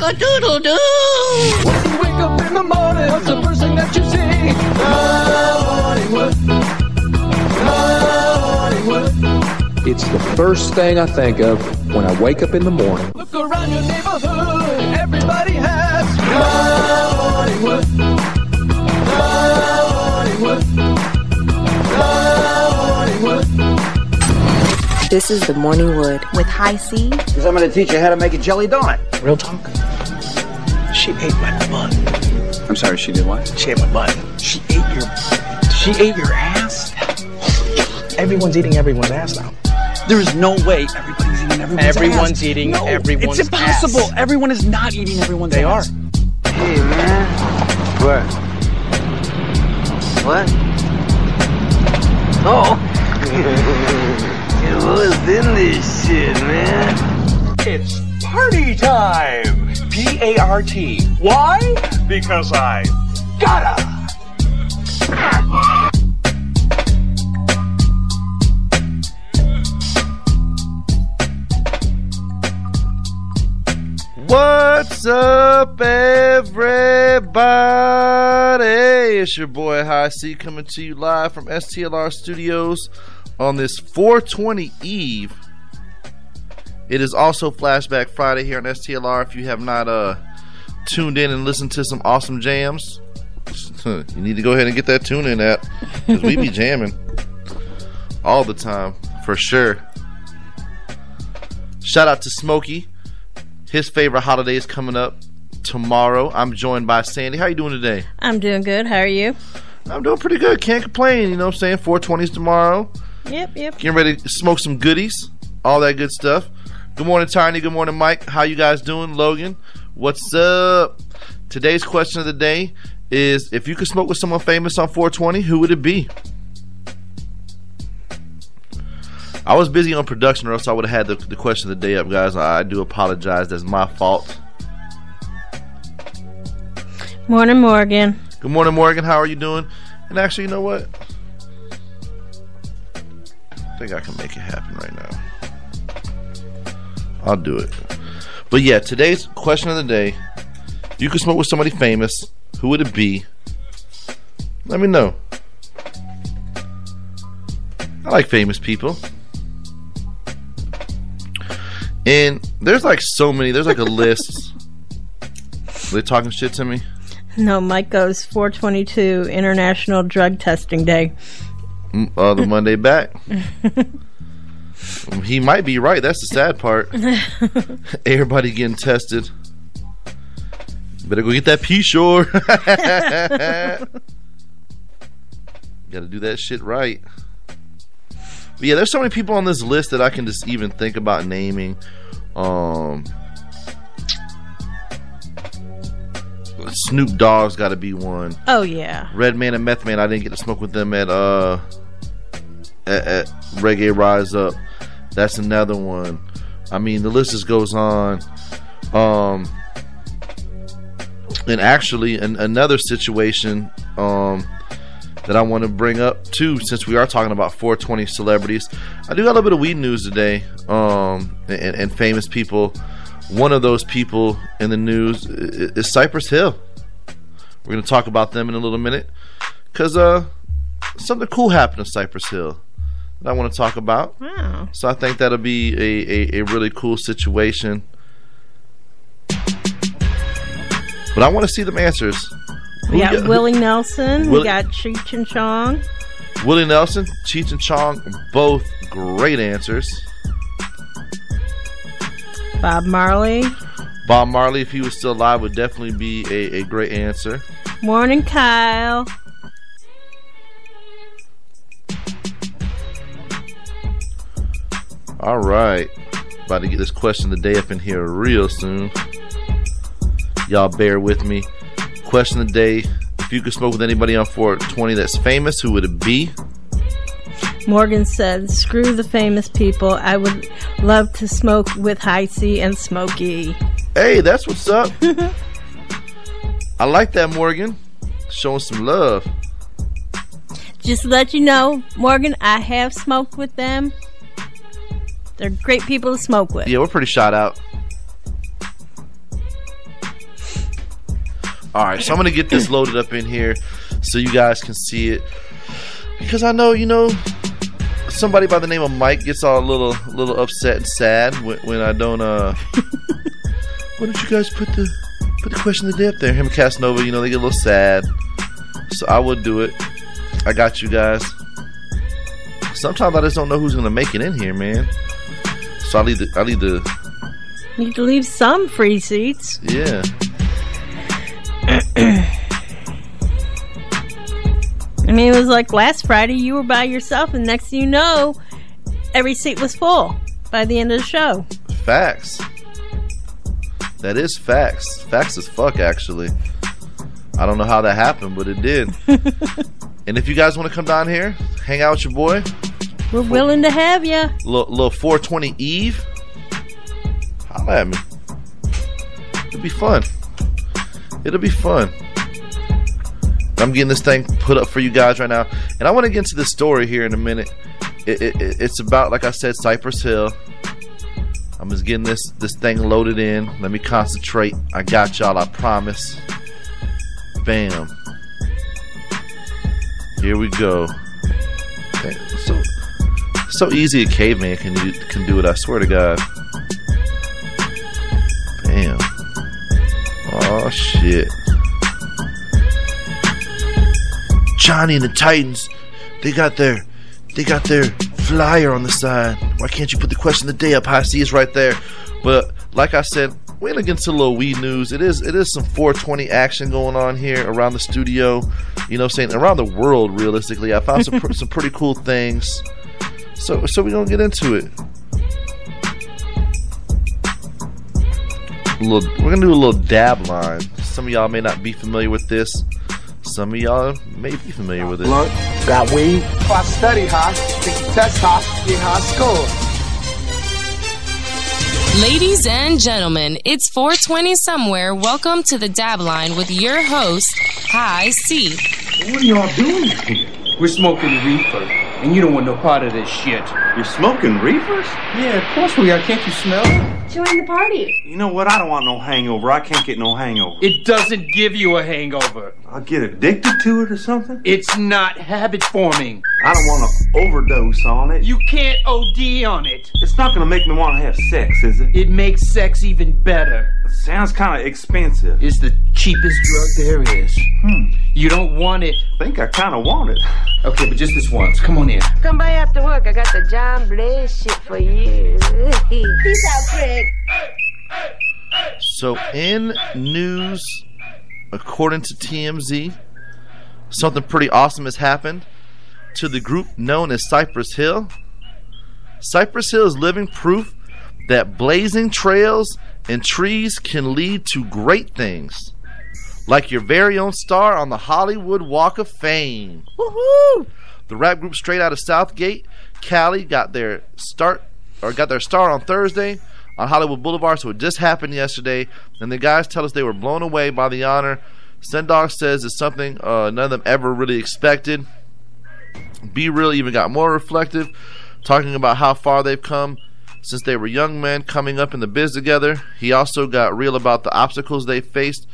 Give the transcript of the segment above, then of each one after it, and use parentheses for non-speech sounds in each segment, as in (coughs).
Cock-a-doodle-doo. When you wake up in the morning, what's the first thing that you see? It's the first thing I think of when I wake up in the morning. Look around your neighborhood, everybody has Hollywood. Hollywood. Hollywood. This is the Morning Wood with High C. Because I'm going to teach you how to make a jelly donut. Real talk. She ate my butt. I'm sorry, she did what? She ate my butt. She ate your. She ate your ass. Everyone's eating everyone's ass now. There is no way everybody's eating everyone's Everyone's ass. eating no, everyone's It's impossible. ass. Everyone is not eating everyone's They ass. are. Hey, man. What? What? Oh. (laughs) yeah, what's in this shit, man? It's party time! P A R T. Why? Because I gotta! What's up, everybody? It's your boy High C coming to you live from STLR Studios on this 420 Eve. It is also Flashback Friday here on STLR. If you have not uh, tuned in and listened to some awesome jams, (laughs) you need to go ahead and get that tune in app because we be (laughs) jamming all the time for sure. Shout out to Smokey. His favorite holiday is coming up tomorrow. I'm joined by Sandy. How you doing today? I'm doing good. How are you? I'm doing pretty good. Can't complain. You know what I'm saying? 420s tomorrow. Yep, yep. Getting ready to smoke some goodies. All that good stuff. Good morning, Tiny. Good morning, Mike. How you guys doing? Logan, what's up? Today's question of the day is if you could smoke with someone famous on 420, who would it be? I was busy on production, or else I would have had the, the question of the day up, guys. I, I do apologize. That's my fault. Morning, Morgan. Good morning, Morgan. How are you doing? And actually, you know what? I think I can make it happen right now. I'll do it. But yeah, today's question of the day: if you could smoke with somebody famous, who would it be? Let me know. I like famous people. And there's like so many. There's like a (laughs) list. Are they talking shit to me. No, Mike goes 422 International Drug Testing Day. Mm, Uh, the Monday back. (laughs) he might be right. That's the sad part. (laughs) Everybody getting tested. Better go get that P shore. Got to do that shit right. But yeah, there's so many people on this list that I can just even think about naming. Um, Snoop Dogg's got to be one. Oh, yeah. Redman and Meth Man, I didn't get to smoke with them at uh at, at Reggae Rise Up. That's another one. I mean, the list just goes on. Um, and actually, an, another situation um that I want to bring up too, since we are talking about 420 celebrities, I do got a little bit of weed news today. Um, and, and famous people. One of those people in the news is, Cypress Hill. We're going to talk about them in a little minute because uh, something cool happened to Cypress Hill that I want to talk about. Wow. So I think that'll be a, a, a really cool situation. But I want to see them answers. We Who got Willie Nelson. Willie- we got Cheech and Chong. Willie Nelson, Cheech and Chong, both great answers. Bob Marley. Bob Marley, if he was still alive, would definitely be a, a great answer. Morning, Kyle. All right. About to get this question of the day up in here real soon. Y'all bear with me. Question of the day. If you could smoke with anybody on 420 that's famous, who would it be? Morgan said, screw the famous people. I would love to smoke with C and Smokey. Hey, that's what's up. (laughs) I like that, Morgan. Showing some love. Just to let you know, Morgan, I have smoked with them. They're great people to smoke with. Yeah, we're pretty shot out. All right, so I'm gonna get this (clears throat) loaded up in here so you guys can see it because I know you know somebody by the name of Mike gets all a little little upset and sad when, when I don't uh. (laughs) Why don't you guys put the put the question of the day up there? Him and Casanova, you know, they get a little sad, so I would do it. I got you guys. Sometimes I just don't know who's gonna make it in here, man. So I need to. I leave the You can leave some free seats. yeah. I mean, it was like last Friday, you were by yourself, and next thing you know, every seat was full by the end of the show. Facts. That is facts. Facts as fuck, actually. I don't know how that happened, but it did. (laughs) and if you guys want to come down here, hang out with your boy, We're willing to have you. little, little 420 Eve, holla at me. It'll be fun. It'll be fun. I'm getting this thing put up for you guys right now, and I want to get into the story here in a minute. It, it, it- it's about, like I said, Cypress Hill. I'm just getting this this thing loaded in. Let me concentrate. I got y'all. I promise. Bam. Here we go. So easy a caveman can do, can do it. I swear to God. Bam. Oh shit. Johnny and the Titans, they got their they got their flyer on the side. Why can't you put the question of the day up high? See it's right there. But like I said, we're gonna get into a little weed news. It is it is some 420 action going on here around the studio. You know, saying around the world. Realistically, I found some (laughs) some pretty cool things. So so we're gonna get into it. A little, we're gonna do a little dab line. Some of y'all may not be familiar with this. Some of y'all may be familiar with it. Blunt, got weed. I study hard, take the test hard, get high score. Ladies and gentlemen, it's 420 somewhere. Welcome to the Dab Line with your host, High C. What are y'all doing here? We're smoking reefer, and you don't want no part of this shit. You're smoking reefers? Yeah, of course we are. Can't you smell it? Join the party. You know what? I don't want no hangover. I can't get no hangover. It doesn't give you a hangover. I'll get addicted to it or something. It's not habit forming. I don't want to overdose on it. You can't OD on it. It's not gonna make me want to have sex, is it? It makes sex even better. sounds kind of expensive. It's the cheapest drug there is. Hmm. You don't want it. I think I kind of want it. Okay, but just this once. Come on in. Come by after work. I got the John Blaze shit for you. (laughs) Peace out, Craig. So, in news, according to TMZ, something pretty awesome has happened to the group known as Cypress Hill. Cypress Hill is living proof that blazing trails and trees can lead to great things, like your very own star on the Hollywood Walk of Fame. Woohoo! The rap group straight out of South Gate, Cali, got their start or got their star on Thursday on Hollywood Boulevard. So it just happened yesterday, and the guys tell us they were blown away by the honor. Sen Dog says it's something uh, none of them ever really expected. B-Real even got more reflective, talking about how far they've come since they were young men coming up in the biz together. He also got real about the obstacles they faced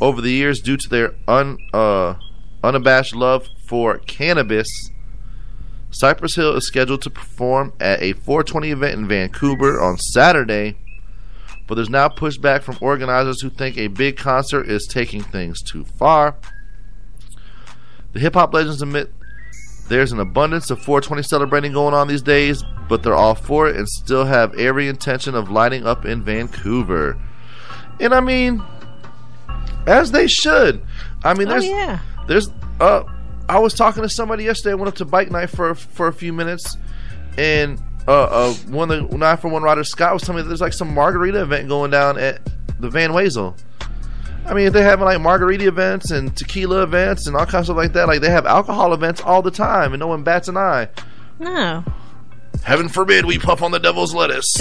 over the years due to their un, uh, unabashed love for cannabis. Cypress Hill is scheduled to perform at a 420 event in Vancouver on Saturday, but there's now pushback from organizers who think a big concert is taking things too far. The hip hop legends admit there's an abundance of 420 celebrating going on these days, but they're all for it and still have every intention of lighting up in Vancouver. And I mean, as they should. I mean, Oh, there's yeah. there's uh I was talking to somebody yesterday. I went up to bike night for for a few minutes, and uh, uh one of the nine for one rider Scott was telling me that there's like some margarita event going down at the Van Wezel. I mean, they're having like margarita events and tequila events and all kinds of stuff like that, like they have alcohol events all the time, and no one bats an eye. No. Heaven forbid we puff on the devil's lettuce. (gasps)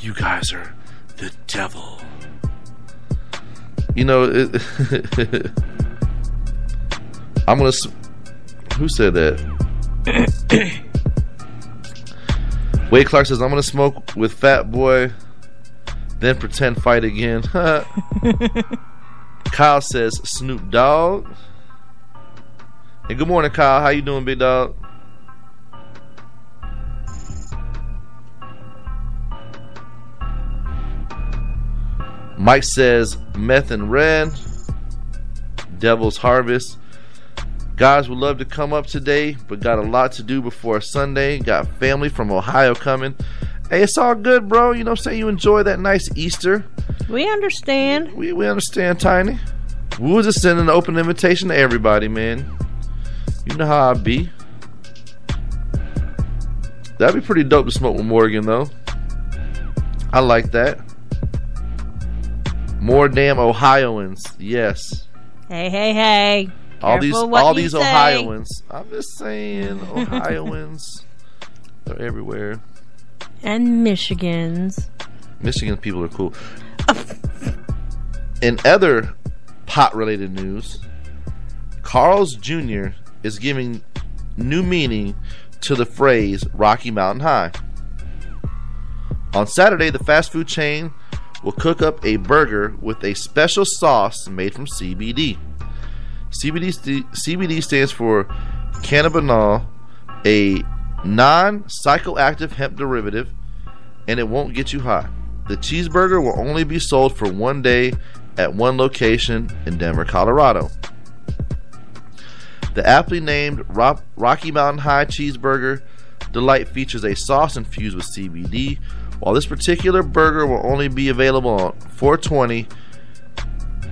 you guys are the devil. You know, it, (laughs) I'm gonna. Who said that? (coughs) Wade Clark says I'm gonna smoke with Fat Boy then pretend fight again. (laughs) Kyle says Snoop Dogg. And good morning, Kyle. How you doing, big dog? Mike says meth and red. Devil's Harvest. Guys would love to come up today, but got a lot to do before Sunday. Got family from Ohio coming. Hey, it's all good, bro. You know what I'm saying? You enjoy that nice Easter. We understand. We, we understand, Tiny. We was just sending an open invitation to everybody, man. You know how I be. That'd be pretty dope to smoke with Morgan, though. I like that. More damn Ohioans. Yes. Hey, hey, hey. All these all these say. Ohioans. I'm just saying (laughs) Ohioans. They're everywhere. And Michigans. Michigan people are cool. Oh. In other pot related news, Carl's Jr. is giving new meaning to the phrase Rocky Mountain High. On Saturday, the fast food chain will cook up a burger with a special sauce made from CBD. CBD, st- CBD stands for cannabinol, a non psychoactive hemp derivative, and it won't get you high. The cheeseburger will only be sold for one day at one location in Denver, Colorado. The aptly named Ro- Rocky Mountain High Cheeseburger Delight features a sauce infused with CBD. While this particular burger will only be available on 420,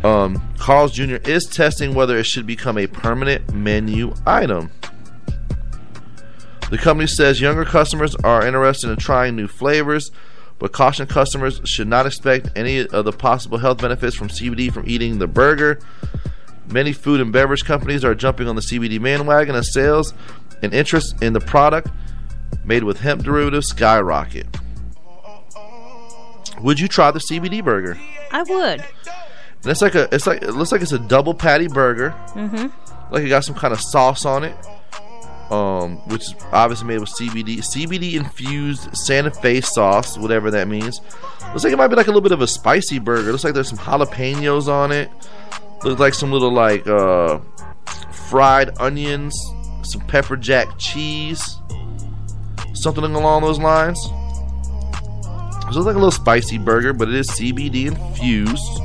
um, Carl's Jr. is testing whether it should become a permanent menu item. The company says younger customers are interested in trying new flavors, but caution customers should not expect any of the possible health benefits from CBD from eating the burger. Many food and beverage companies are jumping on the CBD bandwagon as sales and interest in the product made with hemp derivatives skyrocket. Would you try the CBD burger? I would. And it's like a it's like it looks like it's a double patty burger. Mm-hmm. Like it got some kind of sauce on it. Um, which is obviously made with CBD. CBD infused Santa Fe sauce, whatever that means. Looks like it might be like a little bit of a spicy burger. Looks like there's some jalapenos on it. Looks like some little like uh fried onions, some pepper jack cheese, something along those lines. It looks like a little spicy burger, but it is CBD infused.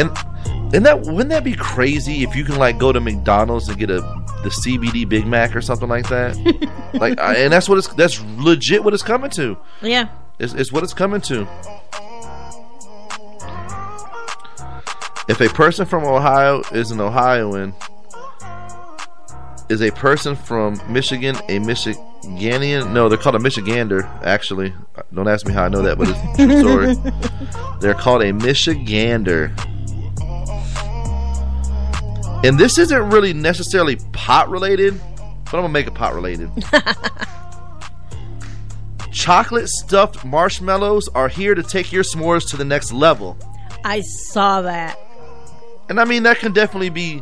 And and that wouldn't that be crazy if you can like go to McDonald's and get a the CBD Big Mac or something like that? (laughs) like, I- and that's what it's that's legit what it's coming to. Yeah. It's, it's what it's coming to. If a person from Ohio is an Ohioan, is a person from Michigan a Michiganian? No, they're called a Michigander. Actually, don't ask me how I know that, but it's a true story. (laughs) they're called a Michigander. And this isn't really necessarily pot related, but I'm gonna make it pot related. (laughs) Chocolate stuffed marshmallows are here to take your s'mores to the next level. I saw that. And I mean, that can definitely be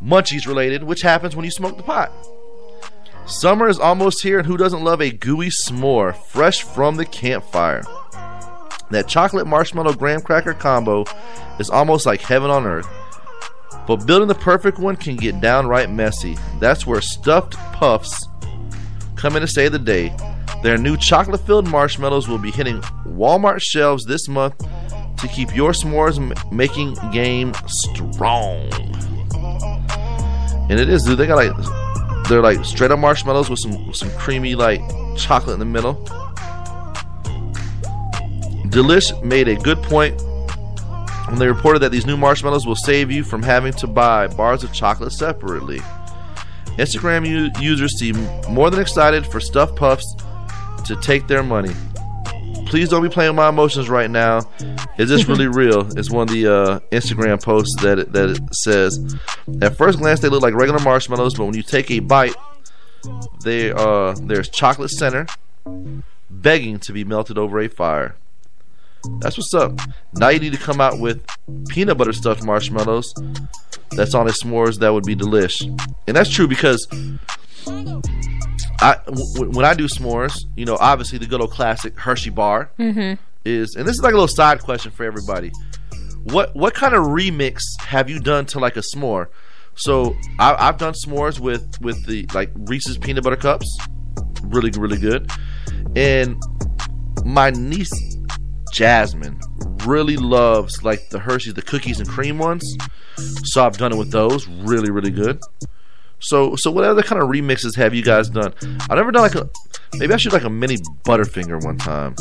munchies related, which happens when you smoke the pot. Summer is almost here, and who doesn't love a gooey s'more fresh from the campfire? That chocolate marshmallow graham cracker combo is almost like heaven on earth. But building the perfect one can get downright messy. That's where stuffed puffs come in to save the day. Their new chocolate filled marshmallows will be hitting Walmart shelves this month to keep your s'mores making game strong. And it is, dude. They got like they're like straight up marshmallows with some some creamy like chocolate in the middle. Delish made a good point when they reported that these new marshmallows will save you from having to buy bars of chocolate separately. Instagram u- users seem more than excited for stuffed puffs to take their money. Please don't be playing with my emotions right now. Is this really (laughs) real? It's one of the uh, Instagram posts that it, that it says. At first glance, they look like regular marshmallows, but when you take a bite, they uh, there's chocolate center begging to be melted over a fire. That's what's up. Now you need to come out with peanut butter stuffed marshmallows. That's on a s'mores. That would be delish, and that's true because I w- when I do s'mores, you know, obviously the good old classic Hershey bar Mhm. is, and this is like a little side question for everybody. What what kind of remix have you done to like a s'more? So I, I've done s'mores with with the like Reese's peanut butter cups, really really good, and my niece Jasmine really loves like the Hershey's, the cookies and cream ones. So I've done it with those, really really good. So so what other kind of remixes have you guys done? I've never done like a maybe I should like a mini Butterfinger one time.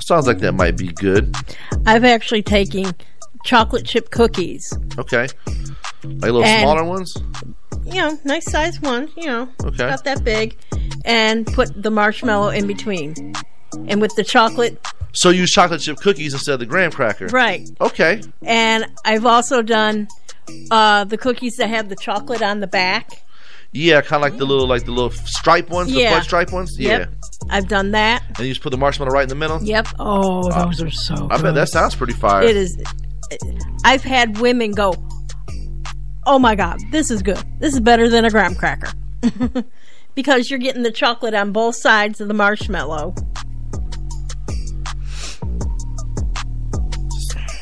Sounds like that might be good. I've actually taken chocolate chip cookies. Okay. Like little And- smaller ones? You know, nice size one, you know, Okay. not that big, and put the marshmallow in between. And with the chocolate, So you use chocolate chip cookies instead of the graham cracker. right. Okay. And I've also done uh, the cookies that have the chocolate on the back. Yeah, kind of like the little like the little stripe ones, the Yeah. fudge stripe ones. Yeah. Yep. I've done that. And you just put the marshmallow right in the middle. Yep. Oh, Uh, those are so I bet that sounds pretty fire. It is. I've had women go, "Oh my god, this is good. This is better than a graham cracker," (laughs) because you're getting the chocolate on both sides of the marshmallow.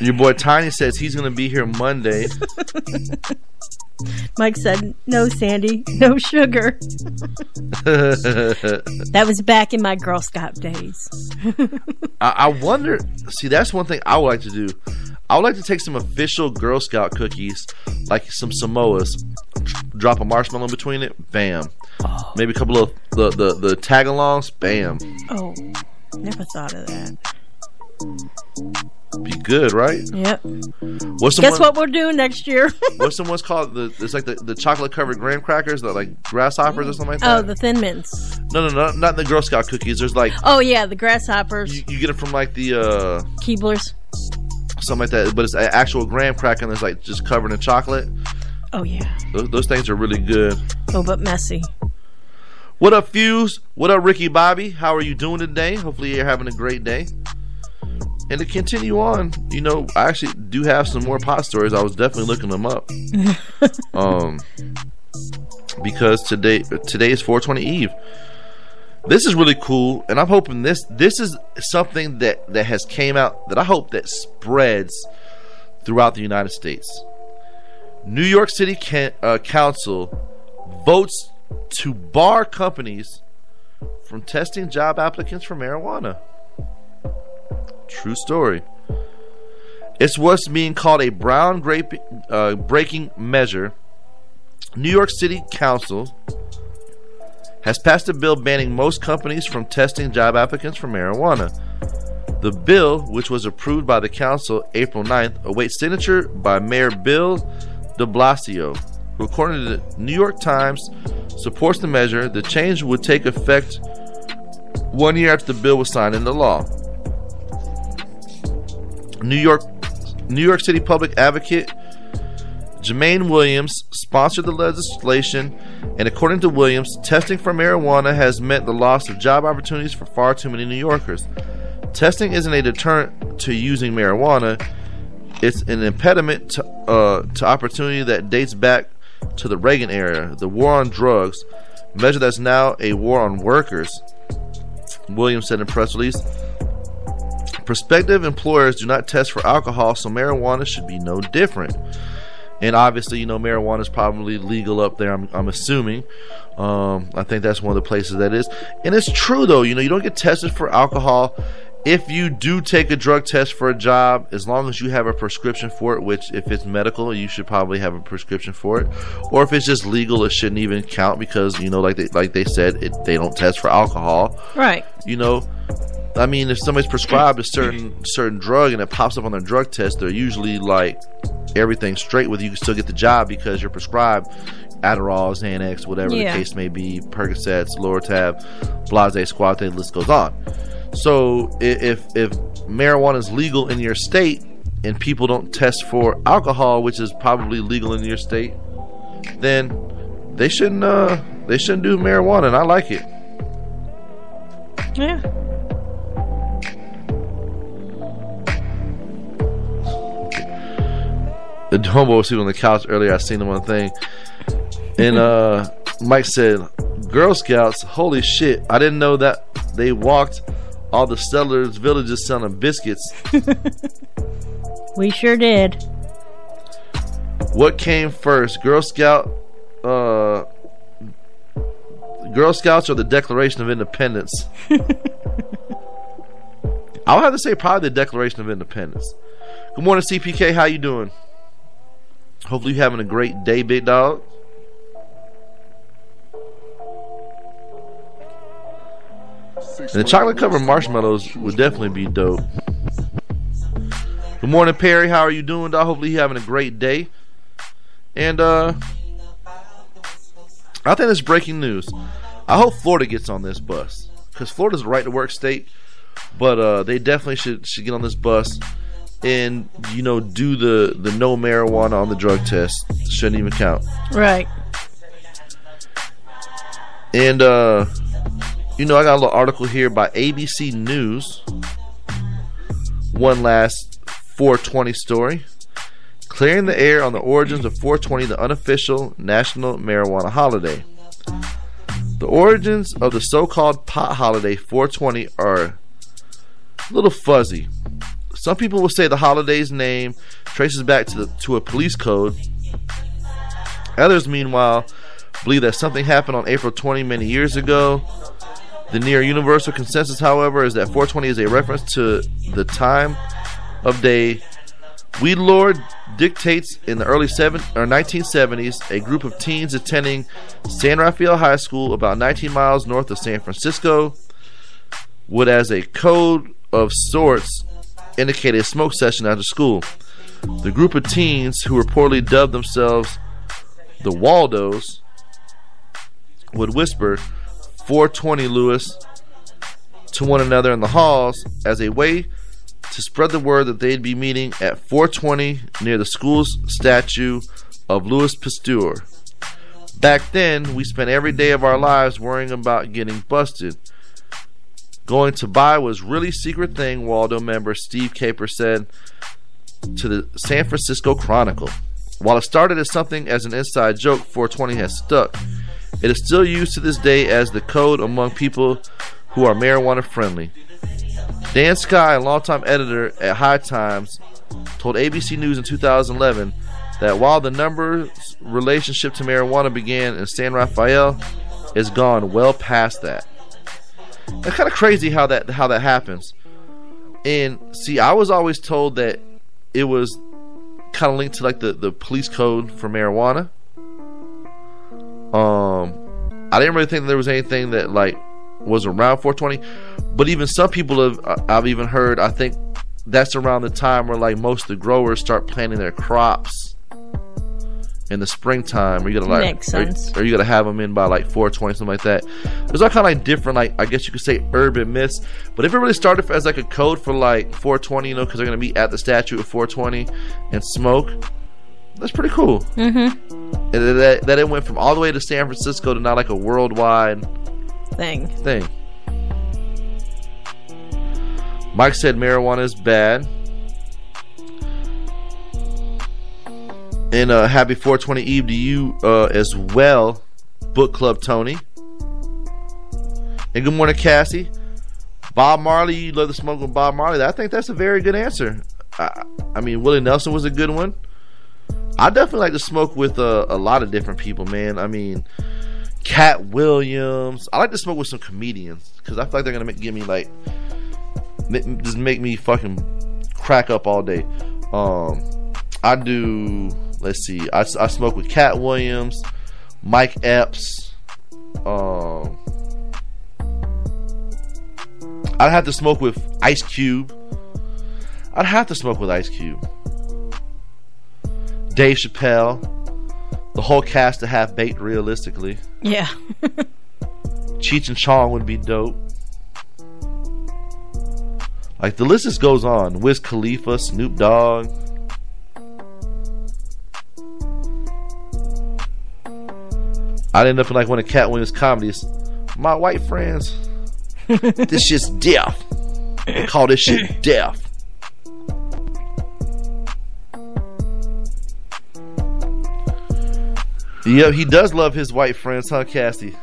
Your boy Tiny says he's going to be here Monday. (laughs) Mike said, "No, Sandy, no sugar." (laughs) That was back in my Girl Scout days. (laughs) I, I wonder. See, that's one thing I would like to do. I would like to take some official Girl Scout cookies, like some Samoas, drop a marshmallow in between it, bam. Oh. Maybe a couple of the the, the tag-alongs, bam. oh, never thought of that. Be good, right? Yep. What's the Guess one, what we're doing next year? (laughs) What's the one's called? The it's like the, the chocolate covered graham crackers, the like grasshoppers or something like that. oh, the Thin Mints. no, no, no, not the Girl Scout cookies. There's like Oh yeah, the grasshoppers, you, you get it from like the uh Keeblers. something like that, but it's an actual graham cracker and it's like just covered in chocolate. Oh yeah. Those, those things are really good. Oh, but messy. What up, Fuse? What up, Ricky Bobby? How are you doing today? Hopefully, you're having a great day. And to continue on, you know, I actually do have some more pot stories. I was definitely looking them up. (laughs) um, because today today is 420 Eve. This is really cool, and I'm hoping this this is something that that has came out that I hope that spreads throughout the United States. New York City can, uh, Council votes to bar companies from testing job applicants for marijuana. True story. It's what's being called a brown grape, uh, breaking measure. New York City Council has passed a bill banning most companies from testing job applicants for marijuana. The bill, which was approved by the council April 9th, awaits signature by Mayor Bill de Blasio, who, according to the New York Times, supports the measure. The change would take effect one year after the bill was signed into law. New York, New York City public advocate Jumaane Williams sponsored the legislation, and according to Williams, testing for marijuana has meant the loss of job opportunities for far too many New Yorkers. Testing isn't a deterrent to using marijuana; it's an impediment to uh, to opportunity that dates back to the Reagan era, the war on drugs, measure that's now a war on workers. Williams said in a press release. Prospective employers do not test for alcohol, so marijuana should be no different. And obviously, you know, marijuana is probably legal up there. I'm, I'm assuming. Um, I think that's one of the places that is. And it's true though. You know, you don't get tested for alcohol if you do take a drug test for a job. As long as you have a prescription for it, which if it's medical, you should probably have a prescription for it. Or if it's just legal, it shouldn't even count because you know, like they like they said, it, they don't test for alcohol. Right. You know, I mean, if somebody's prescribed a certain certain drug and it pops up on their drug test, they're usually like everything straight with you. You can still get the job because you're prescribed Adderall, Xanax, whatever Yeah. the case may be, Percocets, Lortab, Blase, Squate, the list goes on. So if if marijuana is legal in your state and people don't test for alcohol, which is probably legal in your state, then they shouldn't uh they shouldn't do marijuana, and I like it. Yeah. The homeboy was sitting on the couch earlier. I seen him on the thing, and uh, Mike said, "Girl Scouts, holy shit! I didn't know that they walked all the settlers' villages selling biscuits. (laughs) We sure did. What came first, Girl Scout, uh, Girl Scouts or the Declaration of Independence? (laughs) I would have to say probably the Declaration of Independence. Good morning, CPK. How you doing? Hopefully you're having a great day, big dog. And the chocolate covered marshmallows would definitely be dope. Good morning, Perry. How are you doing, dog? Hopefully you're having a great day. And uh I think it's breaking news. I hope Florida gets on this bus. Because Florida's a right to work state. But uh they definitely should should get on this bus and you know do the the no marijuana on the drug test. Shouldn't even count. Right. And uh you know, I got a little article here by ABC News. One last 420 story. Clearing the air on the origins of 420, the unofficial national marijuana holiday. The origins of the so called pot holiday 420 are a little fuzzy. Some people will say the holiday's name traces back to, the, to a police code. Others, meanwhile, believe that something happened on April 20 many years ago. The near universal consensus, however, is that 420 is a reference to the time of day Weed Lord dictates in the early seven, or 1970s, a group of teens attending San Rafael High School, about 19 miles north of San Francisco, would, as a code of sorts, indicate a smoke session after school. The group of teens, who reportedly dubbed themselves the Waldos, would whisper 420 Louis to one another in the halls as a way to spread the word that they'd be meeting at 420 near the school's statue of Louis Pasteur. Back then, we spent every day of our lives worrying about getting busted. Going to buy was really secret thing, Waldo member Steve Capper said to the San Francisco Chronicle. While it started as something as an inside joke, 420 has stuck. It is still used to this day as the code among people who are marijuana friendly. Dan Skye, a longtime editor at High Times, told ABC News in 2011 that while the numbers relationship to marijuana began in San Rafael, it's gone well past that. It's kind of crazy how that how that happens. And see, I was always told that it was kind of linked to like the, the police code for marijuana. Um, I didn't really think there was anything that like was around 420, but even some people have I've even heard. I think that's around the time where like most of the growers start planting their crops in the springtime. Are you gonna like, Makes sense. Or, or you gotta have them in by like 420, something like that. There's all kind of like different, like I guess you could say urban myths. But if it really started as like a code for like 420, you know, because they're gonna meet at the statue at 420 and smoke. That's pretty cool. Mm-hmm. And that, that it went from all the way to San Francisco to now like a worldwide Thing. thing. Mike said marijuana is bad. And uh, happy 420 Eve to you uh, as well, Book Club Tony. And good morning, Cassie. Bob Marley, you love to smoke with Bob Marley. I think that's a very good answer. I, I mean, Willie Nelson was a good one. I definitely like to smoke with uh, a lot of different people, man. I mean, Katt Williams. I like to smoke with some comedians because I feel like they're gonna make, give me like just make me fucking crack up all day. Um, I do. Let's see. I, I smoke with Katt Williams, Mike Epps. Um, I'd have to smoke with Ice Cube. I'd have to smoke with Ice Cube. Dave Chappelle. The whole cast of Half Baked realistically. Yeah. (laughs) Cheech and Chong would be dope. Like the list just goes on. Wiz Khalifa, Snoop Dogg. I'd end up in like one of Katt Williams' comedies. My white friends, (laughs) this shit's death. They call this shit (clears throat) death. Yep, he does love his white friends, huh, Cassie?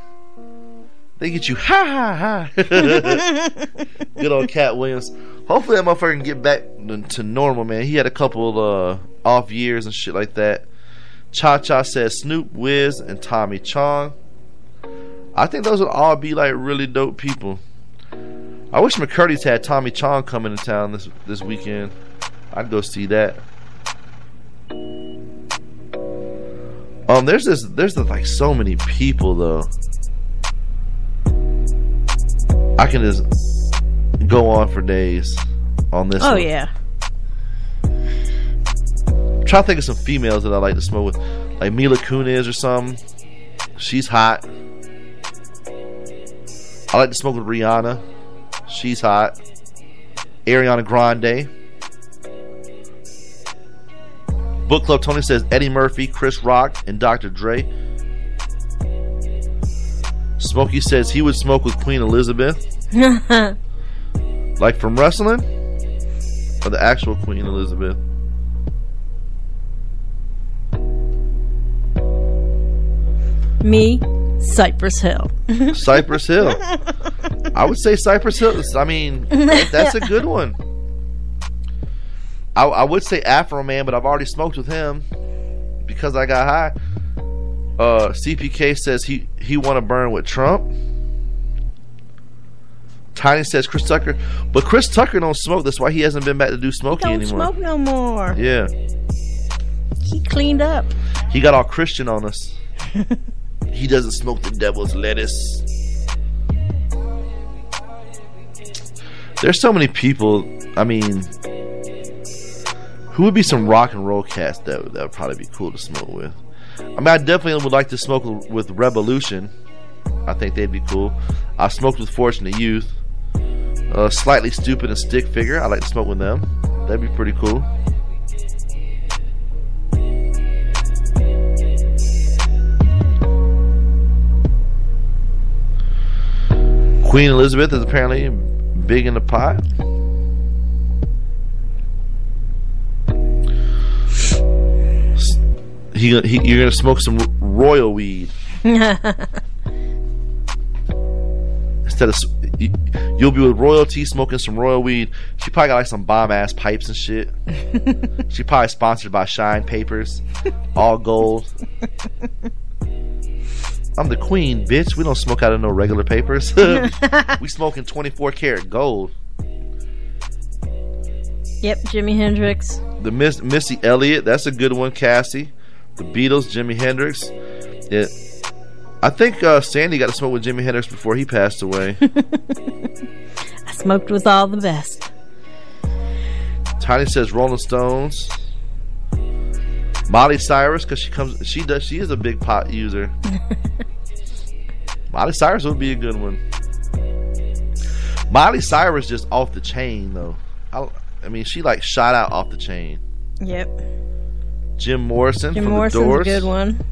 They They get you ha ha ha. (laughs) Good old Katt Williams. Hopefully that motherfucker can get back to normal, man. He had a couple uh, off years and shit like that. Cha Cha says Snoop, Wiz, and Tommy Chong. I think those would all be like really dope people. I wish McCurdy's had Tommy Chong coming to town this this weekend. I'd go see that. Um, there's this, there's like so many people though. I can just go on for days on this. Oh one. yeah. Trying to think of some females that I like to smoke with, like Mila Kunis or something. She's hot. I like to smoke with Rihanna. She's hot. Ariana Grande. Book Club Tony says Eddie Murphy, Chris Rock, and Dr. Dre. Smokey says he would smoke with Queen Elizabeth. (laughs) like from wrestling? Or the actual Queen Elizabeth? Me, Cypress Hill. (laughs) Cypress Hill. I would say Cypress Hill. I mean, that's a good one. I, I would say Afroman, but I've already smoked with him because I got high. Uh, CPK says he he want to burn with Trump. Tiny says Chris Tucker, but Chris Tucker don't smoke. That's why he hasn't been back to do smoking Don't anymore. smoke no more. Yeah, He cleaned up. he got all Christian on us. (laughs) he doesn't smoke the devil's lettuce. There's so many people. I mean, who would be some rock and roll cast that that would probably be cool to smoke with? I mean, I definitely would like to smoke with Rebelution. I think they'd be cool. I smoked with Fortunate Youth. Uh, Slightly Stoopid and stick figure. I like to smoke with them. That'd be pretty cool. Queen Elizabeth is apparently big in the pot. He, he, you're gonna smoke some royal weed (laughs) instead of you'll be with royalty smoking some royal weed. She probably got like some bomb ass pipes and shit. (laughs) she probably sponsored by Shine Papers, all gold. (laughs) I'm the queen, bitch. We don't smoke out of no regular papers. (laughs) (laughs) we smoking 24 karat gold. Yep, Jimi Hendrix. The Miss Missy Elliott, that's a good one. Cassie, the Beatles, Jimi Hendrix. Yeah, I think uh, Sandy got to smoke with Jimi Hendrix before he passed away. (laughs) I smoked with all the best. Tiny says Rolling Stones. Molly Cyrus, because she comes, she does, she is a big pot user. (laughs) Molly Cyrus would be a good one. Molly Cyrus just off the chain though. I, I mean, she like shot out off the chain. Yep. Jim Morrison Jim Morrison's a good one.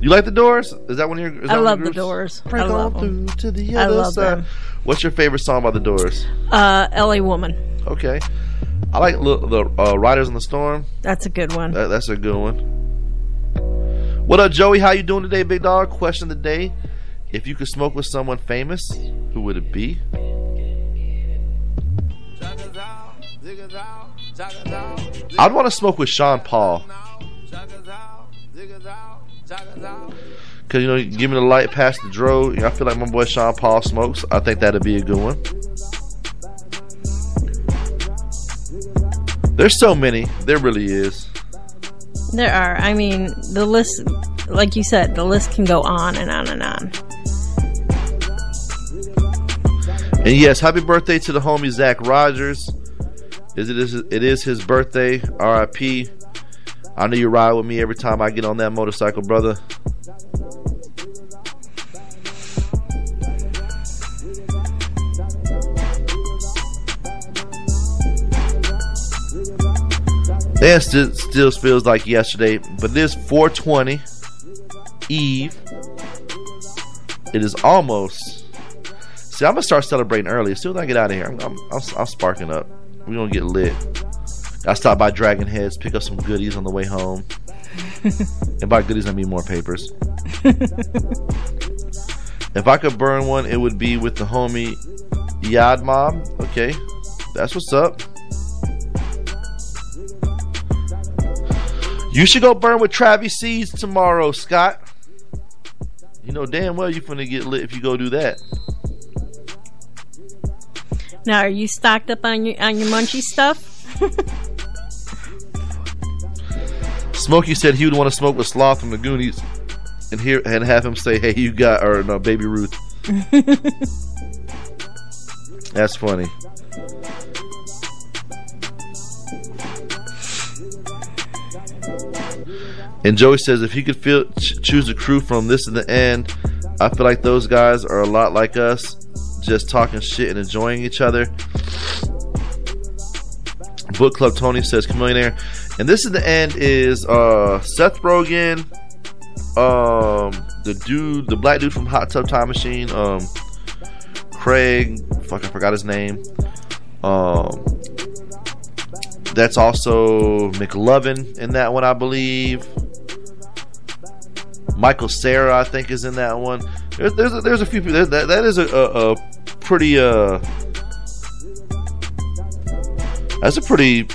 You like the Doors? Is that one of your? I love your the? Doors. Break I love them. to the I love side. them. What's your favorite song by the Doors? Uh, LA Woman. Okay, I like the, the uh, Riders in the Storm. That's a good one. That, that's a good one. What up, Joey? How you doing today, big dog? Question of the day: If you could smoke with someone famous, who would it be? I'd want to smoke with Sean Paul. Cause you know, give me the light past the dro. You know, I feel like my boy Sean Paul smokes. I think that'd be a good one. There's so many. There really is. There are. I mean, the list, like you said, the list can go on and on and on. And yes, happy birthday to the homie Zach Rogers. Is it is it is his birthday? R.I.P. I know you ride with me every time I get on that motorcycle, brother. Yeah, still, still feels like yesterday, but this 420 Eve. It is almost. See, I'm gonna start celebrating early. As soon as I get out of here, I'm, I'm, I'm, I'm sparking up. We're gonna get lit. I stop by Dragon Heads, pick up some goodies on the way home. (laughs) and by goodies, I mean more papers. (laughs) if I could burn one, it would be with the homie Yad Mob. Okay, that's what's up. You should go burn with Travis Seeds tomorrow, Scott. You know damn well you're gonna get lit if you go do that. Now, are you stocked up on your on your munchy stuff? Smokey said he would want to smoke with Sloth from the Goonies, and hear and have him say, "Hey, you got or no, Baby Ruth." (laughs) That's funny. And Joey says if he could feel, ch- choose a crew from this and the end, I feel like those guys are a lot like us, just talking shit and enjoying each other. Book Club Tony says Chamillionaire. And this in the end is uh, Seth Rogen, um, the dude, the black dude from Hot Tub Time Machine, um, Craig, fuck, I forgot his name. Um, that's also McLovin in that one, I believe. Michael Cera, I think, is in that one. There's there's a, there's a few people. That, that is a, a, a pretty uh. That's a pretty.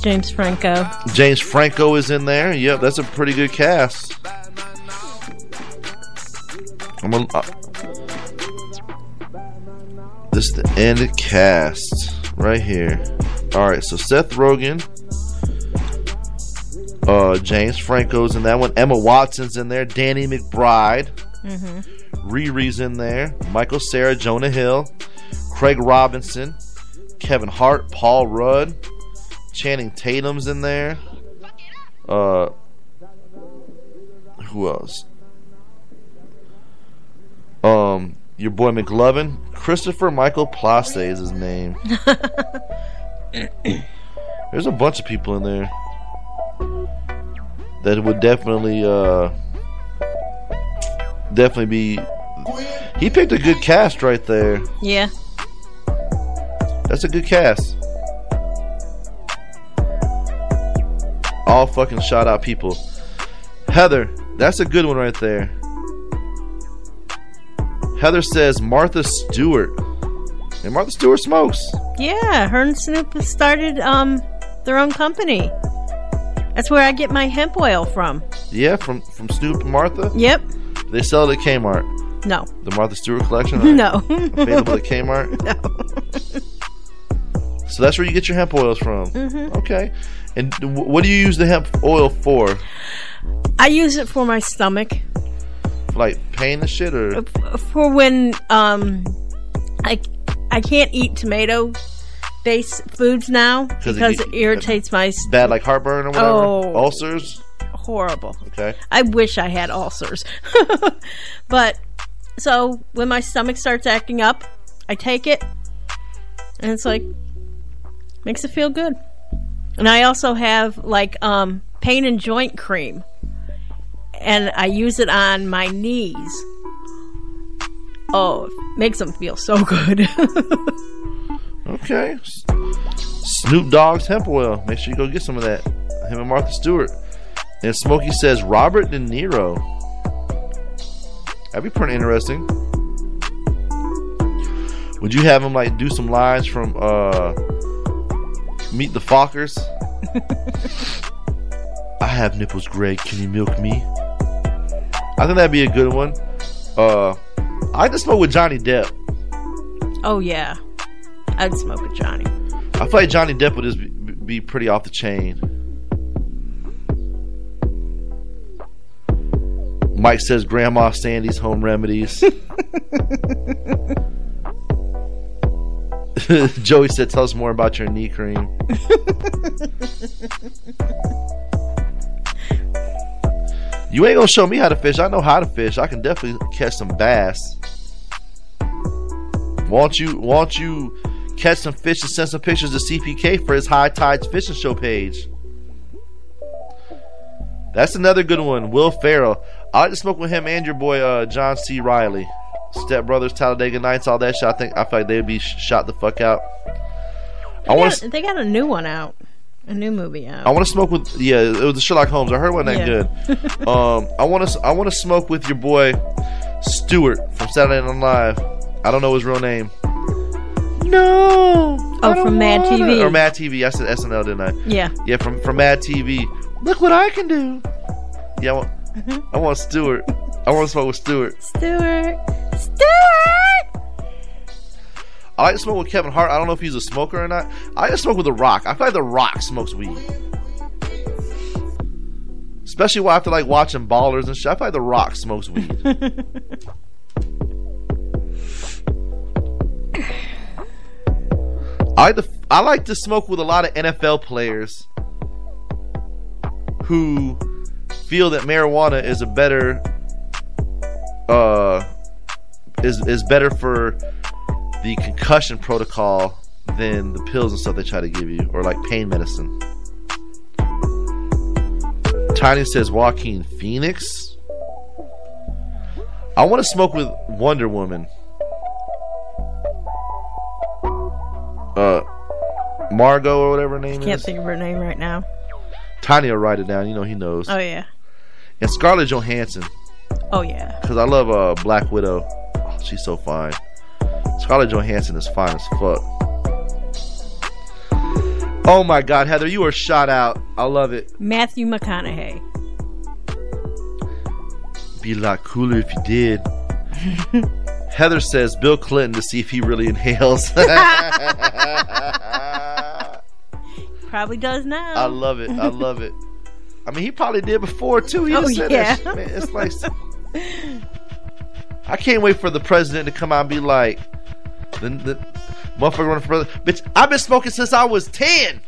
James Franco. James Franco is in there. Yep, that's a pretty good cast. I'm a, uh, this is the end cast right here. All right, so Seth Rogen, uh, James Franco's in that one. Emma Watson's in there. Danny McBride. Mm-hmm. Riri's in there. Michael Cera, Jonah Hill, Craig Robinson, Kevin Hart, Paul Rudd, Channing Tatum's in there. Uh, who else? Um, your boy McLovin, Christopher Michael Place is his name. (laughs) There's a bunch of people in there that would definitely, uh, definitely be. He picked a good cast right there. Yeah. That's a good cast. All fucking shout out people. Heather, that's a good one right there. Heather says Martha Stewart. And Martha Stewart smokes. Yeah, her and Snoop started um their own company. That's where I get my hemp oil from. Yeah, from from Snoop and Martha. Yep. They sell it at Kmart. No. The Martha Stewart collection. (laughs) No. Available at Kmart. (laughs) No. (laughs) So that's where you get your hemp oils from. Mhm. Okay. And w- what do you use the hemp oil for? I use it for my stomach. Like pain and shit, or For when um I I can't eat tomato based foods now 'Cause because get- it irritates my bad, like heartburn or whatever, Oh. ulcers. horrible. Okay. I wish I had ulcers. (laughs) but so when my stomach starts acting up, I take it and it's like makes it feel good. And I also have like um pain and joint cream. And I use it on my knees. Oh, it makes them feel so good. (laughs) Okay. Snoop Dogg's hemp oil. Make sure you go get some of that. Him and Martha Stewart. And Smokey says Robert De Niro. That'd be pretty interesting. Would you have him like do some lines from uh Meet the Fockers? (laughs) I have nipples, Greg. Can you milk me? I think that'd be a good one. Uh I just smoke with Johnny Depp. oh yeah. I'd smoke with Johnny. I feel like Johnny Depp would just be, be pretty off the chain. Mike says Grandma Sandy's home remedies. (laughs) Joey said, "Tell us more about your knee cream." you ain't gonna show me how to fish. I know how to fish. I can definitely catch some bass. Won't you? Won't you catch some fish and send some pictures to CPK for his High Tides Fishing Show page? That's another good one. Will Ferrell. I like to smoke with him and your boy uh, John C. Reilly. Step Brothers, Talladega Nights, all that shit. I think I feel like they'd be sh- shot the fuck out. I They want got, they got a new one out. A new movie out. I want to smoke with yeah. It was the Sherlock Holmes. I heard it wasn't that Yeah. good. (laughs) um, I want to I want to smoke with your boy Stewart from Saturday Night Live. I don't know his real name. No. Oh, from Mad TV. or Mad TV. I said SNL, didn't I? Yeah. Yeah, from from Mad TV. Look what I can do. Yeah, I want Mm-hmm. I want Stewart. I want to smoke with Stewart. Stewart. Stewart. I like to smoke with Kevin Hart. I don't know if he's a smoker or not. I like to smoke with The Rock. I feel like The Rock smokes weed. Especially after like watching Ballers and shit. I feel like The Rock smokes weed. (laughs) I like to I like to smoke with a lot of NFL players who feel that marijuana is a better uh is is better for the concussion protocol than the pills and stuff they try to give you or like pain medicine. Tiny says Joaquin Phoenix. I want to smoke with Wonder Woman. Uh, Margot or whatever her name Can't is. think of her name right now. Tiny will write it down. You know he knows. Oh yeah. And Scarlett Johansson, Oh yeah. because I love uh, Black Widow. Oh, she's so fine. Scarlett Johansson is fine as fuck. Oh my God, Heather, you are shot out. I love it. Matthew McConaughey. Be a lot cooler if you did. (laughs) Heather says Bill Clinton to see if he really inhales. (laughs) Probably does now. I love it. I love it. I mean, he probably did before too. He Oh, said yeah. that shit, man. It's like I can't wait for the president to come out and be like, the, the motherfucker running for president. Bitch, I've been smoking since I was ten.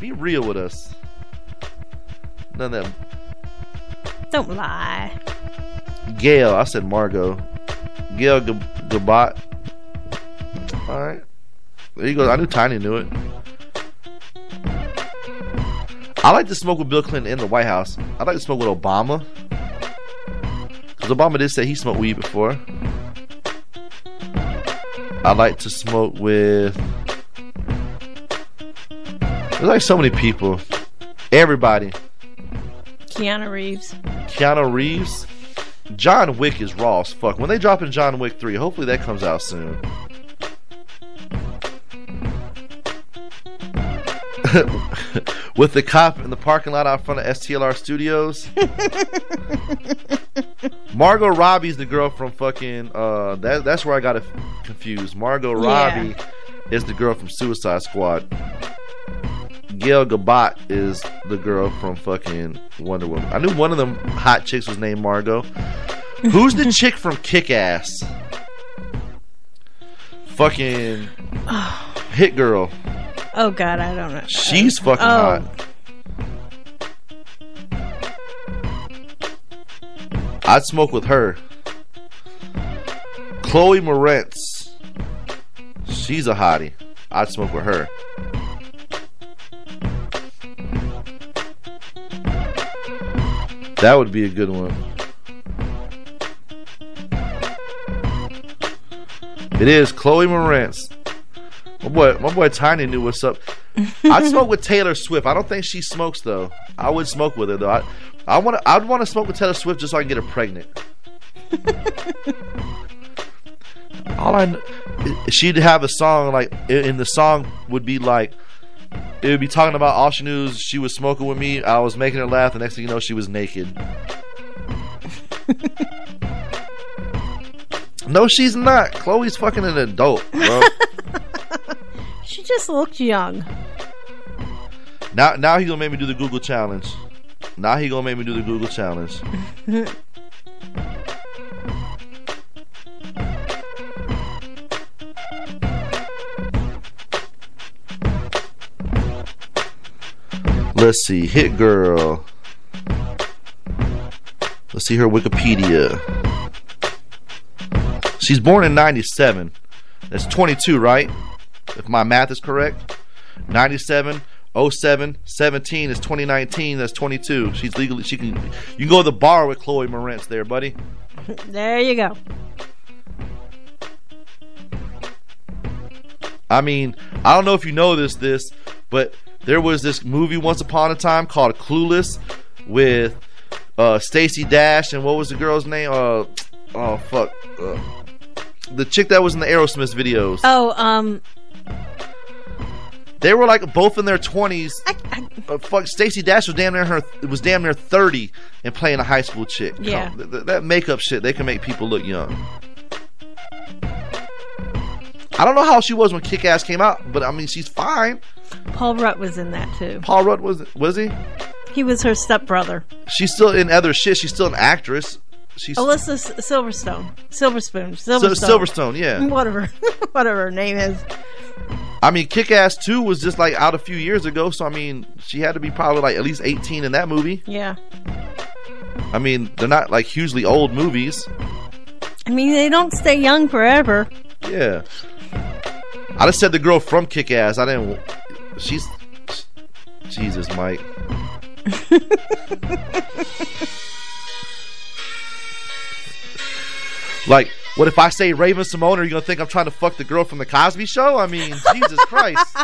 Be real with us. None of that. Don't lie. Gail, I said Margot. Gal G- Gadot. All right. There you go. I knew Tiny knew it. I like to smoke with Bill Clinton in the White House. I like to smoke with Obama. Because Obama did say he smoked weed before. I like to smoke with. There's like so many people. Everybody. Keanu Reeves. Keanu Reeves. John Wick is raw as fuck. When they drop in John Wick 3, hopefully that comes out soon. (laughs) With the cop in the parking lot out front of STLR Studios. (laughs) Margot Robbie's the girl from fucking uh that that's where I got it confused. Margot Yeah. Robbie is the girl from Suicide Squad. Gal Gadot is the girl from fucking Wonder Woman. I knew one of them hot chicks was named Margot. (laughs) Who's the chick from Kick Ass? Fucking (sighs) Hit Girl. Oh God, I don't know. She's fucking Oh. hot. I'd smoke with her. Chloe Moretz. She's a hottie. I'd smoke with her. That would be a good one. It is Chloe Morantz. My boy, my boy Tiny knew what's up. (laughs) I'd smoke with Taylor Swift. I don't think she smokes though. I would smoke with her though. I, I want to. I'd want to smoke with Taylor Swift just so I can get her pregnant. (laughs) All I, she'd have a song like, and the song would be like, it would be talking about all she knew she was smoking with me. I was making her laugh. The next thing you know, she was naked. (laughs) no, she's not. Chloe's fucking an adult, bro. (laughs) She just looked young. Now, now he gonna make me do the Google challenge. Now he gonna make me do the Google challenge. (laughs) Let's see, Hit Girl. Let's see her Wikipedia. She's born in '97. That's 22, right? If my math is correct. 97, 07, 17 is 2019. That's 22. She's legally she can you can go to the bar with Chloe Moretz there, buddy. (laughs) There you go. I mean, I don't know if you know this this, but there was this movie once upon a time called Clueless with uh, Stacy Dash and what was the girl's name? Uh, oh fuck, uh, the chick that was in the Aerosmith videos. Oh, um, They were like both in their twenties. Uh, fuck, Stacy Dash was damn near her was damn near thirty and playing a high school chick. Come- Yeah. th- th- that makeup shit they can make people look young. I don't know how she was when Kick Ass came out, but I mean she's fine. Paul Rudd was in that too. Paul Rudd was was he? He was her stepbrother. She's still in other shit. She's still an actress. She's Alyssa S- Silverstone. Silverspoon. Sil- Silverstone. Silverstone, yeah. (laughs) Whatever. (laughs) Whatever her name is. I mean, Kick Ass 2 was just like out a few years ago, so I mean, she had to be probably like at least 18 in that movie. Yeah. I mean, they're not like hugely old movies. I mean, they don't stay young forever. Yeah. I just said the girl from Kick Ass. I didn't. She's. Jesus, Mike. like, what if I say Raven Simone? Are you gonna think I'm trying to fuck the girl from the Cosby Show? I mean, Jesus Christ.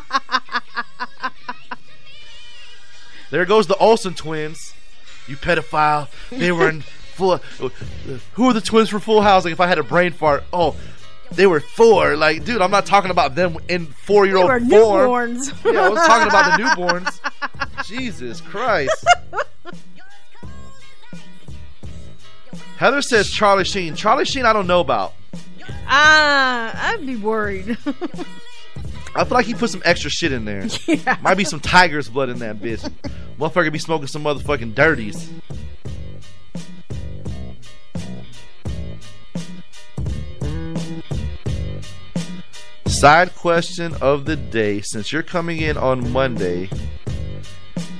There goes the Olsen twins. You pedophile. They were in full. Who are the twins from Full House? Like, if I had a brain fart, oh, they were four. Like, dude, I'm not talking about them in four year old were form. newborns. Yeah, I was talking about the (laughs) newborns. Jesus Christ. Heather says Charlie Sheen. Charlie Sheen, I don't know about. Ah, I'd be worried. I feel like he put some extra shit in there. (laughs) Yeah. Might be some tiger's blood in that bitch. Motherfucker be smoking some motherfucking dirties. Side question of the day. Since you're coming in on Monday,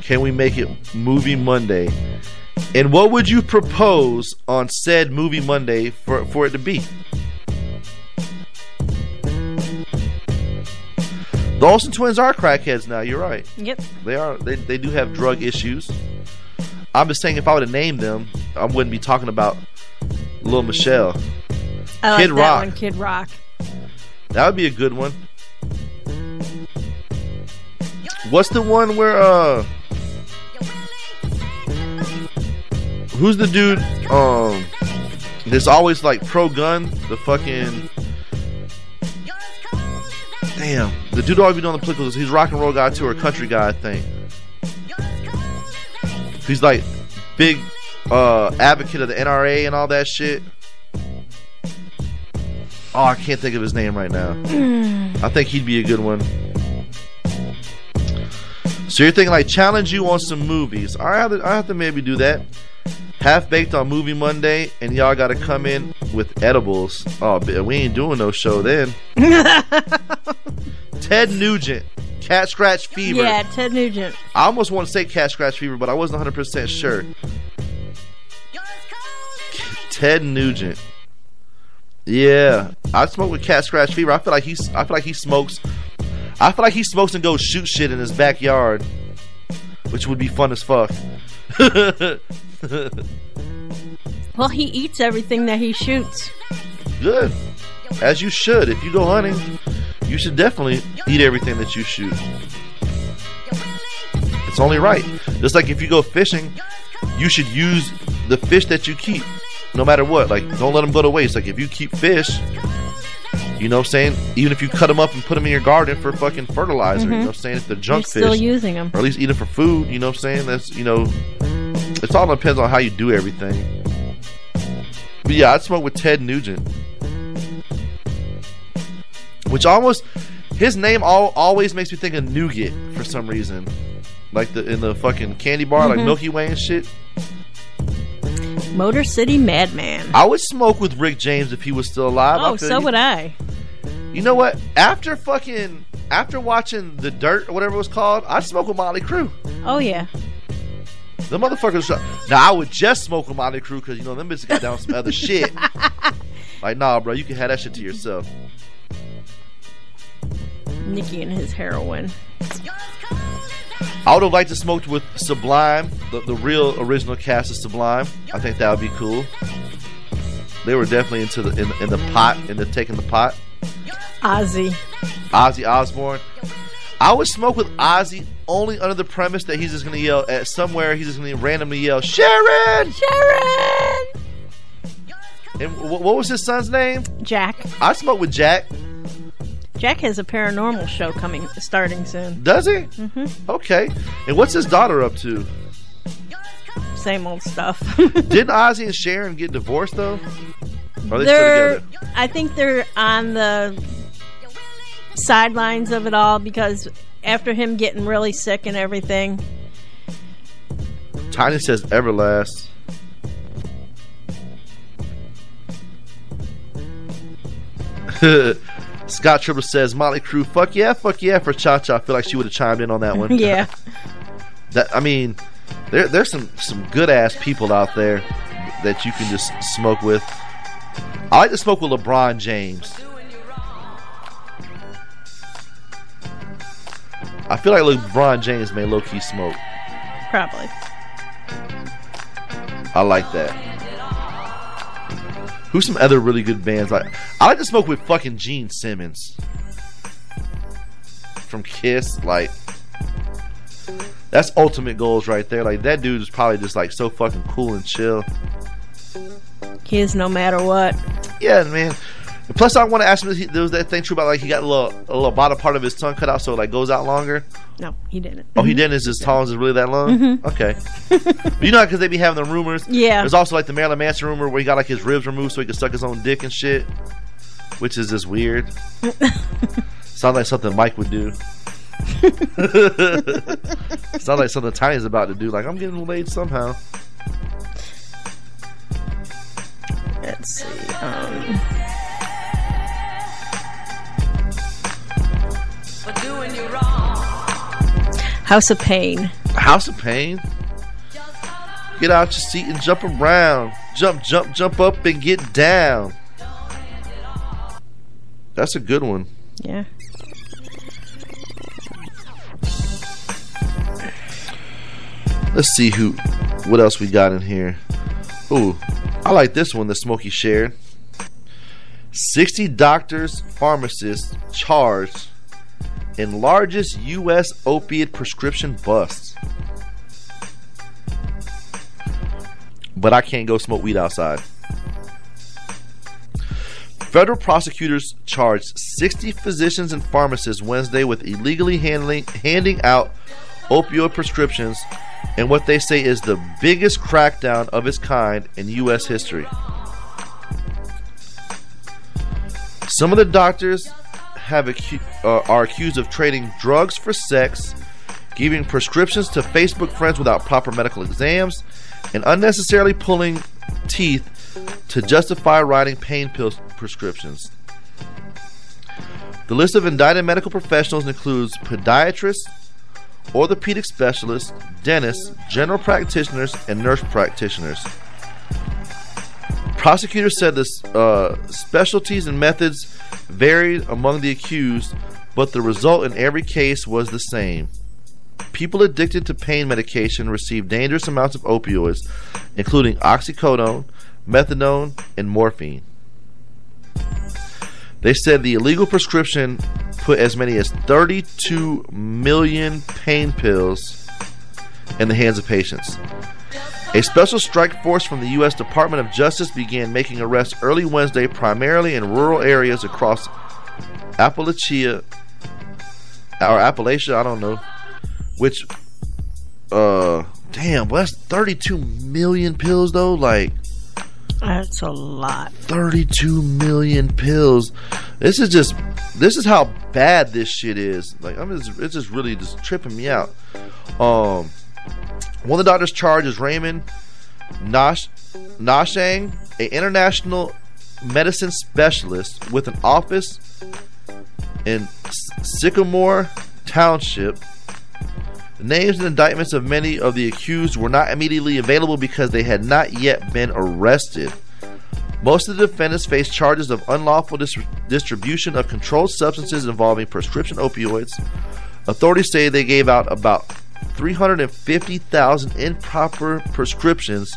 can we make it Movie Monday? And what would you propose on said Movie Monday for, for it to be? The Olsen twins are crackheads now. You're right. Yep. They are. They, they do have drug issues. I'm just saying, if I would have named them, I wouldn't be talking about Little Michelle. I like Kid Rock. one, Kid Rock. That would be a good one. What's the one where uh Who's the dude um that's always like pro gun, the fucking Damn, the dude always be doing the politicals. He's rock and roll guy too, or country guy, I think. He's like big uh advocate of the NRA and all that shit. Oh, I can't think of his name right now. I think he'd be a good one. So you're thinking like challenge you on some movies? I have to, I have to maybe do that. Half baked on movie Monday, and y'all got to come in with edibles. Oh, we ain't doing no show then. (laughs) Ted Nugent, Cat Scratch Fever. Yeah, Ted Nugent. I almost want to say Cat Scratch Fever, but I wasn't 100 percent sure. Ted Nugent. Yeah, I smoke with Cat Scratch Fever. I feel like he's. I feel like he smokes. I feel like he smokes and goes shoot shit in his backyard, which would be fun as fuck. (laughs) Well, he eats everything that he shoots. Good, as you should. If you go hunting, you should definitely eat everything that you shoot. It's only right. Just like if you go fishing, you should use the fish that you keep, no matter what. Like, don't let them go to waste. Like, if you keep fish, you know what I'm saying? Even if you cut them up and put them in your garden for fucking fertilizer, you Mhm. know what I'm saying? If they're junk You're still fish, using 'em. or at least eat it for food, you know what I'm saying? That's, you know, it's all depends on how you do everything. But yeah, I'd smoke with Ted Nugent. Which almost, his name all, always makes me think of nougat for some reason. Like the in the fucking candy bar, like Mhm. Milky Way and shit. Motor City Madman. I would smoke with Rick James if he was still alive. Oh, so you- would I. You know what? After fucking after watching The Dirt or whatever it was called, I'd smoke with Mötley Crüe. Oh yeah. The motherfuckers. Now I would just smoke with Mötley Crüe because you know them bitches got down some other (laughs) shit. Like nah, bro, you can have that shit to yourself. Nikki and his heroin. I would have liked to smoke with Sublime, the, the real original cast of Sublime. I think that would be cool. They were definitely into the in, in the pot, into taking the pot. Ozzy. Ozzy Osbourne. I would smoke with Ozzy only under the premise that he's just gonna yell at somewhere. He's just gonna randomly yell, "Sharon, Sharon." And wh- what was his son's name? Jack. I smoke with Jack. Jack has a paranormal show coming, starting soon. Does he? Mm-hmm. Okay. And what's his daughter up to? Same old stuff. (laughs) Didn't (laughs) Ozzy and Sharon get divorced though? Are they they're, still together? I think they're on the sidelines of it all because after him getting really sick and everything, Tiny says Everlast. (laughs) Scott Triple says Mötley Crüe, fuck yeah, fuck yeah for Cha Cha. I feel like she would have chimed in on that one. (laughs) (laughs) yeah. That I mean, there there's some some good ass people out there that you can just smoke with. I like to smoke with LeBron James. I feel like LeBron James may low key smoke. Probably. I like that. Who's some other really good bands? Like I like to smoke with fucking Gene Simmons from Kiss. Like that's ultimate goals right there. Like that dude is probably just like so fucking cool and chill. Kiss, no matter what. Yeah, man. Plus, I want to ask him: there was that thing true about like he got a little, a little bottom part of his tongue cut out, so it like goes out longer. No, he didn't. Oh, he didn't. Is his tongue is really that long? Mhm. Okay. (laughs) you know, because they be having the rumors. Yeah. There's also like the Marilyn Manson rumor where he got like his ribs removed so he could suck his own dick and shit, which is just weird. (laughs) Sounds like something Mike would do. (laughs) Sounds like something Tiny's about to do. Like I'm getting laid somehow. Let's see. Um, House of Pain. House of Pain. Get out your seat and jump around. Jump, jump, jump up and get down. That's a good one. Yeah. Let's see who, what else we got in here. Ooh, I like this one that Smokey shared. 60 doctors, pharmacists charged in largest U.S. opiate prescription busts. But I can't go smoke weed outside. Federal prosecutors charged 60 physicians and pharmacists Wednesday with illegally handling handing out opioid prescriptions and what they say is the biggest crackdown of its kind in U.S. history. Some of the doctors have acu- uh, are accused of trading drugs for sex, giving prescriptions to Facebook friends without proper medical exams, and unnecessarily pulling teeth to justify writing pain pill prescriptions. The list of indicted medical professionals includes podiatrists, orthopedic specialists, dentists, general practitioners, and nurse practitioners. Prosecutors said the uh, specialties and methods varied among the accused, but the result in every case was the same. People addicted to pain medication receive dangerous amounts of opioids, including oxycodone, methadone, and morphine. They said the illegal prescription put as many as 32 million pain pills in the hands of patients. A special strike force from the U.S. Department of Justice began making arrests early Wednesday, primarily in rural areas across Appalachia or Appalachia, I don't know. Which, uh, damn, well, that's 32 million pills though. Like, That's a lot. 32 million pills. This is just this is how bad this shit is. Like I'm just it's just really just tripping me out. Um one of the doctors charged is Raymond Nash Nashang, an international medicine specialist with an office in Sycamore Township. The names and indictments of many of the accused were not immediately available because they had not yet been arrested. Most of the defendants face charges of unlawful dis- distribution of controlled substances involving prescription opioids. Authorities say they gave out about 350,000 improper prescriptions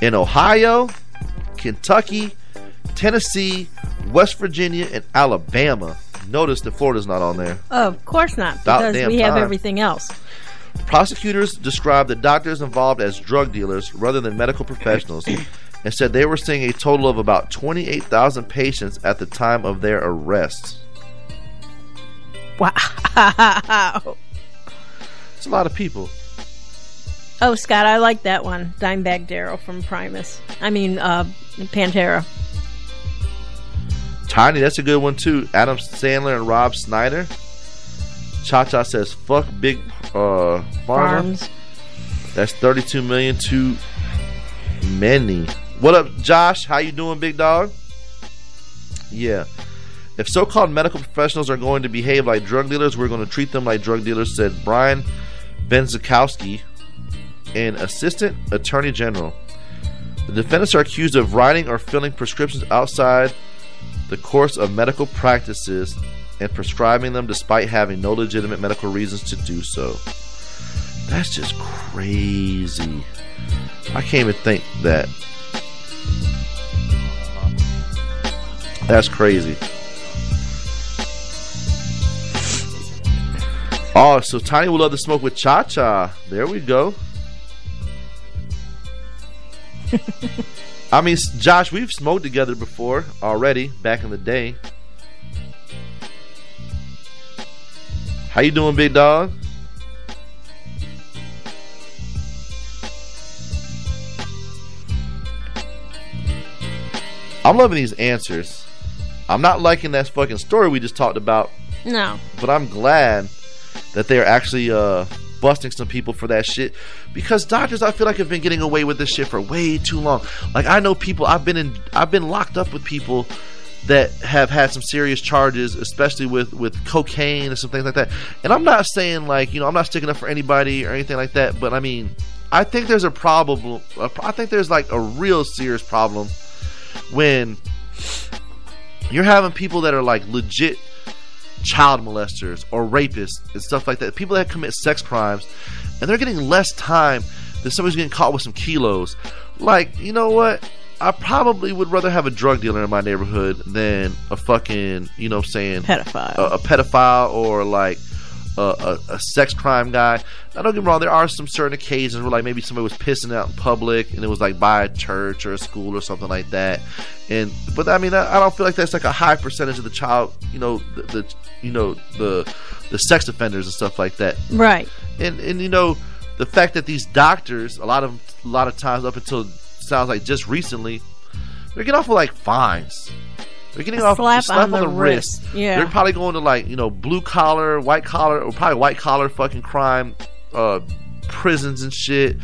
in Ohio, Kentucky, Tennessee, West Virginia, and Alabama Notice that Florida's not on there. Oh, of course not, because we have time. everything else. Prosecutors described the doctors involved as drug dealers rather than medical professionals (coughs) and said they were seeing a total of about 28,000 patients at the time of their arrests. Wow. (laughs) It's a lot of people. Oh, Scott, I like that one. Dimebag Darrell from Primus. I mean, uh, Pantera. Tiny, that's a good one too. Adam Sandler and Rob Schneider. Cha Cha says, "Fuck big uh, pharma." Farms. That's thirty-two million too many. What up, Josh? How you doing, big dog? Yeah. If so-called medical professionals are going to behave like drug dealers, we're going to treat them like drug dealers," said Brian Benczkowski, an assistant attorney general. The defendants are accused of writing or filling prescriptions outside the course of medical practices and prescribing them despite having no legitimate medical reasons to do so. That's just crazy. I can't even think that. That's crazy. Oh, so Tiny will love to smoke with Cha Cha. There we go. (laughs) I mean, Josh, we've smoked together before already back in the day. How you doing, big dog? I'm loving these answers. I'm not liking that fucking story we just talked about, No. but I'm glad that they're actually uh, busting some people for that shit because doctors I feel like have been getting away with this shit for way too long. Like I know people I've been in I've been locked up with people that have had some serious charges, especially with with cocaine and some things like that. And I'm not saying like you know I'm not sticking up for anybody or anything like that, but I mean I think there's a problem. I think there's like a real serious problem when you're having people that are like legit child molesters or rapists and stuff like that. People that commit sex crimes, and they're getting less time than somebody's getting caught with some kilos. Like, you know what? I probably would rather have a drug dealer in my neighborhood than a fucking, you know, saying Pedophile. a, a pedophile or like a, a, a sex crime guy. Now, don't get me wrong. There are some certain occasions where like maybe somebody was pissing out in public and it was like by a church or a school or something like that. And but I mean, I, I don't feel like that's like a high percentage of the child, you know, the, the you know the the sex offenders and stuff like that. Right. And and you know the fact that these doctors, a lot of a lot of times up until sounds like just recently, they're getting off with like fines. They're getting A off slap slap on on, the wrist. wrist. Yeah. They're probably going to like you know blue collar, white collar, or probably white collar fucking crime uh, prisons and shit.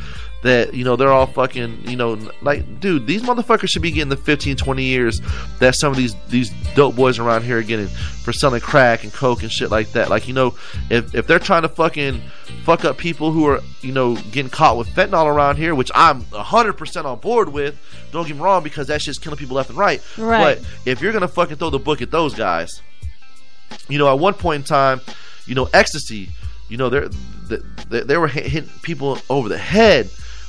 That you know they're all fucking you know like dude these motherfuckers should be getting the 15 20 years that some of these these dope boys around here are getting for selling crack and coke and shit like that like you know if if they're trying to fucking fuck up people who are you know getting caught with fentanyl around here which I'm 100% on board with don't get me wrong because that shit's killing people left and right Right. but if you're gonna fucking throw the book at those guys you know, at one point in time, you know, ecstasy, you know, they're, they, they were hitting people over the head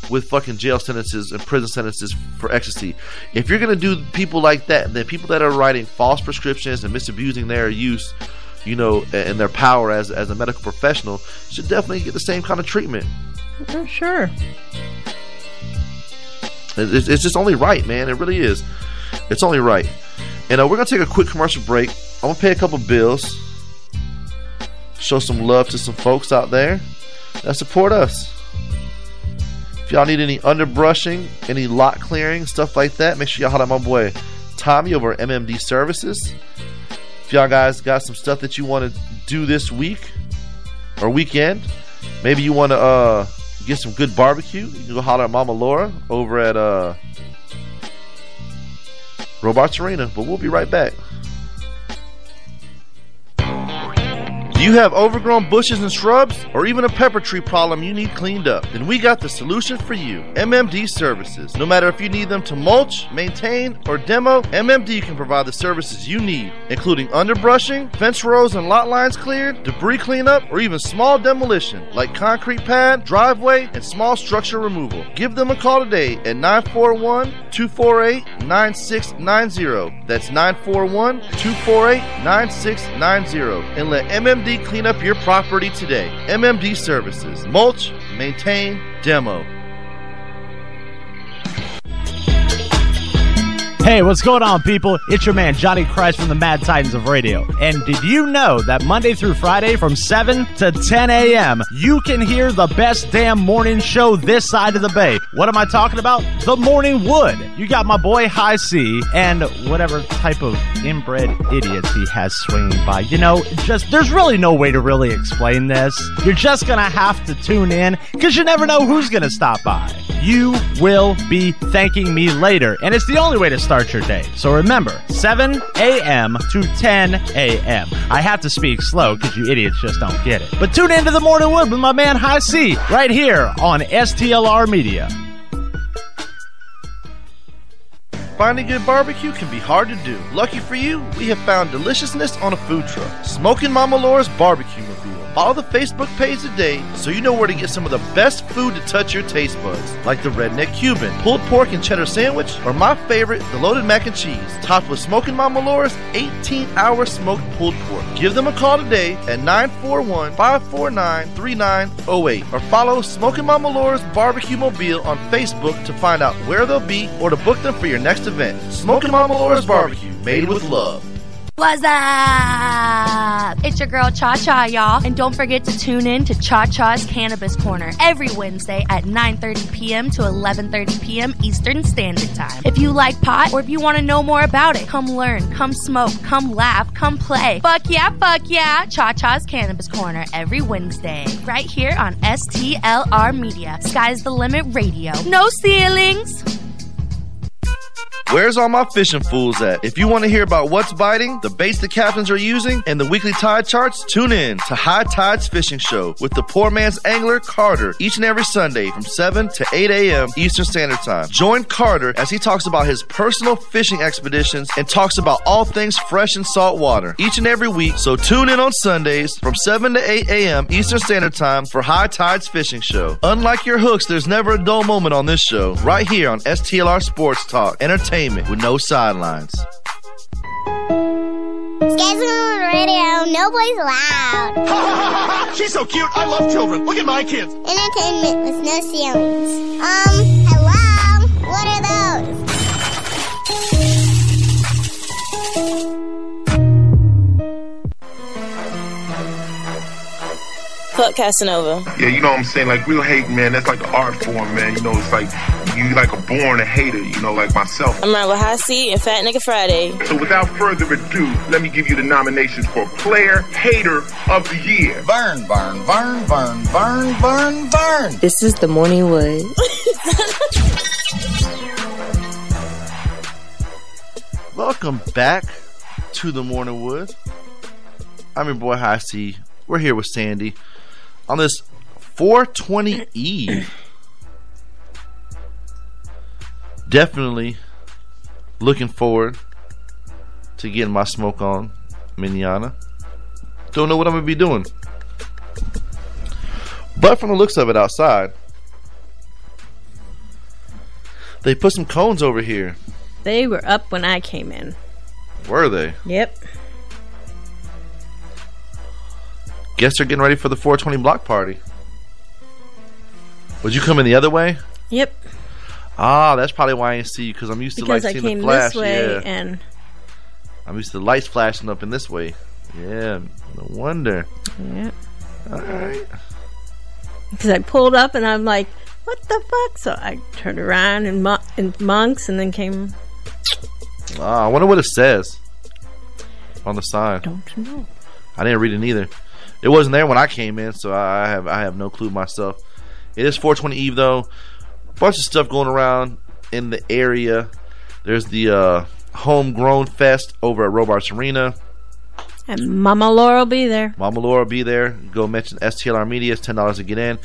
with fucking jail sentences and prison sentences for ecstasy. If you're gonna do people like that, then people that are writing false prescriptions and misusing their use, you know, and their power as as a medical professional should definitely get the same kind of treatment. Sure. It's, it's just only right, man. It really is. It's only right. And uh, we're gonna take a quick commercial break. I'm gonna pay a couple bills. Show some love to some folks out there that support us. If y'all need any underbrushing, any lot clearing, stuff like that, make sure y'all holler at my boy Tommy over at MMD Services. If y'all guys got some stuff that you want to do this week or weekend, maybe you want to uh, get some good barbecue, you can go holler at Mama Laura over at uh, Robarts Arena. But we'll be right back. You have overgrown bushes and shrubs, or even a pepper tree problem you need cleaned up? Then we got the solution for you MMD Services. No matter if you need them to mulch, maintain, or demo, MMD can provide the services you need, including underbrushing, fence rows and lot lines cleared, debris cleanup, or even small demolition like concrete pad, driveway, and small structure removal. Give them a call today at 941 248 9690. That's 941 248 9690. And let MMD clean up your property today. MMD Services. Mulch, maintain, demo. Hey, what's going on, people? It's your man, Johnny Christ from the Mad Titans of Radio. And did you know that Monday through Friday from 7 to 10 a.m., you can hear the best damn morning show this side of the bay? What am I talking about? The Morning Wood. You got my boy High Cee and whatever type of inbred idiots he has swinging by. You know, just there's really no way to really explain this. You're just gonna have to tune in because you never know who's gonna stop by. You will be thanking me later, and it's the only way to start your day. So remember, 7 a.m. to 10 a.m. I have to speak slow because you idiots just don't get it. But tune into the Morning Wood with my man High Cee right here on STLR Media. Finding good barbecue can be hard to do. Lucky for you, we have found deliciousness on a food truck. Smoking Mama Laura's Barbecue Mobile. Follow the Facebook page today so you know where to get some of the best food to touch your taste buds, like the Redneck Cuban, pulled pork and cheddar sandwich, or my favorite, the loaded mac and cheese, topped with Smoking Mama Laura's 18-hour smoked pulled pork. Give them a call today at 941-549-3908 or follow Smoking Mama Laura's Barbecue Mobile on Facebook to find out where they'll be or to book them for your next event. Smoking Mama Laura's Barbecue, made with love. What's up? It's your girl Cha Cha, y'all. And don't forget to tune in to Cha Cha's Cannabis Corner every Wednesday at 9.30 p.m. to 11.30 p.m. Eastern Standard Time. If you like pot or if you want to know more about it, come learn, come smoke, come laugh, come play. Fuck yeah, fuck yeah. Cha Cha's Cannabis Corner every Wednesday. Right here on STLR Media. Sky's the limit radio. No ceilings. Where's all my fishing fools at? If you want to hear about what's biting, the baits the captains are using, and the weekly tide charts, tune in to High Tides Fishing Show with the poor man's angler, Carter, each and every Sunday from 7 to 8 a.m. Eastern Standard Time. Join Carter as he talks about his personal fishing expeditions and talks about all things fresh and salt water each and every week. So tune in on Sundays from 7 to 8 a.m. Eastern Standard Time for High Tides Fishing Show. Unlike your hooks, there's never a dull moment on this show. Right here on STLR Sports Talk, entertainment with no sidelines. Schedule radio, no boys allowed. (laughs) She's so cute. I love children. Look at my kids. Entertainment with no ceilings. Um, hello? What are those? Fuck Casanova. Yeah, you know what I'm saying? Like real hate, man, that's like an art form, man. You know, it's like you like a born a hater, you know, like myself. I'm around with High Cee and Fat Nigga Friday. So without further ado, let me give you the nominations for Player Hater of the Year. Vern, Vern, Vern, Vern, Vern, Vern, Vern. This is the Morning Wood. (laughs) Welcome back to the Morning Wood. I'm your boy High Cee. We're here with Sandy on this 420 Eve. Definitely looking forward to getting my smoke on Minyana. Don't know what I'm gonna be doing. But from the looks of it outside, they put some cones over here. They were up when I came in. Were they? Yep. Guess they're getting ready for the 420 block party. Would you come in the other way? Yep. Ah, that's probably why I didn't see you because I'm used to Because like I seeing the flash. yeah. and I'm used to the lights flashing up in this way. Yeah, no wonder. yeah. All right. Because I pulled up and I'm like, what the fuck? So I turned around and, mo- and monks and then came. Ah, I wonder what it says on the sign. Don't know. I didn't read it either. It wasn't there when I came in, so I have I have no clue myself. It is 420 Eve though. Bunch of stuff going around in the area. There's the uh, homegrown fest over at Robarts Arena. And Mama Laura will be there. Mama Laura will be there. Go mention STLR Media. It's ten dollars to get in.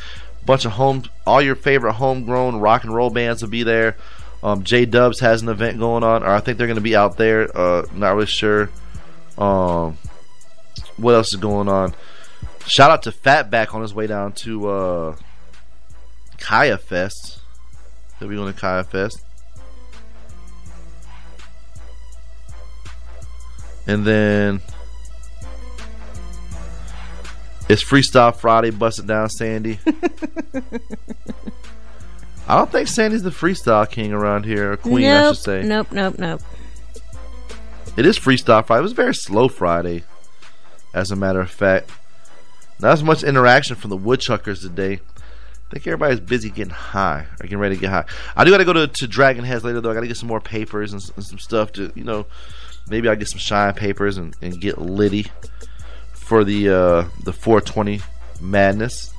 Bunch of home, all your favorite homegrown rock and roll bands will be there. Um, J Dubs has an event going on, or I think they're going to be out there. Uh, not really sure. Um, what else is going on? Shout out to Fatback on his way down to uh, Kaya Fest that we going to Kaya Fest. And then it's Freestyle Friday, busting down Sandy. (laughs) I don't think Sandy's the freestyle king around here, or queen, nope, I should say. Nope, nope, nope. It is freestyle Friday. It was very slow Friday, as a matter of fact. Not as much interaction from the woodchuckers today. I think everybody's busy getting high or getting ready to get high. I do got to go to, to Dragon Heads later, though. I got to get some more papers and, and some stuff to, you know, maybe I'll get some shine papers and, and get litty for the uh, the 420 madness.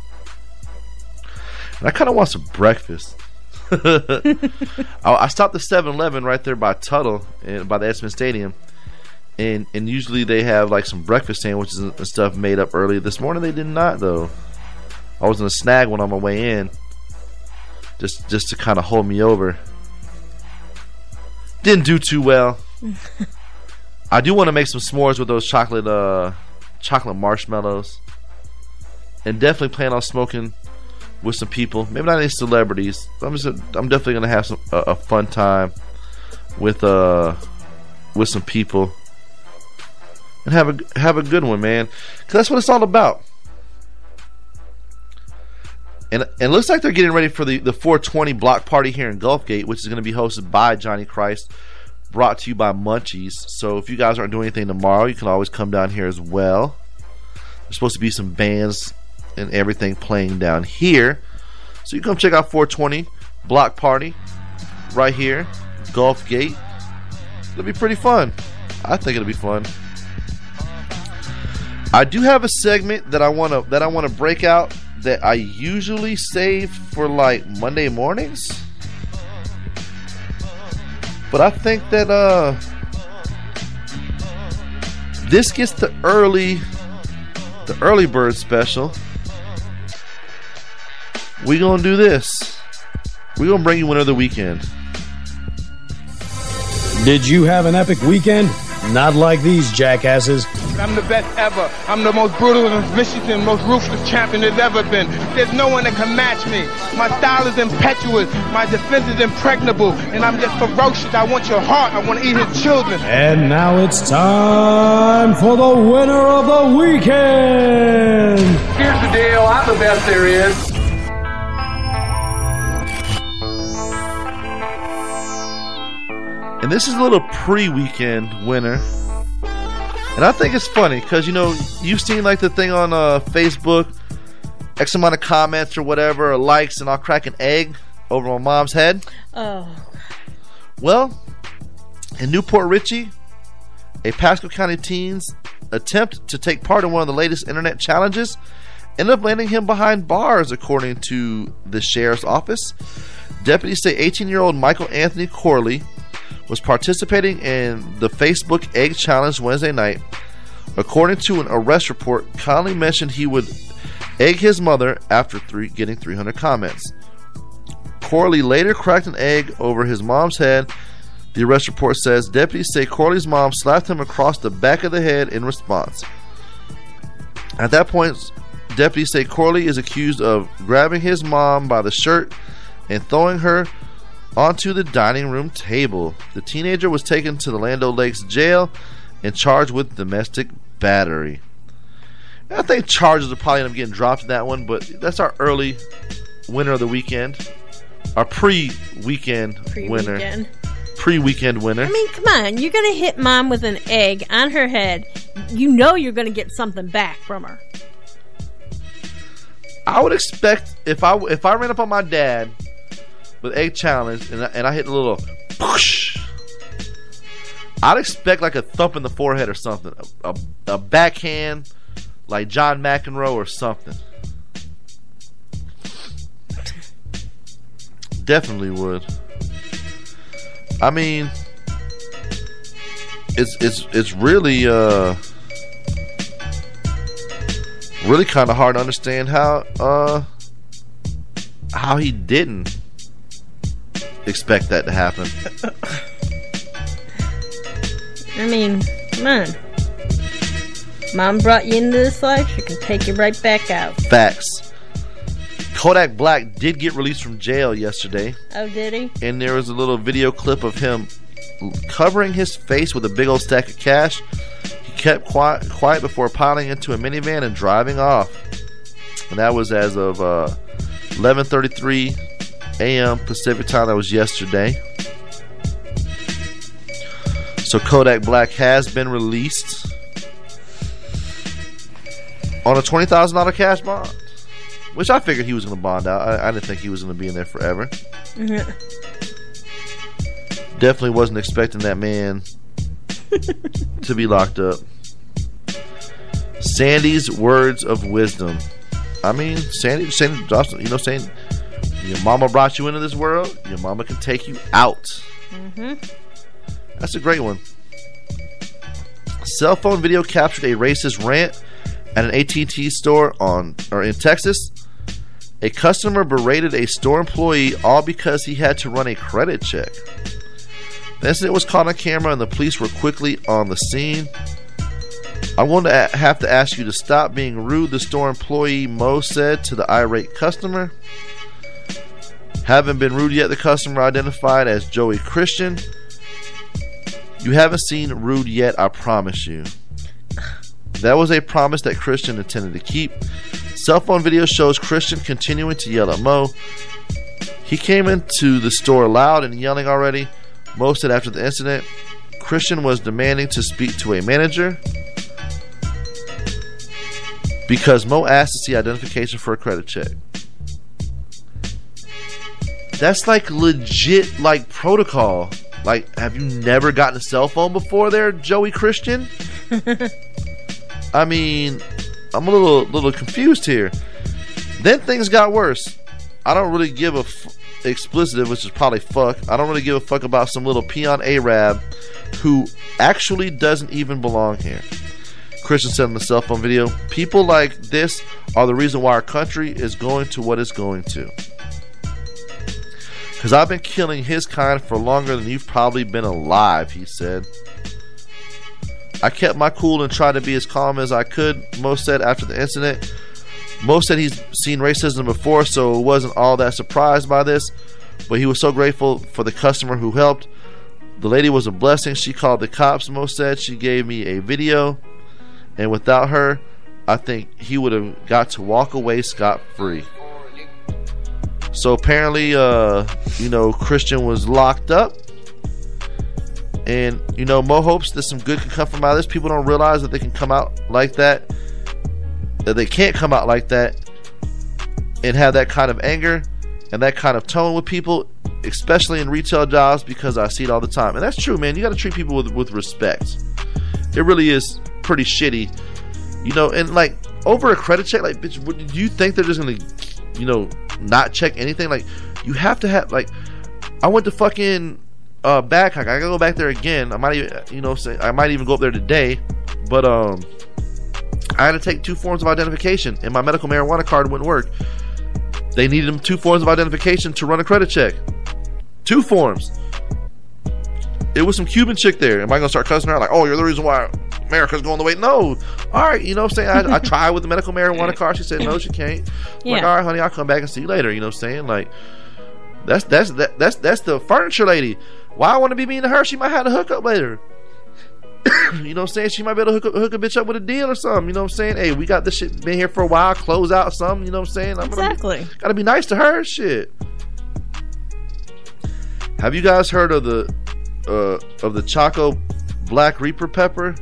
And I kind of want some breakfast. (laughs) I, I stopped at 7-Eleven right there by Tuttle and by the Ed Smith Stadium, and and usually they have like some breakfast sandwiches and and stuff made up early. This morning they did not though. I was in a snag one on my way in, just just to kind of hold me over. Didn't do too well. (laughs) I do want to make some s'mores with those chocolate uh chocolate marshmallows, and definitely plan on smoking with some people. Maybe not any celebrities. But I'm just I'm definitely gonna have some a, a fun time with uh with some people and have a have a good one, man. Cause that's what it's all about. And, and it looks like they're getting ready for the, the 420 block party here in Gulfgate, which is going to be hosted by Johnny Christ, brought to you by Munchies. So if you guys aren't doing anything tomorrow, you can always come down here as well. There's supposed to be some bands and everything playing down here. So you come check out 420 block party right here, Gulfgate. It'll be pretty fun. I think it'll be fun. I do have a segment that I want to that I want to break out that I usually save for like Monday mornings. But I think that uh this gets the early the early bird special. We gonna do this. We gonna bring you another weekend. Did you have an epic weekend? Not like these jackasses. I'm the best ever. I'm the most brutal and vicious and most ruthless champion there's ever been. There's no one that can match me. My style is impetuous. My defense is impregnable. And I'm just ferocious. I want your heart. I want to eat his children. And now it's time for the winner of the weekend. Here's the deal. I'm the best there is. And this is a little pre-weekend winner. And I think it's funny because you know you've seen like the thing on uh, Facebook, X amount of comments or whatever, or likes, and I'll crack an egg over my mom's head. Oh, Well, in New Port Richey, a Pasco County teen's attempt to take part in one of the latest internet challenges ended up landing him behind bars, according to the sheriff's office. Deputies say 18 year old Michael Anthony Corley was participating in the Facebook Egg Challenge Wednesday night. According to an arrest report, Conley mentioned he would egg his mother after three, getting 300 comments. Corley later cracked an egg over his mom's head. The arrest report says deputies say Corley's mom slapped him across the back of the head in response. At that point, deputies say Corley is accused of grabbing his mom by the shirt and throwing her onto the dining room table. The teenager was taken to the Land O' Lakes jail and charged with domestic battery. I think charges are probably going to getting dropped in that one, but that's our early winner of the weekend. Our pre-weekend, winner. Pre-weekend. Pre-weekend winner. I mean, come on. You're going to hit mom with an egg on her head. You know you're going to get something back from her. I would expect if I if I ran up on my dad with egg challenge and I, and I hit a little I'd expect like a thump in the forehead or something, a, a, a backhand like John McEnroe or something. Definitely would. I mean, it's it's it's really uh really kind of hard to understand how uh how he didn't expect that to happen. I mean, come on. Mom brought you into this life, she can take you right back out. Facts. Kodak Black did get released from jail yesterday, Oh, did he? and there was a little video clip of him covering his face with a big old stack of cash He kept quiet, quiet before piling into a minivan and driving off. And that was as of uh, 11:33 a.m. Pacific time. That was yesterday. So Kodak Black has been released on a twenty thousand dollar cash bond, which I figured he was going to bond out. I, I didn't think he was going to be in there forever. Mm-hmm. Definitely wasn't expecting that man (laughs) to be locked up. Sandy's words of wisdom. I mean, Sandy, Sandy Dawson, you know, saying your mama brought you into this world, your mama can take you out. Mm-hmm. That's a great one. Cell phone video captured a racist rant at an AT&T store on or in Texas. A customer berated a store employee all because he had to run a credit check. The incident was caught on camera and the police were quickly on the scene. I'm going to have to ask you to stop being rude, the store employee Mo said to the irate customer. Haven't been rude yet, the customer identified as Joey Christian. You haven't seen rude yet, I promise you. That was a promise that Christian intended to keep. Cell phone video shows Christian continuing to yell at Mo. He came into the store loud and yelling already. Mo said after the incident, Christian was demanding to speak to a manager because Mo asked to see identification for a credit check. That's like legit like protocol. Like, have you never gotten a cell phone before there, Joey Christian? (laughs) I mean, I'm a little little confused here. Then things got worse. I don't really give a f- explicit, which is probably fuck. I don't really give a fuck about some little peon Arab who actually doesn't even belong here. Christian said in the cell phone video, "People like this are the reason why our country is going to what it's going to." Because I've been killing his kind for longer than you've probably been alive, he said. I kept my cool and tried to be as calm as I could, Most said after the incident. Most said he's seen racism before, so wasn't all that surprised by this, but he was so grateful for the customer who helped. The lady was a blessing. She called the cops, Most said. She gave me a video, and without her, I think he would have got to walk away scot free. So apparently, uh, you know, Christian was locked up. And, you know, Mo hopes that some good can come from out of this. People don't realize that they can come out like that, that they can't come out like that and have that kind of anger and that kind of tone with people, especially in retail jobs, because I see it all the time. And that's true, man. You got to treat people with, with respect. It really is pretty shitty. You know, and like over a credit check, like, bitch, do you think they're just going to, you know, not check anything? Like, you have to have, like, I went to fucking uh back I gotta go back there again. I might even you know say I might even go up there today. But um I had to take two forms of identification and my medical marijuana card wouldn't work. They needed them two forms of identification to run a credit check. Two forms. It was some Cuban chick there. Am I gonna start cussing her out like, oh you're the reason why America's going the way? No. Alright, you know what I'm saying? I, I tried with the medical marijuana card. She said no, she can't. I'm Like, alright, honey, I'll come back and see you later, you know what I'm saying? Like that's that's that, that's that's the furniture lady. Why I want to be mean to her? She might have to hook up later. (coughs) you know what I'm saying? She might be able to hook, up, hook a bitch up with a deal or something. You know what I'm saying? Hey, we got this shit been here for a while. Close out something. You know what I'm saying? I'm Exactly. Gotta be, gotta be nice to her. Shit. Have you guys heard of the uh, of the Choco Black Reaper Pepper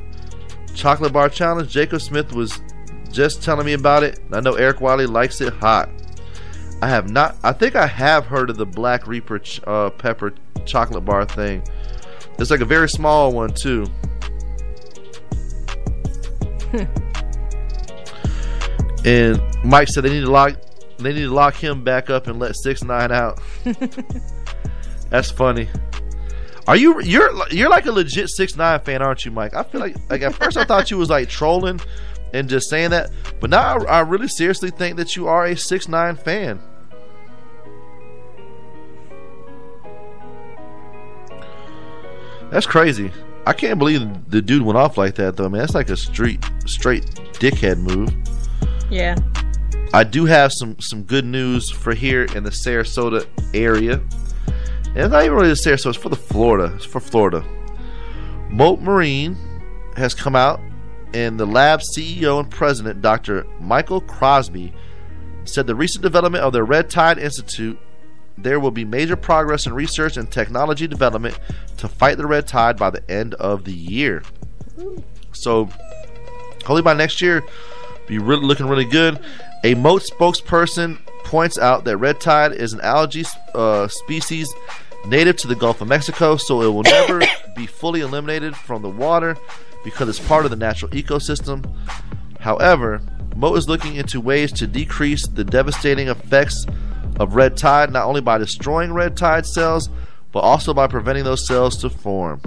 chocolate bar challenge? Jacob Smith was just telling me about it. I know Eric Wiley likes it hot. I have not. I think I have heard of the Black Reaper ch- uh, pepper chocolate bar thing. It's like a very small one too. (laughs) and Mike said they need to lock they need to lock him back up and let six nine out. (laughs) That's funny. Are you you're you're like a legit six nine fan, aren't you, Mike? I feel like like at first I thought you was like trolling and just saying that, but now I, I really seriously think that you are a six nine fan. That's crazy. I can't believe the dude went off like that though, man. That's like a street straight dickhead move. Yeah. I do have some some good news for here in the Sarasota area. It's not even really the Sarasota, it's for the Florida. It's for Florida. Mote Marine has come out and the lab's CEO and president, Dr. Michael Crosby, said the recent development of the Red Tide Institute, there will be major progress in research and technology development to fight the red tide by the end of the year. So, hopefully by next year, be really looking really good. A Mote spokesperson points out that red tide is an algae uh, species native to the Gulf of Mexico, so it will never (coughs) be fully eliminated from the water because it's part of the natural ecosystem. However, Mote is looking into ways to decrease the devastating effects of red tide not only by destroying red tide cells, but also by preventing those cells to form.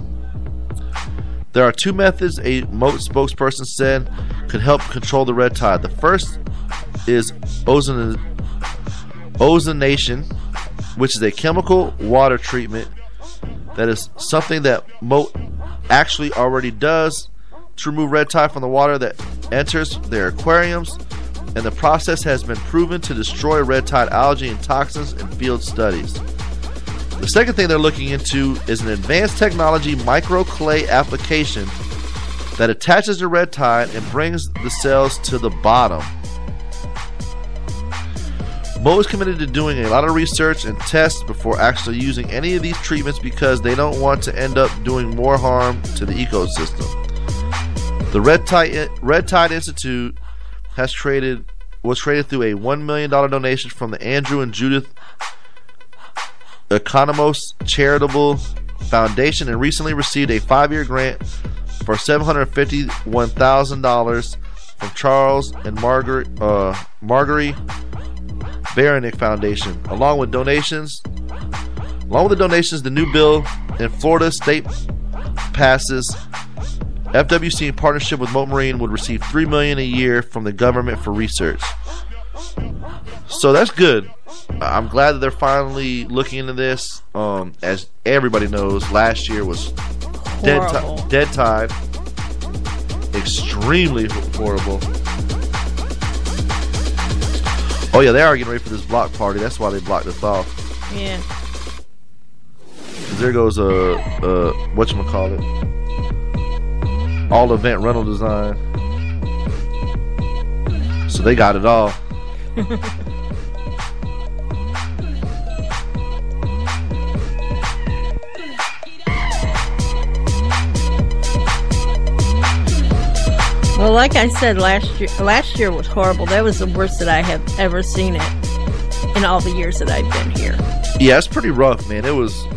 There are two methods a Mote spokesperson said could help control the red tide. The first is ozone, ozonation, which is a chemical water treatment that is something that Mote actually already does to remove red tide from the water that enters their aquariums, and the process has been proven to destroy red tide algae and toxins in field studies. The second thing they're looking into is an advanced technology microclay application that attaches the red tide and brings the cells to the bottom. Mo is committed to doing a lot of research and tests before actually using any of these treatments because they don't want to end up doing more harm to the ecosystem. The Red Tide, red tide Institute has created was created through a $1 million donation from the Andrew and Judith Economos Charitable Foundation and recently received a five year grant for $751,000 from Charles and Margaret uh, Marguerite Barancik Foundation. Along with donations, along with the donations, the new bill in Florida state passes. FWC in partnership with Mote Marine would receive three million a year from the government for research. So that's good. I'm glad that they're finally looking into this. Um, as everybody knows, last year was dead, ti- dead tide, extremely horrible. Oh yeah, they are getting ready for this block party. That's why they blocked us off. Yeah. there goes a uh, uh, what you call it, all event rental design. So they got it all. (laughs) Well, like I said last year, last year was horrible. That was the worst that I have ever seen it in all the years that I've been here. Yeah, it's pretty rough, man. It was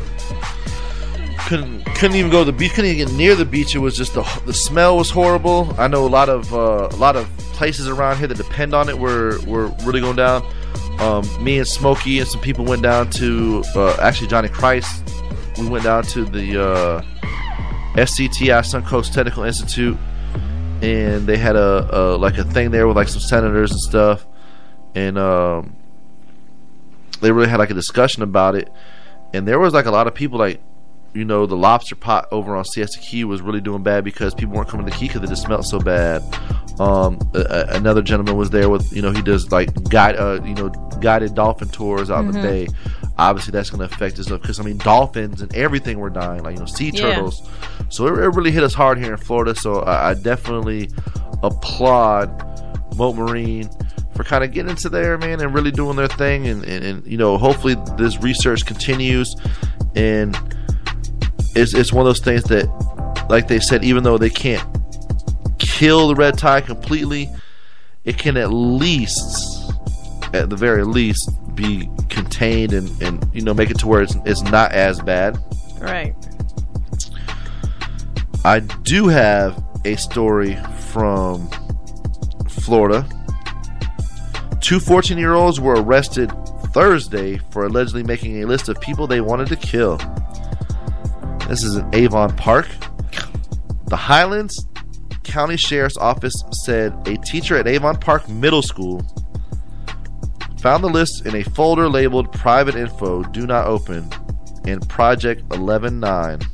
couldn't couldn't even go to the beach. Couldn't even get near the beach. It was just the the smell was horrible. I know a lot of uh, a lot of places around here that depend on it were were really going down. Um, me and Smokey and some people went down to uh, actually Johnny Christ. We went down to the uh, SCTI Suncoast Technical Institute, and they had a, a like a thing there with like some senators and stuff, and um, they really had like a discussion about it. And there was like a lot of people like you know, the lobster pot over on Siesta Key was really doing bad because people weren't coming to key because it just smelled so bad. Um, a, a- another gentleman was there with, you know, he does like guide, uh, you know, guided dolphin tours out in the Mhm. bay. Obviously, that's going to affect us because I mean, dolphins and everything were dying, like you know, sea Yeah. turtles. So it, it really hit us hard here in Florida. So I, I definitely applaud Mote Marine for kind of getting into there, man, and really doing their thing. And, and, and you know, hopefully this research continues. And it's, it's one of those things that, like they said, even though they can't kill the red tide completely, it can at least, at the very least, be contained and, and you know, make it to where it's, it's not as bad. Right. I do have a story from Florida. Two 14 year olds were arrested Thursday for allegedly making a list of people they wanted to kill. This is in Avon Park. The Highlands County Sheriff's Office said a teacher at Avon Park Middle School found the list in a folder labeled Private Info, Do Not Open, in Project 119.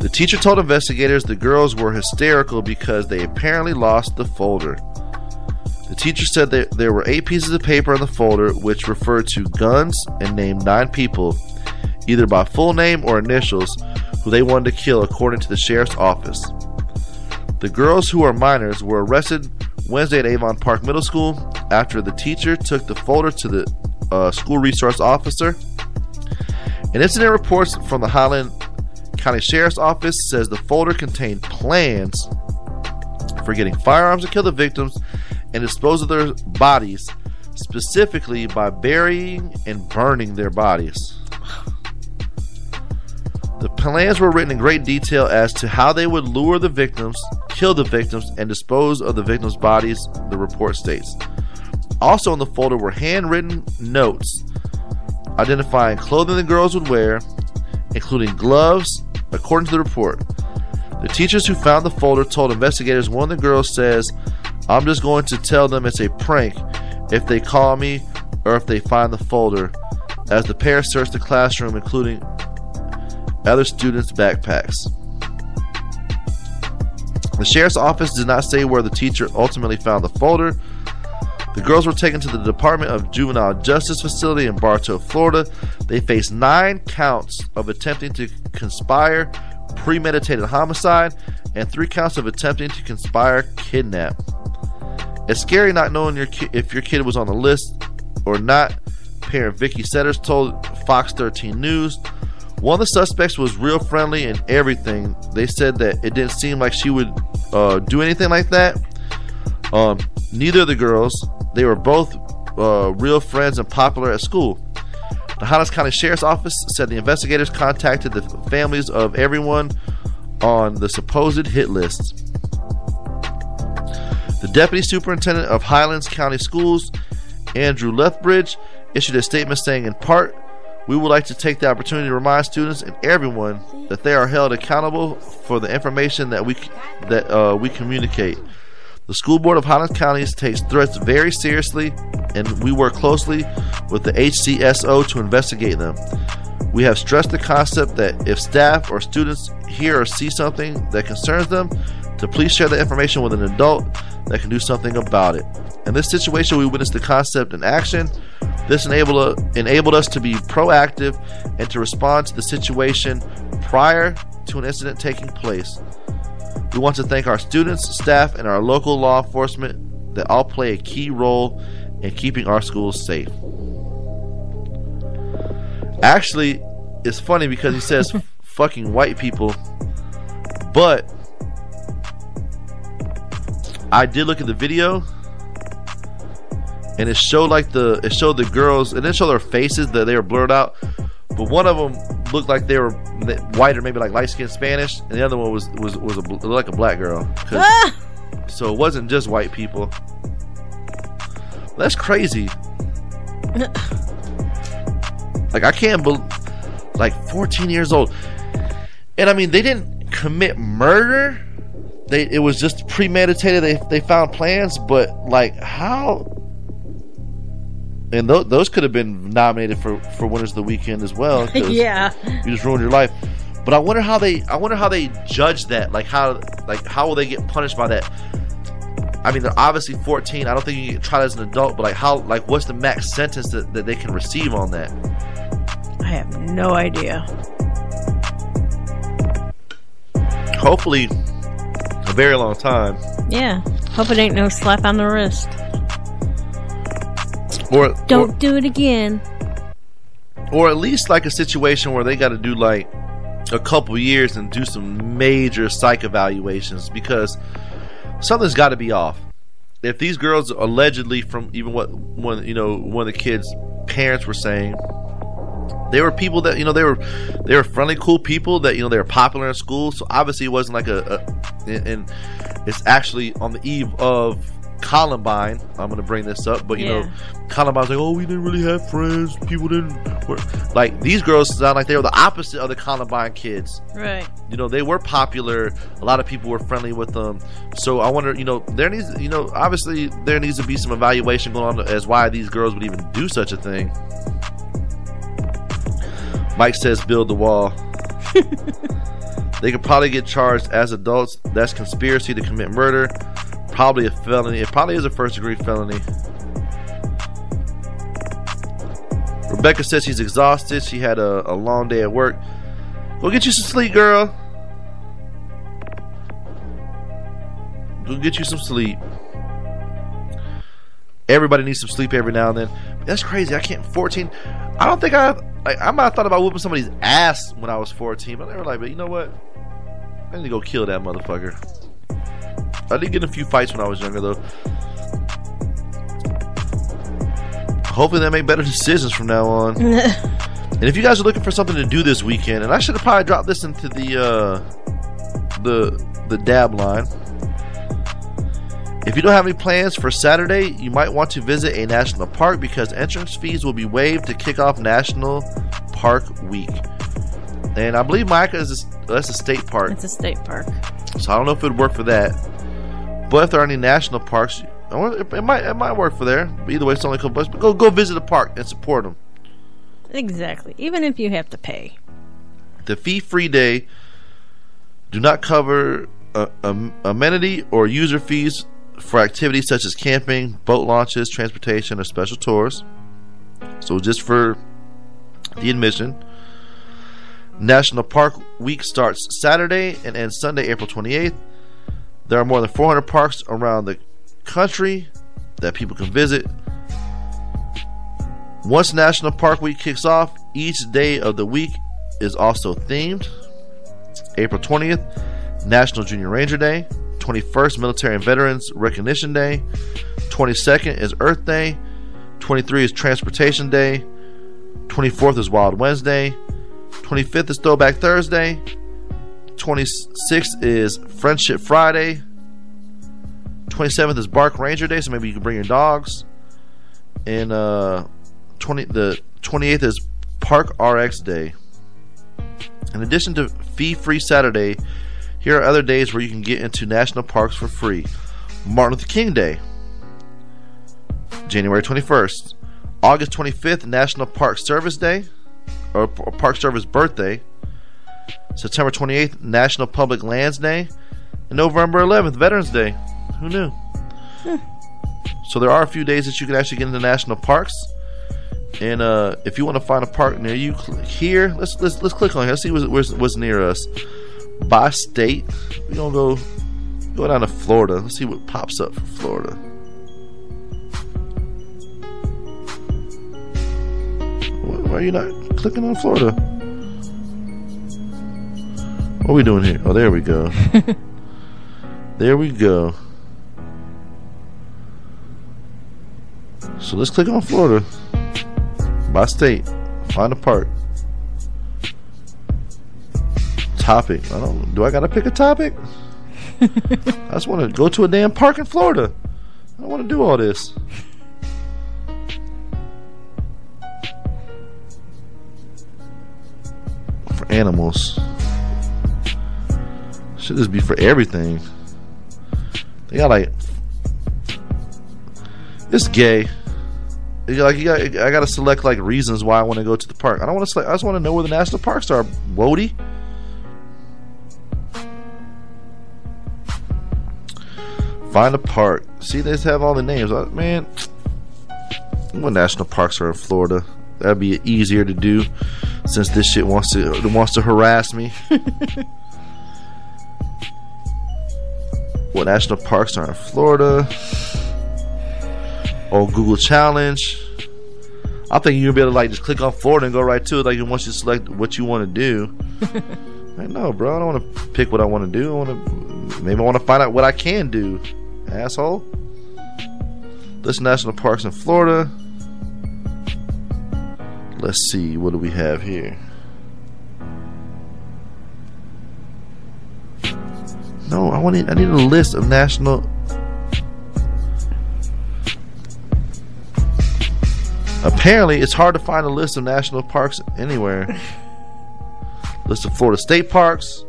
The teacher told investigators the girls were hysterical because they apparently lost the folder. The teacher said that there were eight pieces of paper in the folder which referred to guns and named nine people, either by full name or initials, who they wanted to kill, according to the sheriff's office. The girls, who are minors, were arrested Wednesday at Avon Park Middle School after the teacher took the folder to the uh, school resource officer. An incident reports from the Highland County Sheriff's Office says the folder contained plans for getting firearms to kill the victims and dispose of their bodies, specifically by burying and burning their bodies. The plans were written in great detail as to how they would lure the victims, kill the victims, and dispose of the victims' bodies, the report states. Also in the folder were handwritten notes identifying clothing the girls would wear, including gloves, according to the report. The teachers who found the folder told investigators one of the girls says, I'm just going to tell them it's a prank if they call me or if they find the folder, as the pair searched the classroom, including other students' backpacks. The sheriff's office did not say where the teacher ultimately found the folder. The girls were taken to the Department of Juvenile Justice facility in Bartow, Florida. They faced nine counts of attempting to conspire, premeditated homicide, and three counts of attempting to conspire kidnap. It's scary not knowing your ki- if your kid was on the list or not. Parent Vicky Setters told Fox 13 News. One of the suspects was real friendly and everything. They said that it didn't seem like she would uh, do anything like that. Um, neither of the girls, they were both uh, real friends and popular at school. The Highlands County Sheriff's Office said the investigators contacted the families of everyone on the supposed hit list. The Deputy Superintendent of Highlands County Schools, Andrew Lethbridge, issued a statement saying, in part, we would like to take the opportunity to remind students and everyone that they are held accountable for the information that we that uh, we communicate. The School Board of Highlands County takes threats very seriously, and we work closely with the HCSO to investigate them. We have stressed the concept that if staff or students hear or see something that concerns them, to please share the information with an adult that can do something about it. In this situation, we witnessed the concept in action. This enabled, enabled us to be proactive and to respond to the situation prior to an incident taking place. We want to thank our students, staff, and our local law enforcement that all play a key role in keeping our schools safe. Actually, it's funny because he says (laughs) fucking white people, but I did look at the video and it showed like the it showed the girls and it showed their faces that they were blurred out but one of them looked like they were white or maybe like light skinned Spanish and the other one was was was a, like a black girl ah! (laughs) so it wasn't just white people that's crazy (laughs) like I can't believe like 14 years old and I mean they didn't commit murder they it was just premeditated. They they found plans, but like how? And th- those could have been nominated for for winners of the weekend as well. (laughs) yeah, you just ruined your life. But I wonder how they I wonder how they judge that. Like how like how will they get punished by that? I mean, they're obviously 14. I don't think you get tried as an adult, but like how like what's the max sentence that, that they can receive on that? I have no idea. Hopefully very long time. Yeah. Hope it ain't no slap on the wrist. Or don't or, do it again. Or at least like a situation where they got to do like a couple years and do some major psych evaluations because something's got to be off. If these girls allegedly from even what one you know one of the kids' parents were saying they were people that you know they were they were friendly cool people that you know they were popular in school so obviously it wasn't like a, a and it's actually on the eve of Columbine. I'm gonna bring this up, but you yeah. know, Columbine's like, oh, we didn't really have friends. People didn't work. like these girls sound like they were the opposite of the Columbine kids. Right. You know, they were popular. A lot of people were friendly with them. So I wonder, you know, there needs, you know, obviously there needs to be some evaluation going on as why these girls would even do such a thing. Mike says build the wall. (laughs) they could probably get charged as adults. That's conspiracy to commit murder. Probably a felony. It probably is a first degree felony. Rebecca says she's exhausted. She had a, a long day at work. Go get you some sleep, girl. Go get you some sleep. Everybody needs some sleep every now and then. That's crazy. I can't. 14. I don't think I. Like, I might have thought about whooping somebody's ass when I was 14, but they were like, but you know what? I need to go kill that motherfucker. I did get in a few fights when I was younger, though. Hopefully, they make better decisions from now on. (laughs) and if you guys are looking for something to do this weekend, and I should have probably dropped this into the uh, the the dab line. If you don't have any plans for Saturday, you might want to visit a national park because entrance fees will be waived to kick off National Park Week. And I believe Myakka is a, that's a state park. It's a state park. So I don't know if it would work for that. But if there are any national parks, it might it might work for there. But either way, it's only a couple bucks. But go go visit a park and support them. Exactly. Even if you have to pay. The fee-free day do not cover uh, um, amenity or user fees for activities such as camping, boat launches, transportation, or special tours. So just for the admission. National Park Week starts Saturday and ends Sunday, April 28th. There are more than 400 parks around the country that people can visit. Once National Park Week kicks off, each day of the week is also themed. April 20th, National Junior Ranger Day. 21st, Military and Veterans Recognition Day. 22nd is Earth Day. 23 is Transportation Day. 24th is Wild Wednesday. 25th is Throwback Thursday. 26th is Friendship Friday. 27th is Bark Ranger Day, so maybe you can bring your dogs. And uh, 20 the 28th is Park RX Day. In addition to fee free Saturday, here are other days where you can get into national parks for free. Martin Luther King Day, January 21st. August 25th, National Park Service Day, or Park Service Birthday. September 28th, National Public Lands Day. And November 11th, Veterans Day. Who knew? So there are a few days that you can actually get into national parks. And uh, if you want to find a park near you, cl- here let's let's let's click on here. Let's see what's, what's near us. By state, We're gonna go go down to Florida. Let's see what pops up for Florida. Why why are you not clicking on Florida? What are we doing here? Oh, there we go. (laughs) there we go. So let's click on Florida. By state. Find a park. Topic. I don't do I gotta pick a topic? (laughs) I just wanna go to a damn park in Florida. I don't wanna do all this. For animals. Should this be for everything? They got like it's gay. You like you got, I got to select like reasons why I want to go to the park. I don't want to select. I just want to know where the national parks are. Wody. Find a park. See, they have all the names. Uh, Man, what national parks are in Florida? That'd be easier to do, since this shit wants to wants to harass me. (laughs) what national parks are in Florida? or Google Challenge. I think you'll be able to like just click on Florida and go right to it. Like once you select what you want to do. (laughs) I know, bro. I don't want to pick what I want to do. I want to maybe I want to find out what I can do, asshole. List national parks in Florida. Let's see. What do we have here? No, I want. I need a list of national Apparently, it's hard to find a list of national parks anywhere. (laughs) list of Florida state parks,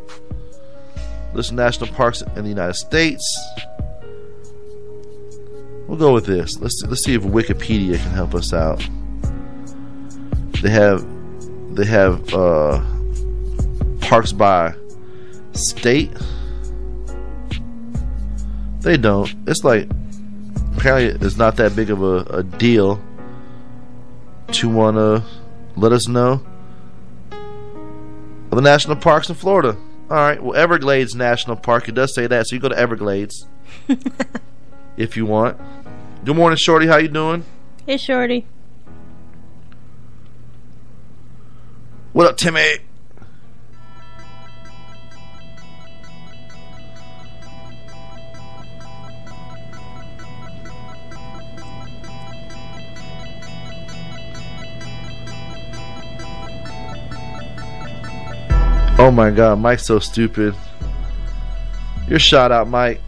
list of national parks in the United States. We'll go with this. Let's let's see if Wikipedia can help us out. They have they have uh, parks by state. They don't. It's like apparently it's not that big of a, a deal to want to let us know. the national parks in Florida. All right. Well, Everglades National Park. It does say that, so you go to Everglades (laughs) if you want. Good morning, Shorty. How you doing? Hey, Shorty. What up, Timmy? Oh my god, Mike's so stupid. Your shout out, Mike.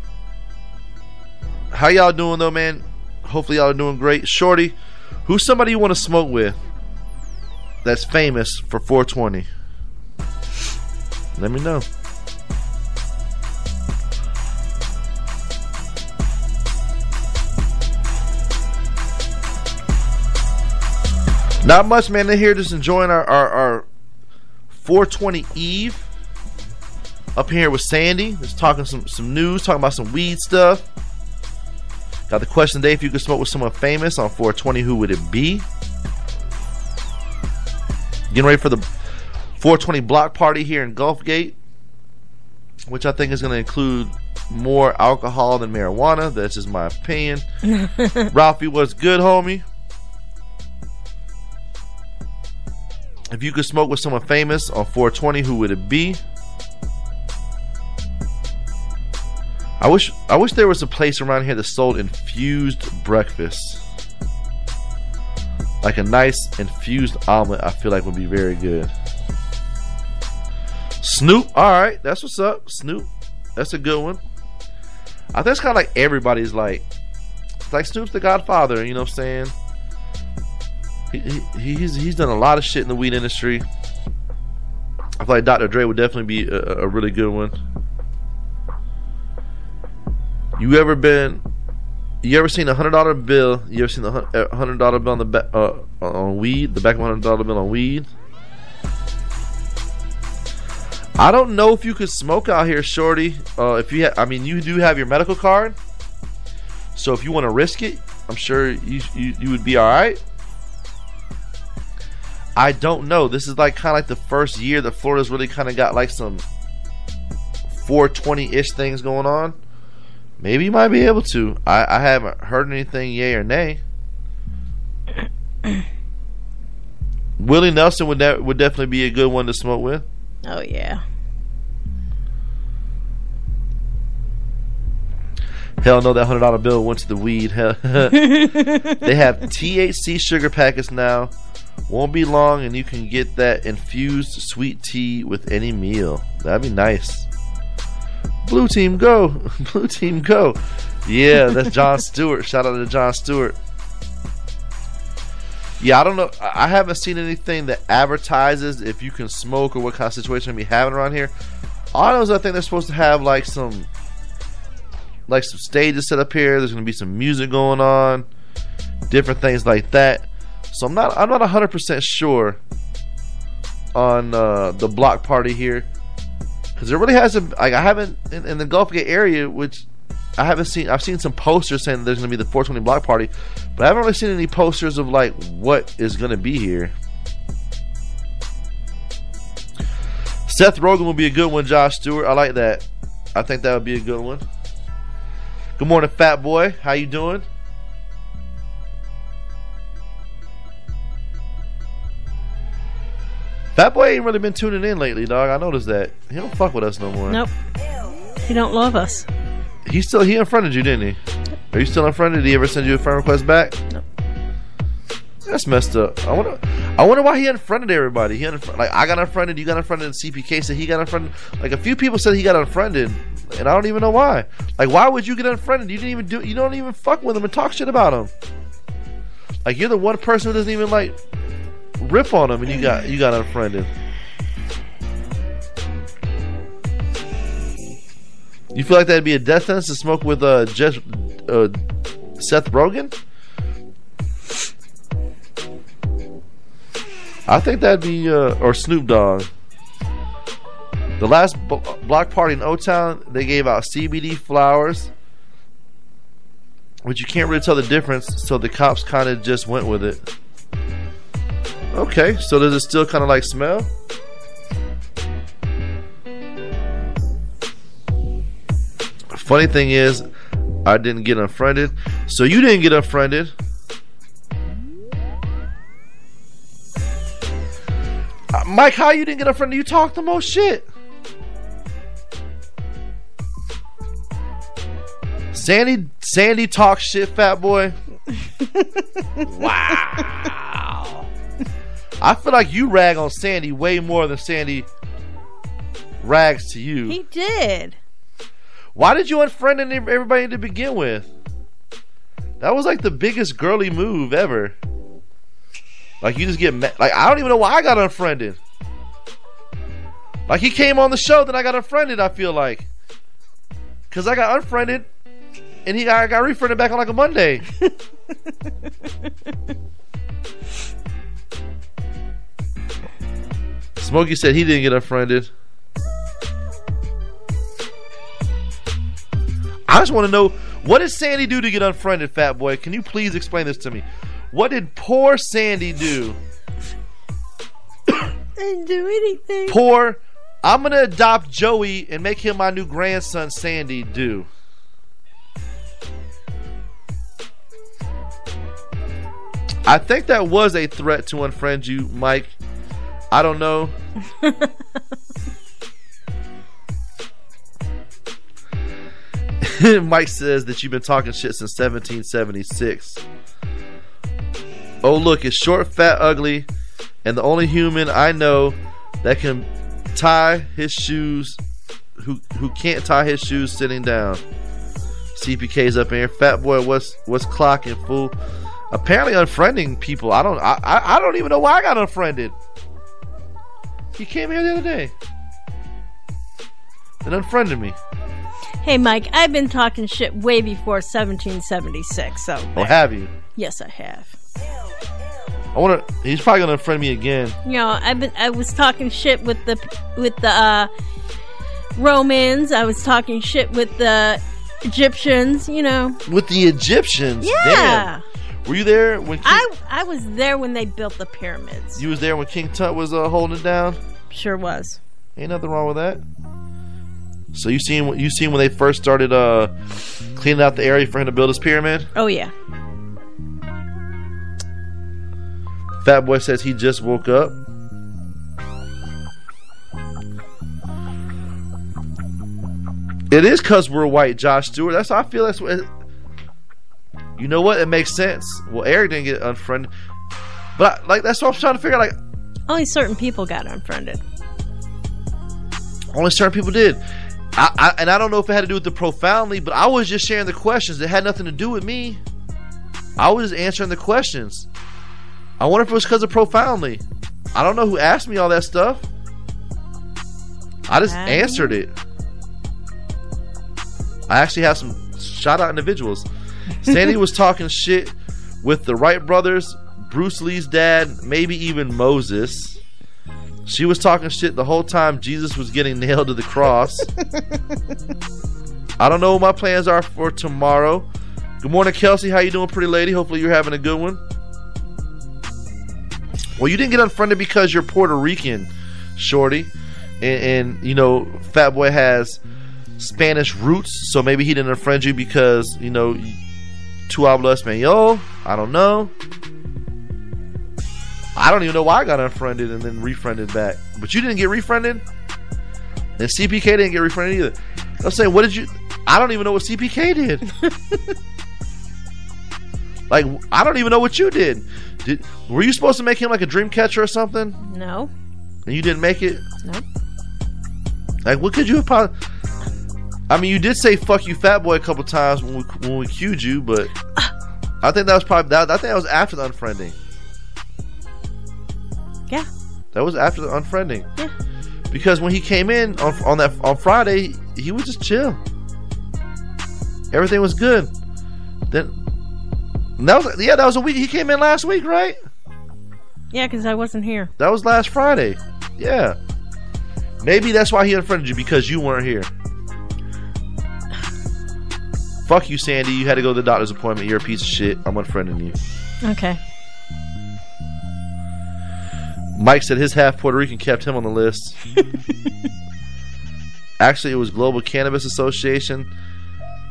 How y'all doing though, man? Hopefully y'all are doing great. Shorty, who's somebody you want to smoke with that's famous for 420? Let me know. Not much, man. They're here just enjoying our, our, our 420 Eve up here with Sandy. Just talking some, some news, talking about some weed stuff. Got the question today if you could smoke with someone famous on 420, who would it be? Getting ready for the 420 block party here in Gulfgate, which I think is going to include more alcohol than marijuana. That's just my opinion. (laughs) Ralphie, what's good, homie? If you could smoke with someone famous on 420, who would it be? I wish I wish there was a place around here that sold infused breakfast. Like a nice infused omelet, I feel like would be very good. Snoop, all right, that's what's up. Snoop, that's a good one. I think it's kind of like everybody's like, it's like Snoop's the Godfather. You know what I'm saying? He, he, he's he's done a lot of shit in the weed industry. I feel like Dr. Dre would definitely be a, a really good one. You ever been? You ever seen a hundred dollar bill? You ever seen a hundred dollar bill on the back uh, on weed? The back of a hundred dollar bill on weed. I don't know if you could smoke out here, shorty. Uh, if you, ha- I mean, you do have your medical card, so if you want to risk it, I'm sure you, you you would be all right. I don't know. This is like kind of like the first year that Florida's really kind of got like some 420 ish things going on. Maybe you might be able to. I, I haven't heard anything, yay or nay. (clears throat) Willie Nelson would de- would definitely be a good one to smoke with. Oh yeah. Hell no, that hundred dollar bill went to the weed. (laughs) Hell, (laughs) they have THC sugar packets now. Won't be long, and you can get that infused sweet tea with any meal. That'd be nice. Blue team go, (laughs) blue team go. Yeah, that's John (laughs) Stewart. Shout out to John Stewart. Yeah, I don't know. I haven't seen anything that advertises if you can smoke or what kind of situation we having around here. All I know is I think they're supposed to have like some, like some stages set up here. There's going to be some music going on, different things like that. So I'm not I'm not 100 percent sure on uh, the block party here because there really hasn't like I haven't in, in the Gulfgate area, which I haven't seen. I've seen some posters saying there's going to be the 420 block party, but I haven't really seen any posters of like what is going to be here. Seth Rogen will be a good one. Josh Stewart, I like that. I think that would be a good one. Good morning, Fat Boy. How you doing? Fat Boy ain't really been tuning in lately, dog. I noticed that. He don't fuck with us no more. Nope. He don't love us. He still he unfriended you, didn't he? Are you still unfriended? Did he ever send you a friend request back? Nope. That's messed up. I wonder. I wonder why he unfriended everybody. He unfriended, like I got unfriended. You got unfriended. And CPK said he got unfriended. Like a few people said he got unfriended, and I don't even know why. Like why would you get unfriended? You didn't even do. You don't even fuck with him and talk shit about him. Like you're the one person who doesn't even like rip on him, and you got you got unfriended. You feel like that'd be a death sentence to smoke with uh, Jeff, uh Seth Rogen? I think that'd be uh, or Snoop Dogg. The last b- block party in O Town, they gave out CBD flowers, but you can't really tell the difference. So the cops kind of just went with it. Okay, so does it still kind of like smell? Funny thing is, I didn't get unfriended. So you didn't get unfriended. Uh, Mike, how you didn't get unfriended? You talk the most shit. Sandy Sandy talks shit, fat boy. (laughs) wow. I feel like you rag on Sandy way more than Sandy rags to you. He did. Why did you unfriend everybody to begin with? That was like the biggest girly move ever. Like you just get mad. Like I don't even know why I got unfriended. Like he came on the show, then I got unfriended. I feel like because I got unfriended, and he I got refriended back on like a Monday. (laughs) Smokey said he didn't get unfriended. I just want to know what did Sandy do to get unfriended, fat boy? Can you please explain this to me? What did poor Sandy do? I didn't do anything. Poor, I'm gonna adopt Joey and make him my new grandson, Sandy. Do. I think that was a threat to unfriend you, Mike. I don't know. (laughs) Mike says that you've been talking shit since 1776. Oh, look, it's short, fat, ugly, and the only human I know that can tie his shoes, who who can't tie his shoes sitting down. CPK's up in here. Fat boy, what's what's clocking, fool? Apparently unfriending people. I don't. I, I I don't even know why I got unfriended. He came here the other day and unfriended me. Hey, Mike, I've been talking shit way before 1776. So. Oh, have you? Yes, I have. I want to. He's probably gonna unfriend me again. You know, I've been. I was talking shit with the with the uh, Romans. I was talking shit with the Egyptians. You know. With the Egyptians. Yeah. Damn. Were you there when King, I I was there when they built the pyramids. you was there when King Tut was uh, holding it down? Sure was. Ain't nothing wrong with that. So you seen you seen when they first started uh cleaning out the area for him to build his pyramid? Oh yeah. Fat boy says he just woke up. It is cause we're white, Josh Stewart. That's how I feel. That's what. You know what? It makes sense. Well, Eric didn't get unfriended, but I, like that's what I'm trying to figure. out. Like Only certain people got unfriended. only certain people did. I, I, and I don't know if it had to do with the profoundly, but I was just sharing the questions. It had nothing to do with me. I was just answering the questions. I wonder if it was because of profoundly. I don't know who asked me all that stuff. I just answered it. I actually have some shout out individuals. Sandy was talking shit with the Wright brothers, Bruce Lee's dad, maybe even Moses. She was talking shit the whole time Jesus was getting nailed to the cross. (laughs) I don't know what my plans are for tomorrow. Good morning, Kelsey. How you doing, pretty lady? Hopefully you're having a good one. Well, you didn't get unfriended because you're Puerto Rican, shorty, and, and you know Fat Boy has Spanish roots, so maybe he didn't unfriend you because you know tu hablas español. I don't know. I don't even know why I got unfriended and then refriended back. But you didn't get refriended, and CPK didn't get refriended either. I'm saying, what did you? I don't even know what CPK did. (laughs) like, I don't even know what you did. Did were you supposed to make him like a dream catcher or something? No. And you didn't make it? Nope. Like, what could you have? I mean, you did say "fuck you, fat boy" a couple times when we when we cued you, but I think that was probably that. I think that was after the unfriending. Yeah. That was after the unfriending. Yeah. Because when he came in on on that on Friday, he was just chill. Everything was good. Then that was yeah, that was a week. He came in last week, right? Yeah, because I wasn't here. That was last Friday. Yeah. Maybe that's why he unfriended you because you weren't here. Fuck you, Sandy. You had to go to the doctor's appointment. You're a piece of shit. I'm unfriending you. Okay. Mike said his half Puerto Rican kept him on the list. (laughs) Actually, it was Global Cannabis Association.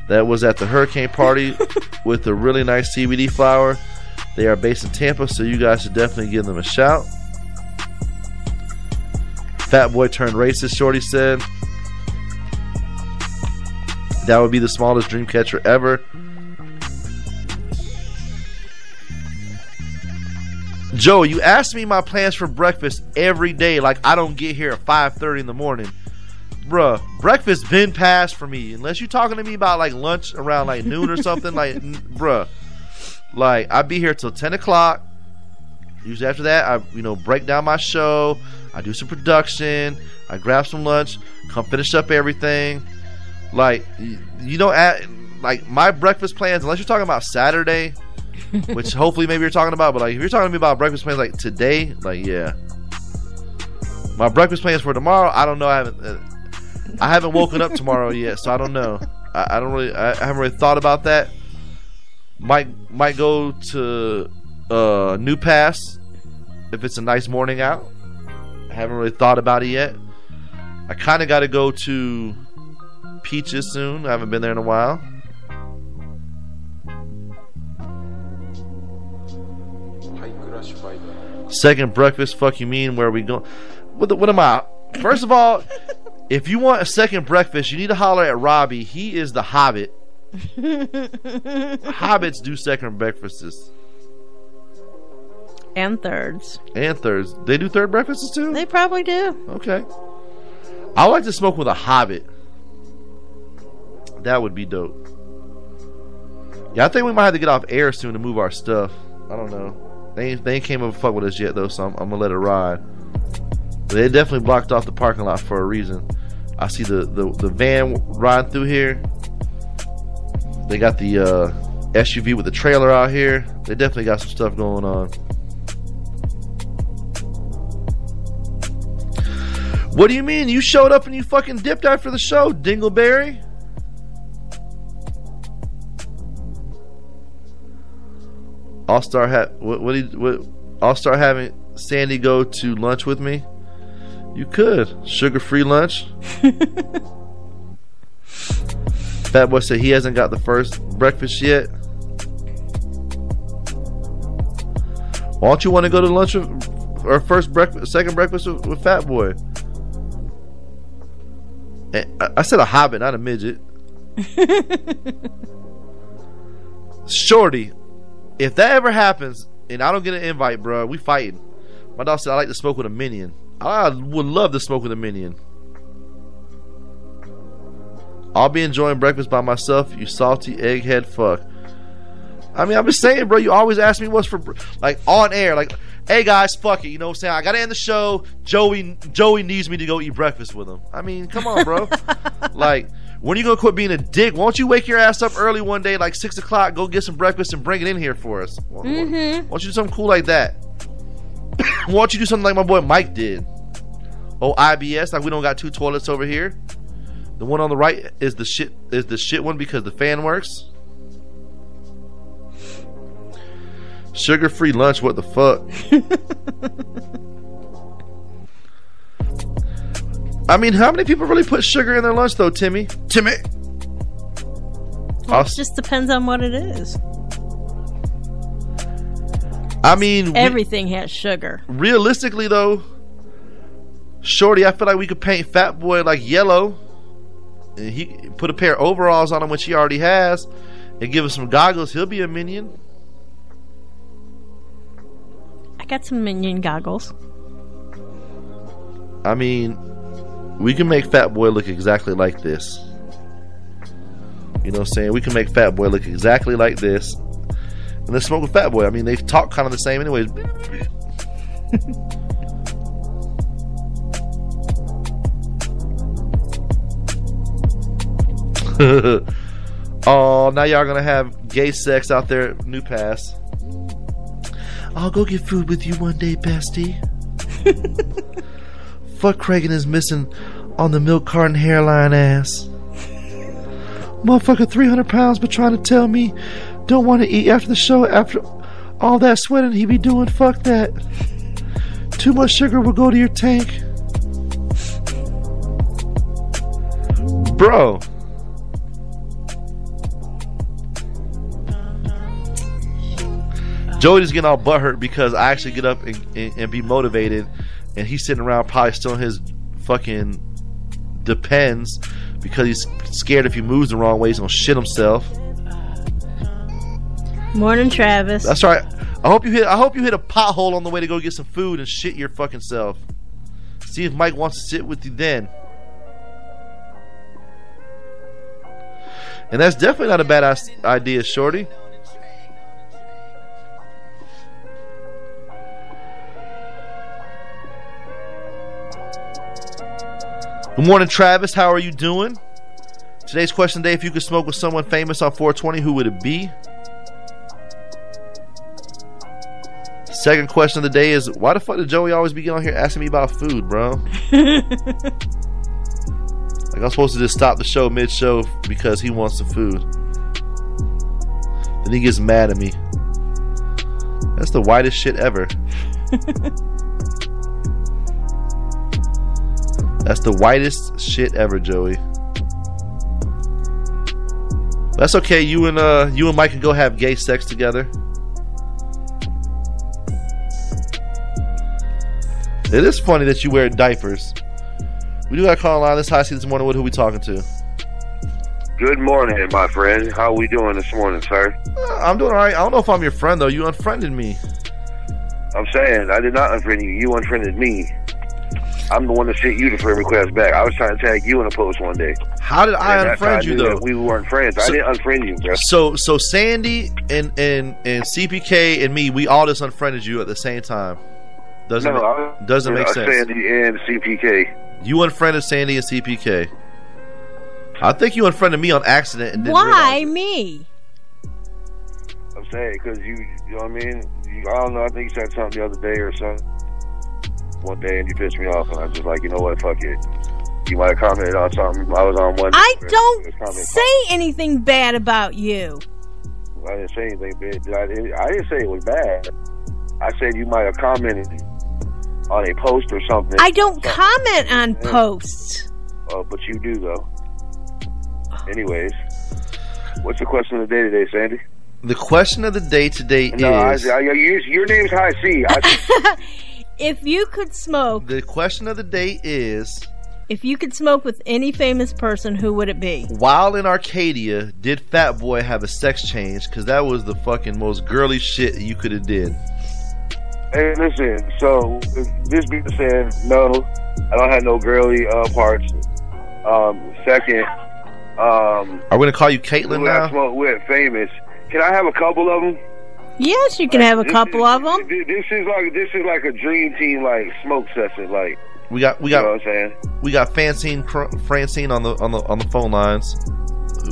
that was at the hurricane party (laughs) with a really nice CBD flower. They are based in Tampa, so you guys should definitely give them a shout. Fat boy turned racist, Shorty said. That would be the smallest dream catcher ever. Joe, you ask me my plans for breakfast every day like I don't get here at 5.30 in the morning. Bruh, breakfast been passed for me. Unless you're talking to me about like lunch around like noon or (laughs) something, like, n- bruh. Like, I be here till 10 o'clock. Usually after that, I, you know, break down my show. I do some production. I grab some lunch. Come finish up everything. Like, you know, at, like, my breakfast plans, unless you're talking about Saturday, (laughs) which hopefully maybe you're talking about, but like, if you're talking to me about breakfast plans like today, like, yeah. My breakfast plans for tomorrow, I don't know. I haven't, uh, I haven't woken up tomorrow yet, so I don't know. I, I don't really, I, I haven't really thought about that. Might might go to uh, New Pass if it's a nice morning out. I haven't really thought about it yet. I kind of got to go to Peaches soon. I haven't been there in a while. Second breakfast, fuck you mean? Where are we going? What, the, what am I? First of all, (laughs) if you want a second breakfast, you need to holler at Robbie. He is the Hobbit. (laughs) Hobbits do second breakfasts and thirds. and thirds. They do third breakfasts too. They probably do. Okay. I like to smoke with a Hobbit. That would be dope. Yeah, I think we might have to get off air soon to move our stuff. I don't know. They ain't, they ain't came up fuck with us yet though, so I'm, I'm gonna let it ride. But they definitely blocked off the parking lot for a reason. I see the the, the van riding through here. They got the uh, SUV with the trailer out here. They definitely got some stuff going on. What do you mean? You showed up and you fucking dipped after the show, Dingleberry? All Star ha- what what, what All Star having Sandy go to lunch with me? You could sugar free lunch. (laughs) Fat boy said he hasn't got the first breakfast yet. Why don't you want to go to lunch with, or first breakfast, second breakfast with, with Fat Boy? And I, I said a hobbit, not a midget. (laughs) Shorty, if that ever happens and I don't get an invite, bro, we fighting. My dog said I like to smoke with a minion. I would love to smoke with a minion. I'll be enjoying breakfast by myself, you salty egghead fuck. I mean, I'm just saying, bro. You always ask me what's for, like on air, like, hey guys, fuck it. You know what I'm saying? I gotta end the show. Joey, Joey needs me to go eat breakfast with him. I mean, come on, bro. (laughs) like, when are you gonna quit being a dick? Why don't you wake your ass up early one day, like six o'clock, go get some breakfast and bring it in here for us? Why, Mhm. why don't you do something cool like that? (coughs) why don't you do something like my boy Mike did? Oh, IBS, like we don't got two toilets over here. The one on the right is the shit is the shit one because the fan works. Sugar free lunch, what the fuck? (laughs) I mean, how many people really put sugar in their lunch though, Timmy? Timmy. Well, it just depends on what it is. I mean, we- Everything has sugar. realistically though, Shorty, I feel like we could paint Fat Boy like yellow, and he put a pair of overalls on him, which he already has, and give him some goggles. He'll be a minion. I got some minion goggles. I mean, we can make Fat Boy look exactly like this. You know what I'm saying? We can make Fat Boy look exactly like this. And then smoke with Fat Boy. I mean, they talk kind of the same, anyways. (laughs) oh, now y'all gonna have gay sex out there, New Pass. I'll go get food with you one day, bestie. (laughs) fuck Kragan is missing on the milk carton hairline ass. Motherfucker, 300 pounds, but trying to tell me don't want to eat after the show after all that sweating he be doing. Fuck that. Too much sugar will go to your tank. Bro. Jody's getting all butthurt because I actually get up and, and, and be motivated and he's sitting around probably still in his fucking depends because he's scared if he moves the wrong way, he's gonna shit himself. Morning, Travis. That's right. I hope you hit. I hope you hit a pothole on the way to go get some food and shit your fucking self. See if Mike wants to sit with you then. And that's definitely not a bad idea, Shorty. Good morning, Travis. How are you doing? Today's question today: If you could smoke with someone famous on 420, who would it be? Second question of the day is: Why the fuck did Joey always be on here asking me about food, bro? (laughs) like I'm supposed to just stop the show mid-show because he wants some food. Then he gets mad at me. That's the whitest shit ever. (laughs) That's the whitest shit ever, Joey. That's okay. You and uh, you and Mike can go have gay sex together. It is funny that you wear diapers. We do got to call line. This High Cee this morning. What who we talking to? Good morning, my friend. How we doing this morning, sir? Uh, I'm doing all right. I don't know if I'm your friend though. You unfriended me. I'm saying I did not unfriend you. You unfriended me. I'm the one that sent you the friend request back. I was trying to tag you in a post one day. How did I And that's how unfriend you though? We weren't friends. I didn't unfriend you, bro. So so Sandy and and and CPK and me, we all just unfriended you at the same time. Doesn't no, I- doesn't make sense. Sandy and CPK. You unfriended Sandy and CPK. I think you unfriended me on accident and Why me? I'm saying because you, you know what I mean. You, I don't know. I think you said something the other day or something. One day and you pissed me off, and I was just like, you know what, fuck it. You might have commented on something I was on one. I don't comment. say anything bad about you. I didn't say anything bad. I didn't, I didn't say it was bad. I said you might have commented on a post or something. I don't Something. comment on Yeah. posts. Oh, but you do though. Anyways, what's the question of the day today, Sandy? The question of the day today No, is I, your, your name's High Cee. I, (laughs) If you could smoke, the question of the day is if you could smoke with any famous person, who would it be? while in Arcadia, did Fat Boy have a sex change? Because that was the fucking most girly shit you could have did. hey, listen. So this being said, no, I don't have no girly uh, parts. Um, second, um, Are we gonna call you Caitlyn who I now? smoke with famous. Can I have a couple of them? Yes, you can have a couple of them. This is like this is like a dream team like smoke session. Like We got we you know got what I'm saying. we got Francine Francine on the on the on the phone lines.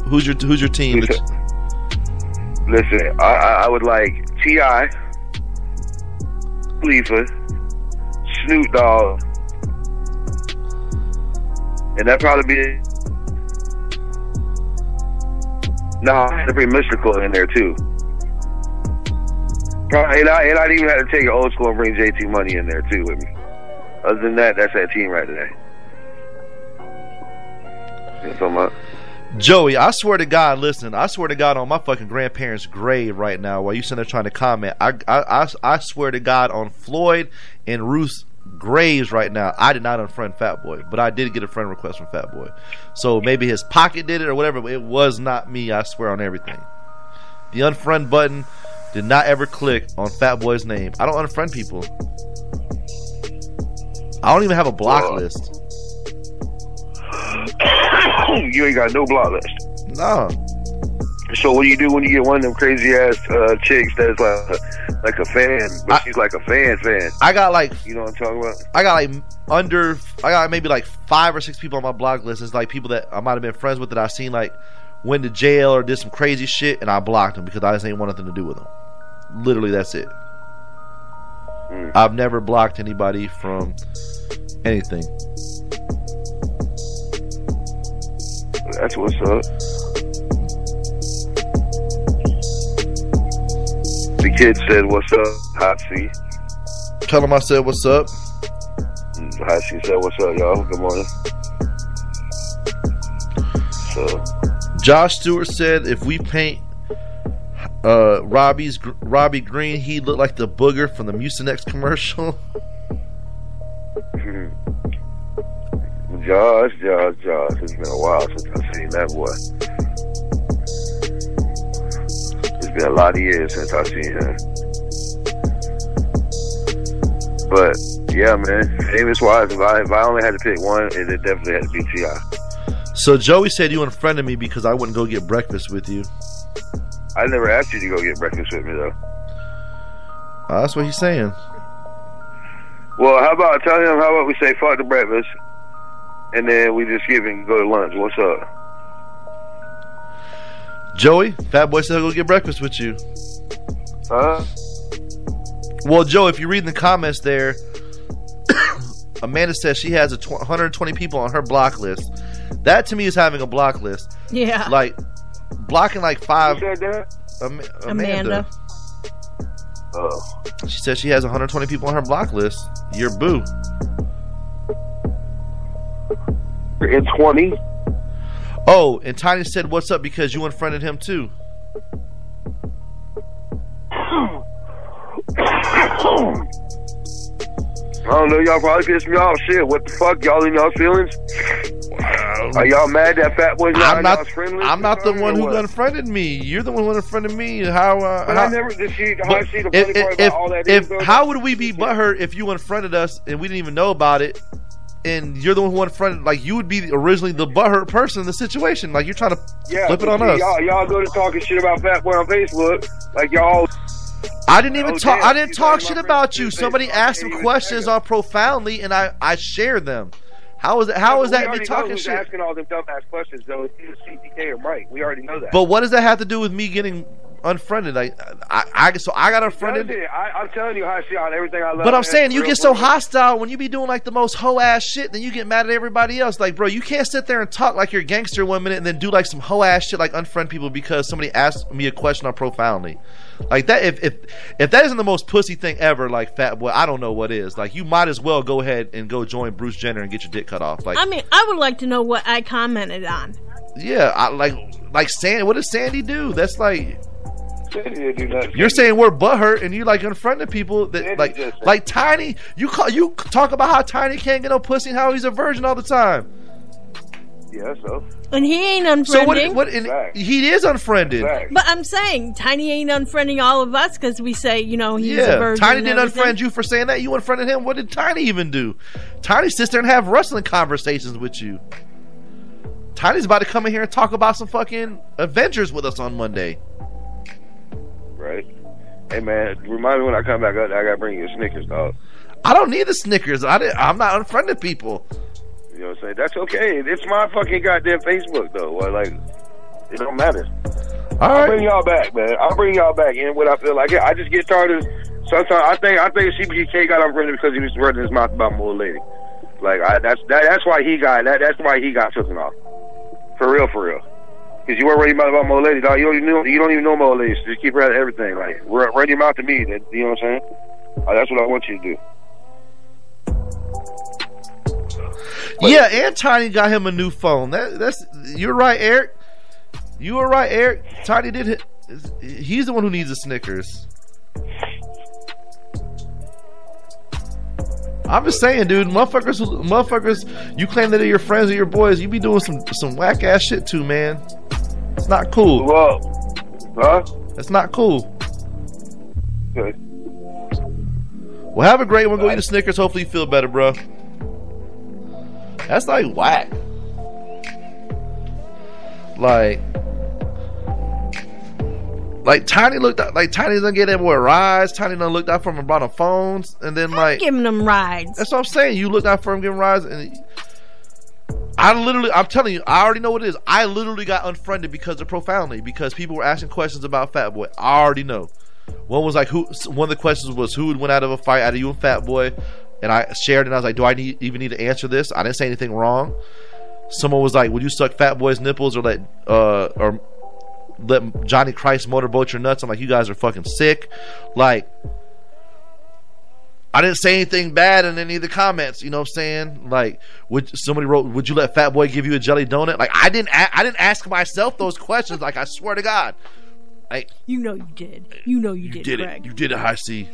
Who's your who's your team? Listen, I, I, I would like T.I., Khalifa, Snoop Dogg, and that probably be. No, I had to bring Mystikal in there too. Probably, and I and I'd even have to take it old school and bring JT Money in there too with me. Other than that, that's that team right what I'm talking about? Joey, I swear to God, listen, I swear to God on my fucking grandparents' grave right now while you sitting there trying to comment. I, I, I, I swear to God on Floyd and Ruth's graves right now, I did not unfriend Fat Boy, but I did get a friend request from Fat Boy. So maybe his pocket did it or whatever, but it was not me, I swear on everything. The unfriend button did not ever click on Fat Boy's name. I don't unfriend people. I don't even have a block list. (coughs) you ain't got no block list. No. So what do you do when you get one of them crazy ass uh, chicks that's like a, like a fan, but she's like a fan fan? I got like You know what I'm talking about? I got like under I got maybe like five or six people on my block list. It's like people that I might have been friends with that I've seen like went to jail or did some crazy shit, and I blocked them because I just ain't want nothing to do with them. Literally, that's it. Hmm. I've never blocked anybody from anything. That's what's up. The kid said, "What's up, Hot C?" Tell him I said what's up. Hot C said, "What's up, y'all? Good morning." So Josh Stewart said if we paint Uh, Robbie's Robbie Green. He looked like the booger from the Mucinex commercial. (laughs) Josh, Josh, Josh. It's been a while since I've seen that boy. It's been a lot of years since I've seen him. But yeah, man, famous wise. If I if I only had to pick one, it it definitely had to be Ti. So Joey said you unfriended me because I wouldn't go get breakfast with you. I never asked you to go get breakfast with me though. Uh, that's what he's saying. Well, how about tell him? How about we say fuck the breakfast, and then we just give him go to lunch. What's up? Joey, Fat Boy said he'll go get breakfast with you. Huh? Well, Joe, if you read in the comments there, (coughs) Amanda says she has a tw- 120 people on her block list. That to me is having a block list. Yeah. Like blocking like five. Who said that? Am- Amanda. Amanda. Oh. She says she has 120 people on her block list. You're boo. In 20. Oh, and Tiny said, "What's up?" Because you unfriended him too. (clears throat) I don't know. Y'all probably pissed me off. Shit. What the fuck? Y'all in y'all's feelings? Are y'all mad that Fat Boy's not I'm not. y'all's friend list? I'm not the one who what? unfriended me. You're the one who unfriended me. How? Uh, how I never did she. How but she the if, part if, about all that if, is, how would we be butthurt if you unfriended us and we didn't even know about it? And you're the one who unfriended. Like you would be originally the butthurt person in the situation. Like you're trying to yeah, flip it on see, us. Y'all, y'all go to talking shit about Fat Boy on Facebook, like y'all. I didn't even Oh, talk. damn, I didn't talk shit about you. Somebody asked some questions on profoundly, and I I shared them. How is it? How is that me talking shit? Asking all them dumbass questions though. It's either CPK or Mike. We already know that. But what does that have to do with me getting unfriended? Like I, I so I got unfriended. I, I'm telling you how I see on everything I love. But I'm man, saying you get so real. hostile when you be doing like the most hoe ass shit, then you get mad at everybody else. Like, bro, you can't sit there and talk like you're a gangster one minute and then do like some hoe ass shit like unfriend people because somebody asked me a question on profoundly. Like that if if if that isn't the most pussy thing ever, like fat boy, I don't know what is. Like you might as well go ahead and go join Bruce Jenner and get your dick cut off. Like I mean, I would like to know what I commented on. yeah, I like like Sandy what does Sandy do? That's like Sandy do. You're saying we're butthurt and you like unfriending people that like like Tiny. You call you talk about how Tiny can't get no pussy and how he's a virgin all the time. Yeah, so. And he ain't unfriending. So what? What? And he is unfriended. But I'm saying Tiny ain't unfriending all of us because we say, you know, he's a Yeah, virgin. Tiny didn't unfriend you for saying that. You unfriended him. What did Tiny even do? Tiny sits there and have wrestling conversations with you. Tiny's about to come in here and talk about some fucking Avengers with us on Monday. Right. Hey man, remind me when I come back up. I gotta bring you a Snickers, dog. I don't need the Snickers. I didn't, I'm not unfriended people. You know what I'm saying? That's okay. It's my fucking goddamn Facebook though. Like, it don't matter. All I'll right. bring y'all back, man. I'll bring y'all back in what I feel like. I just get tired of. Sometimes I think I think CPK got unfriended because he was running his mouth about old lady. Like I, that's that, that's why he got that. That's why he got taken off. For real, for real. Because you weren't running your mouth about old lady, dog. You don't even know. You don't even know lady. So just keep her out of everything. Like run, your mouth to me. That, you know what I'm saying? Uh, that's what I want you to do. Yeah, and Tiny got him a new phone. That, that's you're right, Eric. You were right, Eric. Tiny did. Hit, he's the one who needs the Snickers. I'm just saying, dude. Motherfuckers, motherfuckers. You claim that they're your friends or your boys. You be doing some some whack ass shit too, man. It's not cool. Well, huh? It's not cool. Good. Well, have a great one. Go eat a Snickers. Hopefully, you feel better, bro. That's like whack. Like, like Tiny looked out. Like Tiny doesn't get that boy rides. Tiny done looked out for him and brought him phones, and then like giving them rides. That's what I'm saying. You looked out for him, giving rides, and I literally, I'm telling you, I already know what it is. I literally got unfriended because of profoundly because people were asking questions about Fat Boy. I already know. One was like, who? One of the questions was who would win out of a fight out of you and Fat Boy, and I shared, and I was like, do I need, even need to answer this? I didn't say anything wrong. Someone was like, would you suck Fat Boy's nipples or let, uh, or let Johnny Christ motorboat your nuts? I'm like, you guys are fucking sick. Like, I didn't say anything bad in any of the comments. You know what I'm saying? Like, would somebody wrote, "Would you let Fat Boy give you a jelly donut?" Like, I didn't. A- I didn't ask myself those questions. Like, I swear to God. I, You know you did. You know you, you did, did it. You did it, High Cee.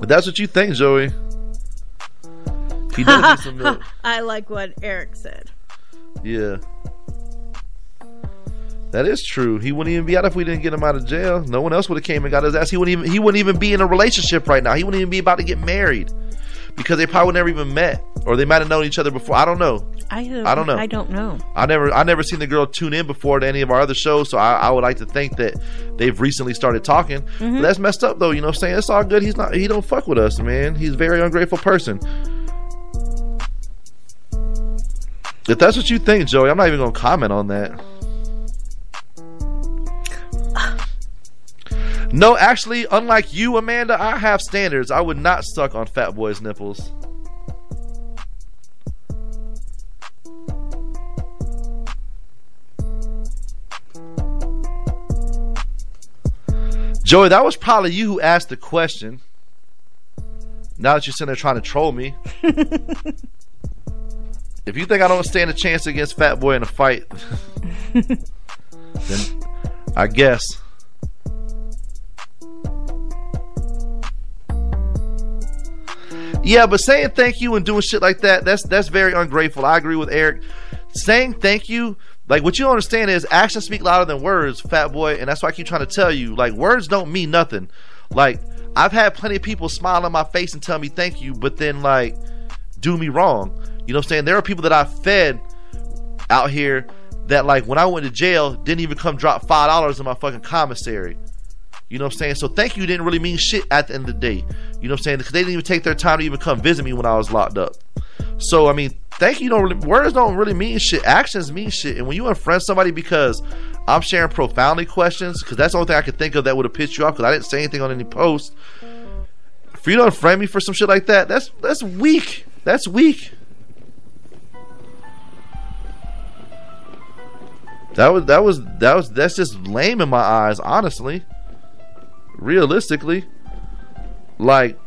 But that's what you think, Joey. He does need some (laughs) milk. I like what Eric said. Yeah. That is true. He wouldn't even be out if we didn't get him out of jail. No one else would have came and got his ass. He wouldn't even he wouldn't even be in a relationship right now. He wouldn't even be about to get married. Because they probably never even met. Or they might have known each other before. I don't know. I don't, I don't know. I don't know. I never I never seen the girl tune in before to any of our other shows, so I, I would like to think that they've recently started talking. Mm-hmm. But that's messed up though, you know what I'm saying? It's all good. He's not he don't fuck with us, man. He's a very ungrateful person. If that's what you think, Joey, I'm not even gonna comment on that. No, actually, unlike you, Amanda, I have standards. I would not suck on Fat Boy's nipples. Joey, that was probably you who asked the question. Now that you're sitting there trying to troll me. (laughs) if you think I don't stand a chance against Fat Boy in a fight, (laughs) then I guess. Yeah, but saying thank you and doing shit like that, that's that's very ungrateful. I agree with Eric. Saying thank you, like what you don't understand is actions speak louder than words, fat boy, and that's why I keep trying to tell you, like words don't mean nothing. Like I've had plenty of people smile on my face and tell me thank you, but then like do me wrong. You know what I'm saying? There are people that I fed out here that like when I went to jail didn't even come drop five dollars in my fucking commissary. You know what I'm saying? So thank you didn't really mean shit at the end of the day. You know what I'm saying? Because they didn't even take their time to even come visit me when I was locked up. So I mean, thank you don't really words don't really mean shit. Actions mean shit. And when you unfriend somebody because I'm sharing profoundly questions, because that's the only thing I could think of that would have pissed you off because I didn't say anything on any post. If you don't unfriend me for some shit like that, that's that's weak. That's weak. That was that was that was that's just lame in my eyes, honestly. Realistically. Like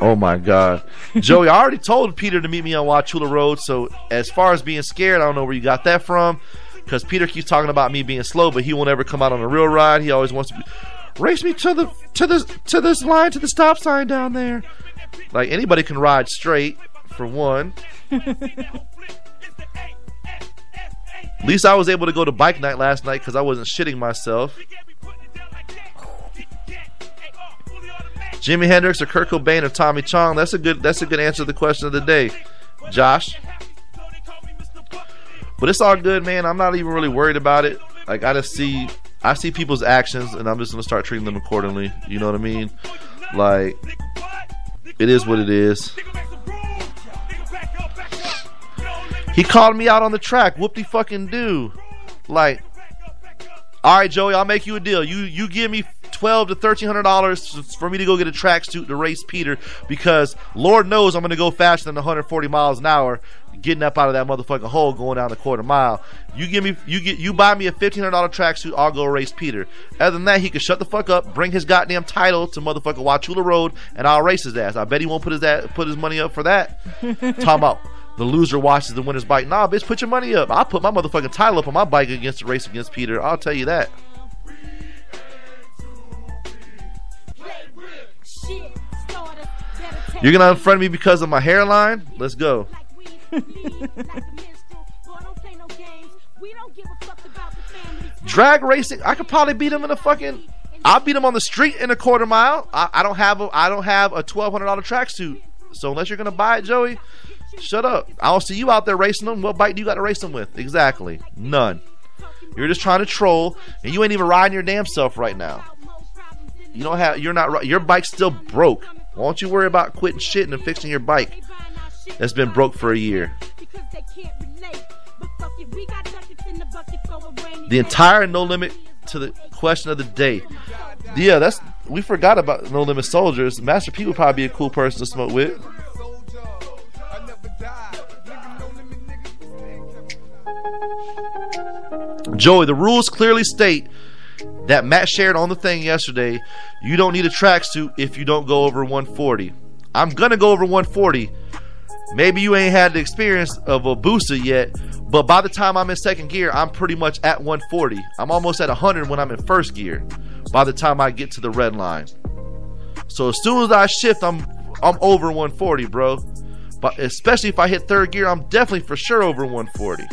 Oh my god. (laughs) Joey, I already told Peter to meet me on Wauchula Road, so as far as being scared, I don't know where you got that from. Because Peter keeps talking about me being slow, but he won't ever come out on a real ride. He always wants to be, race me to the to this to this line to the stop sign down there. Like anybody can ride straight, for one. (laughs) (laughs) Least I was able to go to bike night last night because I wasn't shitting myself. Jimi Hendrix or Kurt Cobain or Tommy Chong? That's a good. That's a good answer to the question of the day, Josh. But it's all good, man. I'm not even really worried about it. Like I just see, I see people's actions, and I'm just gonna start treating them accordingly. You know what I mean? Like it is what it is. He called me out on the track. Whoop de fucking do. Like, all right, Joey, I'll make you a deal. You you give me twelve to thirteen hundred dollars for me to go get a tracksuit to race Peter because Lord knows I'm gonna go faster than 140 miles an hour, getting up out of that motherfucking hole, going down the quarter mile. You give me you get you buy me a fifteen hundred dollar tracksuit, I'll go race Peter. Other than that, he can shut the fuck up, bring his goddamn title to motherfucking Wauchula Road, and I'll race his ass. I bet he won't put his ass, put his money up for that. (laughs) Talking about the loser watches the winner's bike. Nah, bitch, put your money up. I'll put my motherfucking title up on my bike against the race against Peter. I'll tell you that. You're gonna unfriend me because of my hairline? Let's go. (laughs) Drag racing, I could probably beat him in a fucking. I'll beat him on the street in a quarter mile. I, I don't have a I don't have a twelve hundred dollar tracksuit. So unless you're gonna buy it, Joey, shut up. I don't see you out there racing them. What bike do you got to race them with? Exactly, none. You're just trying to troll, and you ain't even riding your damn self right now. You don't have. You're not. Your bike's still broke. Why don't you worry about quitting shitting and fixing your bike? That's been broke for a year. The entire no limit to the question of the day. Yeah, that's we forgot about no limit soldiers. Master P would probably be a cool person to smoke with. Joey, the rules clearly state that Matt shared on the thing yesterday. You don't need a tracksuit if you don't go over 140. I'm gonna go over 140. Maybe you ain't had the experience of a booster yet, but by the time I'm in second gear, I'm pretty much at 140. I'm almost at 100 when I'm in first gear. By the time I get to the red line, so as soon as I shift, I'm I'm over 140, bro. But especially if I hit third gear, I'm definitely for sure over 140.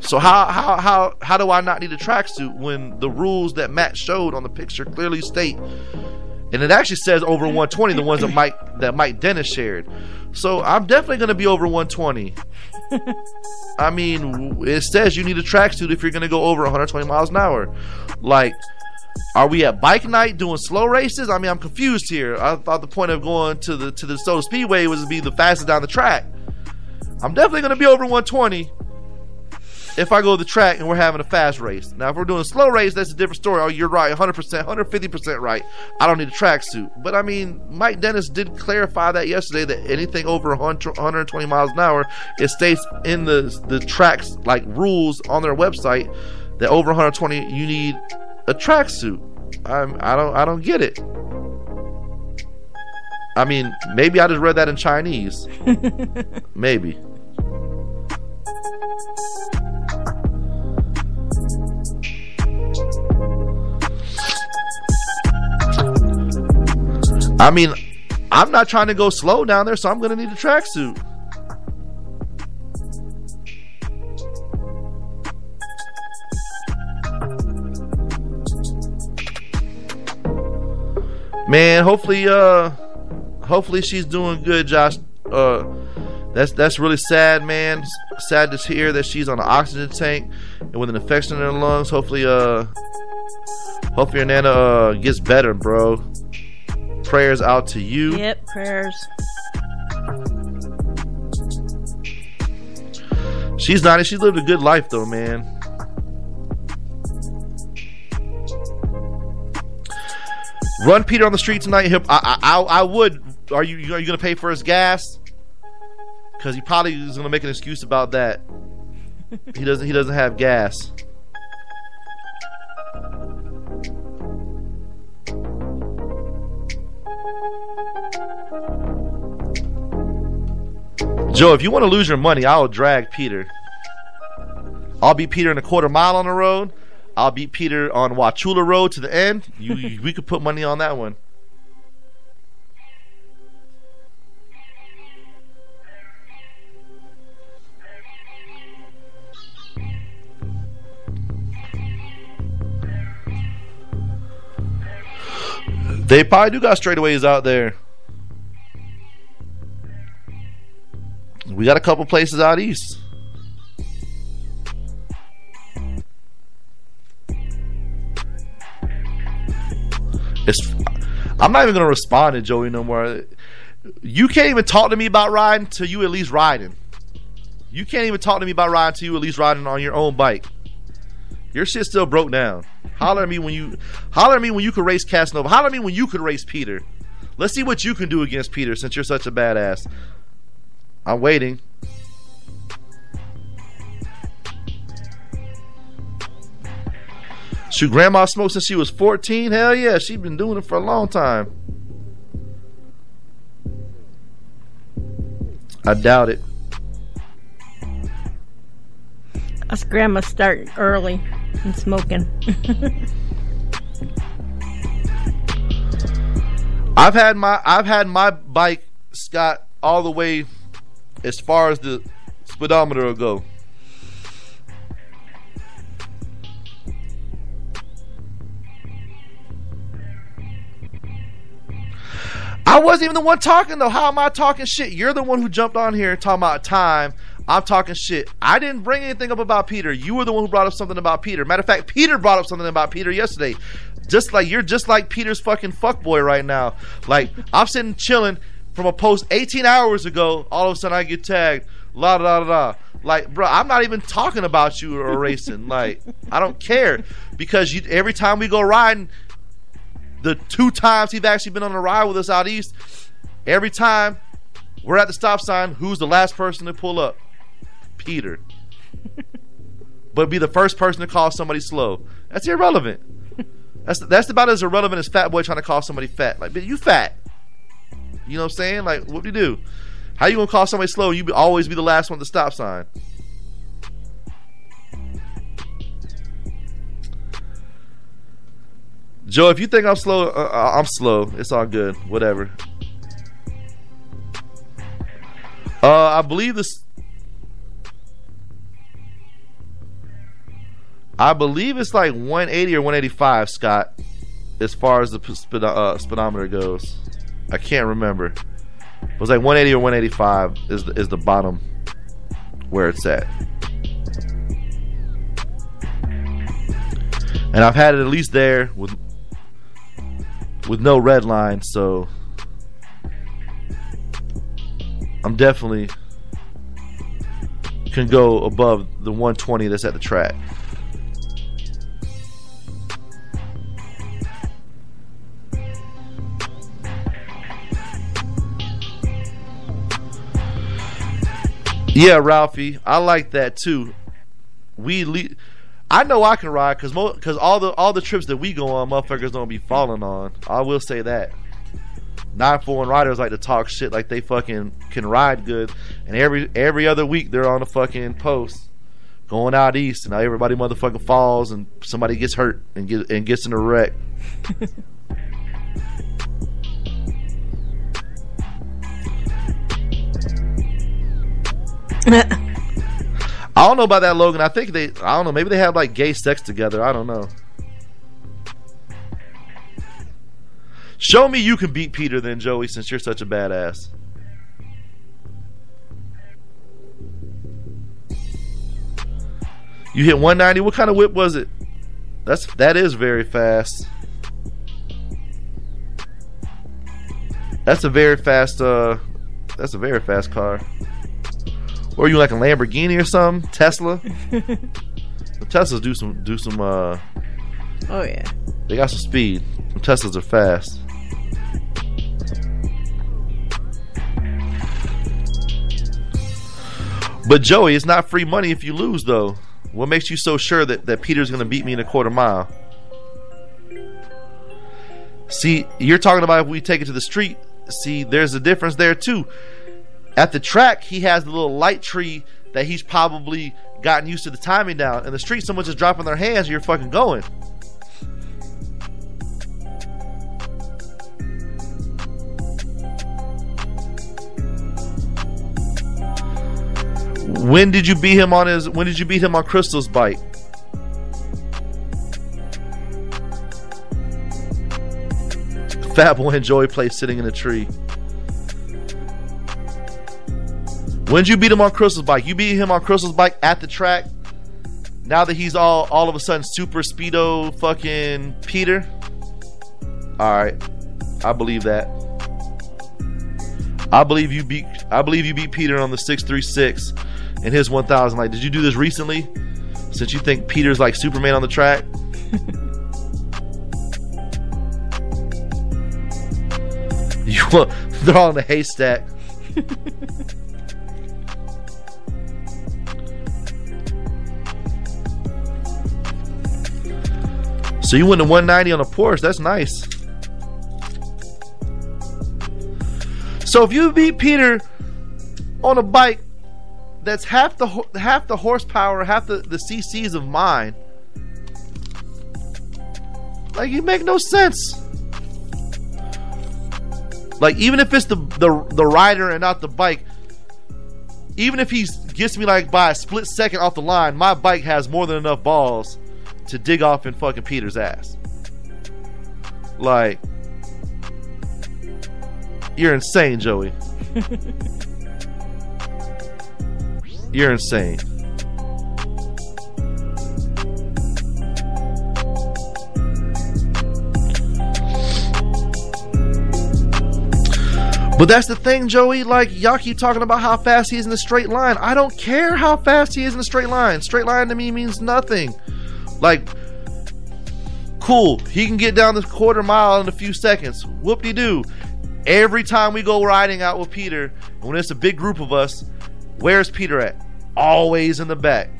So how how how how do I not need a tracksuit when the rules that Matt showed on the picture clearly state, and it actually says over 120, the ones that Mike that Mike Dennis shared. So I'm definitely going to be over 120. (laughs) I mean, it says you need a tracksuit if you're going to go over 120 miles an hour. Like, are we at bike night doing slow races? I mean, I'm confused here. I thought the point of going to the to the Soda Speedway was to be the fastest down the track. I'm definitely going to be over 120 if I go to the track and we're having a fast race. Now, if we're doing a slow race, that's a different story. Oh, you're right, 100%, 150% right. I don't need a tracksuit. But I mean, Mike Dennis did clarify that yesterday that anything over 100, 120 miles an hour, it states in the the tracks like rules on their website that over 120 you need a tracksuit. I'm I don't I don't get it. I mean, maybe I just read that in Chinese. (laughs) maybe. I mean, I'm not trying to go slow down there, so I'm going to need a tracksuit. Man, hopefully, uh, hopefully she's doing good, Josh. Uh, that's that's really sad, man. Sad to hear that she's on an oxygen tank and with an infection in her lungs. Hopefully, uh, hopefully your nana uh, gets better, bro. Prayers out to you. Yep, prayers. She's not. She's lived a good life, though, man. Run Peter on the street tonight. I, I, I would. Are you are you gonna pay for his gas? Because he probably is gonna make an excuse about that. he doesn't. He doesn't have gas. Joe, if you want to lose your money, I'll drag Peter. I'll be Peter in a quarter mile on the road. I'll beat Peter on Wauchula Road to the end. You, (laughs) we could put money on that one. They probably do got straightaways out there. We got a couple places out east. It's, I'm not even gonna respond to Joey no more. You can't even talk to me about riding till you at least riding. You can't even talk to me about riding till you at least riding on your own bike. Your shit still broke down. Holler at me when you holler at me when you could race Casanova. Holler at me when you could race Peter. Let's see what you can do against Peter since you're such a badass. I'm waiting. Shoot, grandma smoked since she was 14? Hell yeah, she's been doing it for a long time. I doubt it. Us grandma start early and smoking. (laughs) I've had my I've had my bike Scott all the way as far as the speedometer will go. I wasn't even the one talking though. How am I talking shit? You're the one who jumped on here talking about time. I'm talking shit. I didn't bring anything up about Peter. You were the one who brought up something about Peter. Matter of fact, Peter brought up something about Peter yesterday. Just like you're just like Peter's fucking fuckboy right now. Like I'm sitting chilling from a post 18 hours ago. All of a sudden I get tagged. La da da da. Like, bro, I'm not even talking about you or racing. like, I don't care because you every time we go riding, the two times he's actually been on a ride with us out east, every time we're at the stop sign, who's the last person to pull up? Peter. (laughs) but be the first person to call somebody slow. That's irrelevant. that's that's about as irrelevant as fat boy trying to call somebody fat. Like, but you fat. You know what I'm saying? Like, what do you do? How you gonna call somebody slow? You be, always be the last one at the stop sign. Joe, if you think I'm slow, uh, uh, I'm slow. It's all good. Whatever. Uh, I believe this. I believe it's like 180 or 185, Scott, as far as the uh, speedometer goes. I can't remember. It was like 180 or 185 is the, is the bottom where it's at. And I've had it at least there with with no red line, so I'm definitely can go above the 120 that's at the track. Yeah, Ralphie, I like that too. We le- I know I can ride because because mo- all the all the trips that we go on, motherfuckers don't be falling on. I will say that. Nine one riders like to talk shit like they fucking can ride good, and every every other week they're on a fucking post going out east, and now everybody motherfucking falls and somebody gets hurt and get and gets in a wreck. (laughs) I don't know about that, Logan. I think they, I don't know, maybe they have like gay sex together. I don't know. Show me you can beat Peter then, Joey, since you're such a badass. You hit 190. What kind of whip was it? That's that is very fast. That's a very fast. Uh, that's a very fast car. Or are you like a Lamborghini or something? Tesla? (laughs) the Teslas do some do some uh Oh yeah. they got some speed. The Teslas are fast. But Joey, it's not free money if you lose though. What makes you so sure that, that Peter's gonna beat me in a quarter mile? See, you're talking about if we take it to the street. See, there's a difference there too. At the track, he has the little light tree that he's probably gotten used to the timing down. In the street, someone's just dropping their hands and you're fucking going. When did you beat him on his when did you beat him on Crystal's bike? Fat Boy and Joey play sitting in a tree. When did you beat him on Crystal's bike? You beat him on Crystal's bike at the track. Now that he's all all of a sudden super speedo fucking Peter. All right, I believe that. I believe you beat. I believe you beat Peter on the six three six and his one thousand. Like, did you do this recently? Since you think Peter's like Superman on the track. (laughs) you they're all in the haystack. (laughs) So you went to 190 on a Porsche. That's nice. So if you beat Peter on a bike that's half the half the horsepower, half the, the CCs of mine, like you make no sense. Like even if it's the the the rider and not the bike, even if he gets me like by a split second off the line, my bike has more than enough balls to dig off in fucking Peter's ass. Like, you're insane, Joey. (laughs) you're insane. But that's the thing, Joey. Like, y'all keep talking about how fast he is in the straight line. I don't care how fast he is in the straight line. Straight line to me means nothing. Like, cool, he can get down this quarter mile in a few seconds. Whoop de doo. Every time we go riding out with Peter, when it's a big group of us, where's Peter at? Always in the back.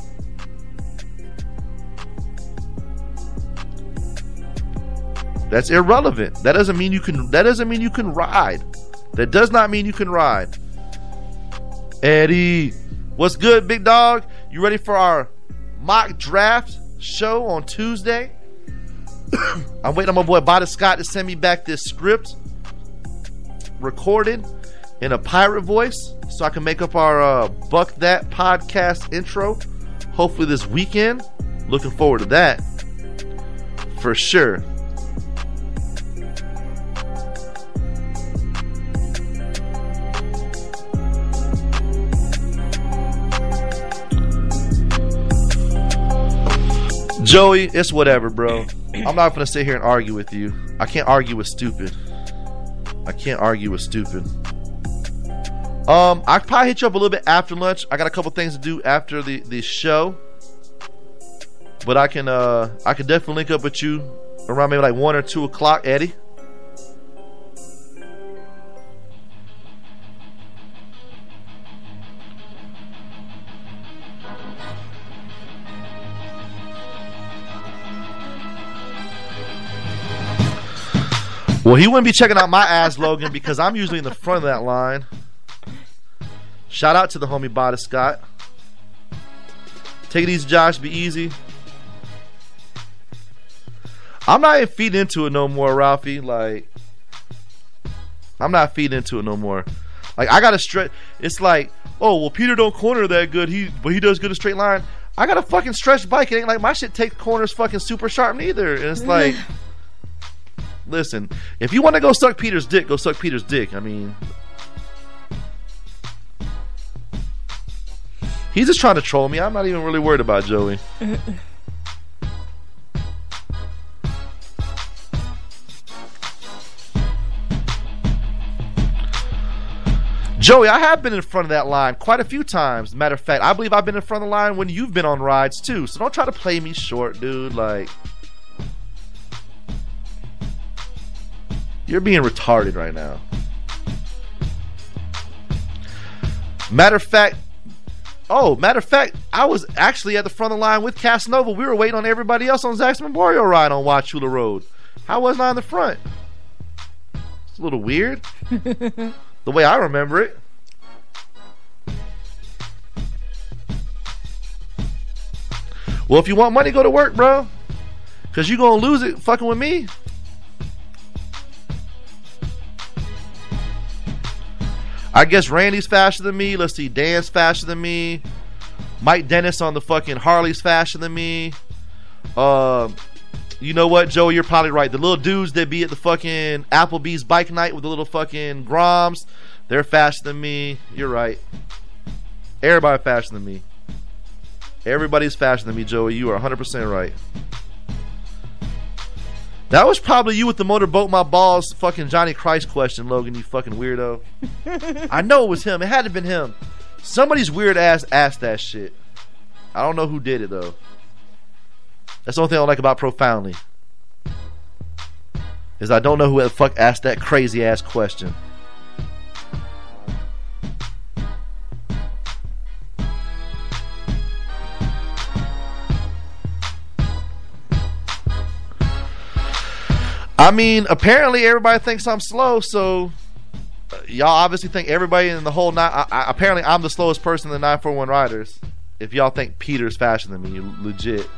That's irrelevant. That doesn't mean you can that doesn't mean you can ride. That does not mean you can ride. Eddie, what's good, big dog? You ready for our mock draft? Show on Tuesday? (coughs) I'm waiting on my boy Bada Scott to send me back this script recorded in a pirate voice so I can make up our uh, Buck That podcast intro. Hopefully this weekend. Looking forward to that for sure. Joey, it's whatever, bro. I'm not gonna sit here and argue with you. I can't argue with stupid. I can't argue with stupid. Um, I probably hit you up a little bit after lunch. I got a couple things to do after the the show, but I can uh I can definitely link up with you around maybe like one or two o'clock, Eddie. Well, he wouldn't be checking out my ass, Logan, because I'm usually in the front of that line. Shout out to the homie Bada Scott. Take it easy, Josh. Be easy. I'm not even feeding into it no more, Ralphie. Like, I'm not feeding into it no more. Like, I gotta stretch. It's like, oh well, Peter don't corner that good. He but he does good a straight line. I got a fucking stretch bike. It ain't like my shit takes corners fucking super sharp neither. And it's like, (laughs) listen, if you want to go suck Peter's dick, go suck Peter's dick. I mean, he's just trying to troll me. I'm not even really worried about Joey. Joey, I have been in front of that line quite a few times. Matter of fact, I believe I've been in front of the line when you've been on rides too. So don't try to play me short, dude. Like, you're being retarded right now. Matter of fact, oh, matter of fact, I was actually at the front of the line with Casanova. We were waiting on everybody else on Zach's Memorial ride on Wauchula Road. How wasn't I in the front? It's a little weird. (laughs) the way I remember it. Well, if you want money, go to work, bro. Cause you're gonna lose it fucking with me. I guess Randy's faster than me. Let's see, Dan's faster than me. Mike Dennis on the fucking Harley's faster than me. Uh, you know what, Joey? You're probably right. The little dudes that be at the fucking Applebee's bike night with the little fucking Groms, they're faster than me. You're right. Everybody faster than me. Everybody's faster than me, Joey. You are 100% right. That was probably you with the motorboat my balls fucking Johnny Christ question, Logan, you fucking weirdo. (laughs) I know it was him. It had to have been him. Somebody's weird ass asked that shit. I don't know who did it though. That's the only thing I don't like about profoundly. Is I don't know who the fuck asked that crazy ass question. I mean, apparently everybody thinks I'm slow, so uh, y'all obviously think everybody in the whole nine. Apparently, I'm the slowest person in the 941 riders. If y'all think Peter's faster than me, you legit.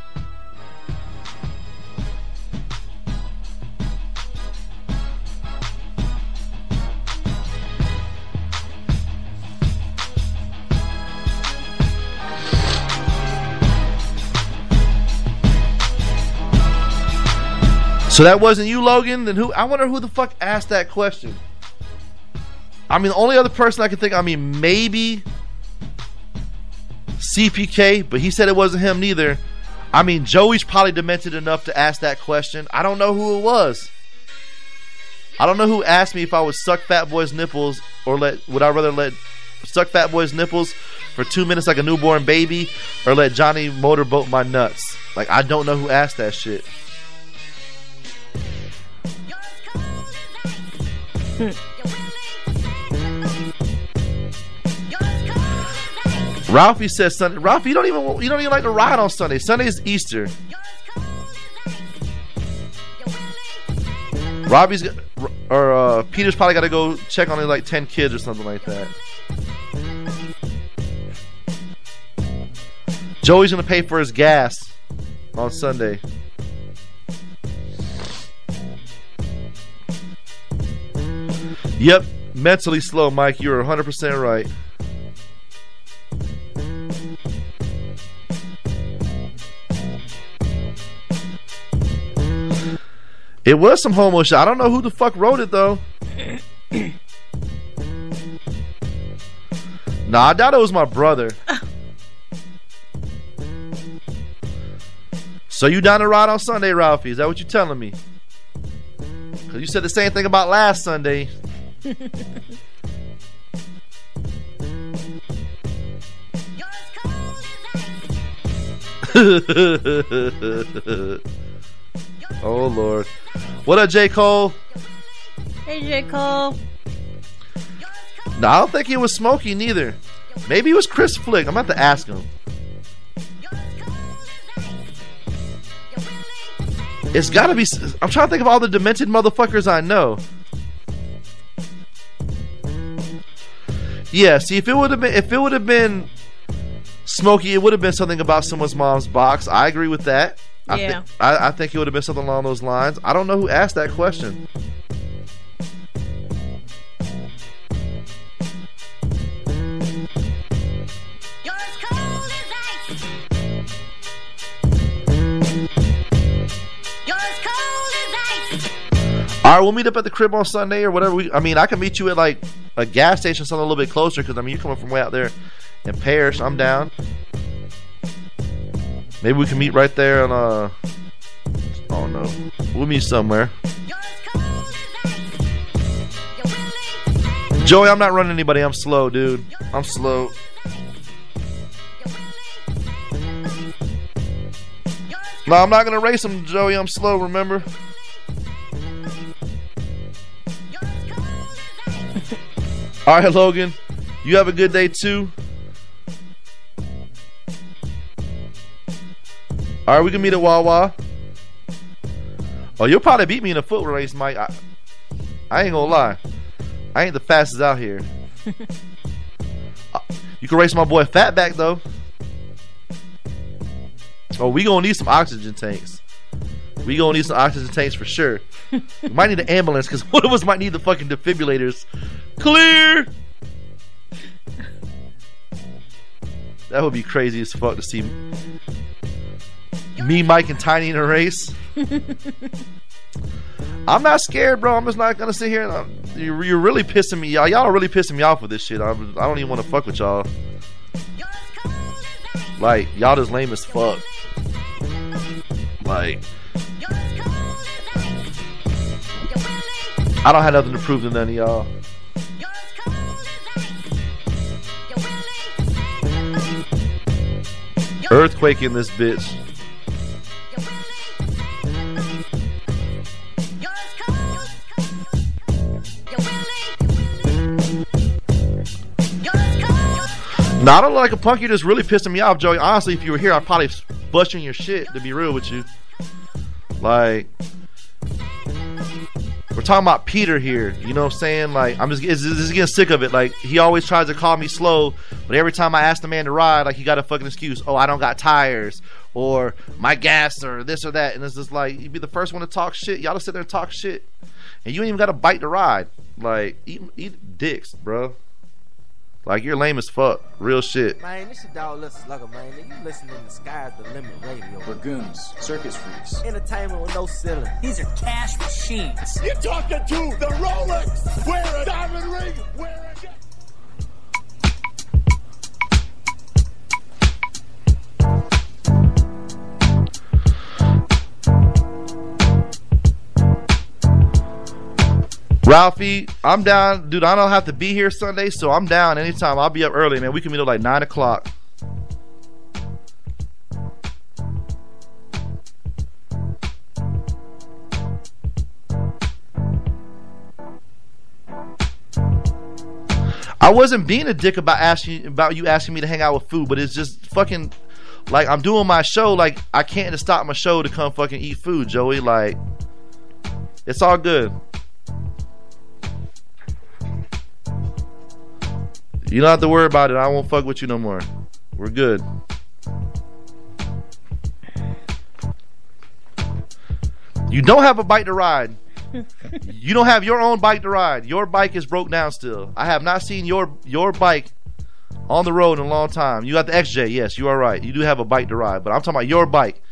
So that wasn't you, Logan. Then who? I wonder who the fuck asked that question. I mean, the only other person I can think. I mean, maybe CPK, but he said it wasn't him neither. I mean, Joey's probably demented enough to ask that question. I don't know who it was. I don't know who asked me if I would suck Fat Boy's nipples or let would I rather let suck Fat Boy's nipples for two minutes like a newborn baby or let Johnny motorboat my nuts. Like I don't know who asked that shit. Ralphie says Sunday. Ralphie, you don't even you don't even like to ride on Sunday. Sunday is Easter. Robbie's or uh, Peter's probably got to go check on like ten kids or something like that. Joey's gonna pay for his gas on Sunday. Yep, mentally slow, Mike. You're 100% right. It was some homo shit. I don't know who the fuck wrote it though. (coughs) nah, I doubt it was my brother. (coughs) so you down to ride on Sunday, Ralphie? Is that what you're telling me? Cause you said the same thing about last Sunday. (laughs) oh Lord. What up, J. Cole? Hey, J. Cole. No, I don't think he was Smokey neither. Maybe it was Chris Flick. I'm about to ask him. It's gotta be. I'm trying to think of all the demented motherfuckers I know. Yeah, see, if it would have been, if it would have been Smokey, it would have been something about someone's mom's box. I agree with that. I Yeah. thi- I, I think it would have been something along those lines. I don't know who asked that question. All right, we'll meet up at the crib on Sunday or whatever. We, I mean, I can meet you at like a gas station, something a little bit closer, because I mean, you're coming from way out there in Parrish. I'm down. Maybe we can meet right there on uh. Oh no, we'll meet somewhere. Joey, I'm not running anybody. I'm slow, dude. I'm slow. No, I'm not gonna race him, Joey. I'm slow. Remember. All right, Logan. You have a good day too. All right, we can meet at Wawa. Oh, you'll probably beat me in a foot race, Mike. I, I ain't gonna lie. I ain't the fastest out here. (laughs) Uh, you can race my boy Fatback though. Oh, we gonna need some oxygen tanks. We gonna need some oxygen tanks for sure. we might need an ambulance because one of us might need the fucking defibrillators. Clear. That would be crazy as fuck to see me, Mike, and Tiny in a race. (laughs) I'm not scared, bro. I'm just not gonna sit here and you're, you're really pissing me. Y'all, y'all are really pissing me off with this shit. I'm, I don't even want to fuck with y'all. Like y'all just lame as fuck. Like I don't have nothing to prove to none of y'all. Earthquake in this bitch. No, I don't look like a punk. You're just really pissing me off, Joey. Honestly, if you were here, I'd probably bust you your shit. To be real with you, like we're talking about Peter here. You know what I'm saying? Like I'm just, just, just getting sick of it. Like he always tries to call me slow, but every time I ask the man to ride, like he got a fucking excuse. Oh, I don't got tires, or my gas, or this or that. And it's just like you be the first one to talk shit. Y'all just sit there and talk shit, and you ain't even got a bite to ride. Like eat, eat dicks, bro. Like you're lame as fuck. Real shit. Man, this shit dog listen like a man. Nigga, you listening to Sky's the Limit Radio. We're circus freaks. Entertainment with no ceiling. These are cash machines. You're talking to the Rolex. Wear a diamond ring. Wear a. Ralphie, I'm down, dude. I don't have to be here Sunday, so I'm down anytime. I'll be up early, man. We can meet at like nine o'clock. I wasn't being a dick about asking about you asking me to hang out with food, but it's just fucking like I'm doing my show. Like I can't just stop my show to come fucking eat food, Joey. Like It's all good. You don't have to worry about it. I won't fuck with you no more. We're good. You don't have a bike to ride. (laughs) you don't have your own bike to ride. Your bike is broke down still. I have not seen your your bike on the road in a long time. You got the XJ, yes, you are right. You do have a bike to ride, but I'm talking about your bike.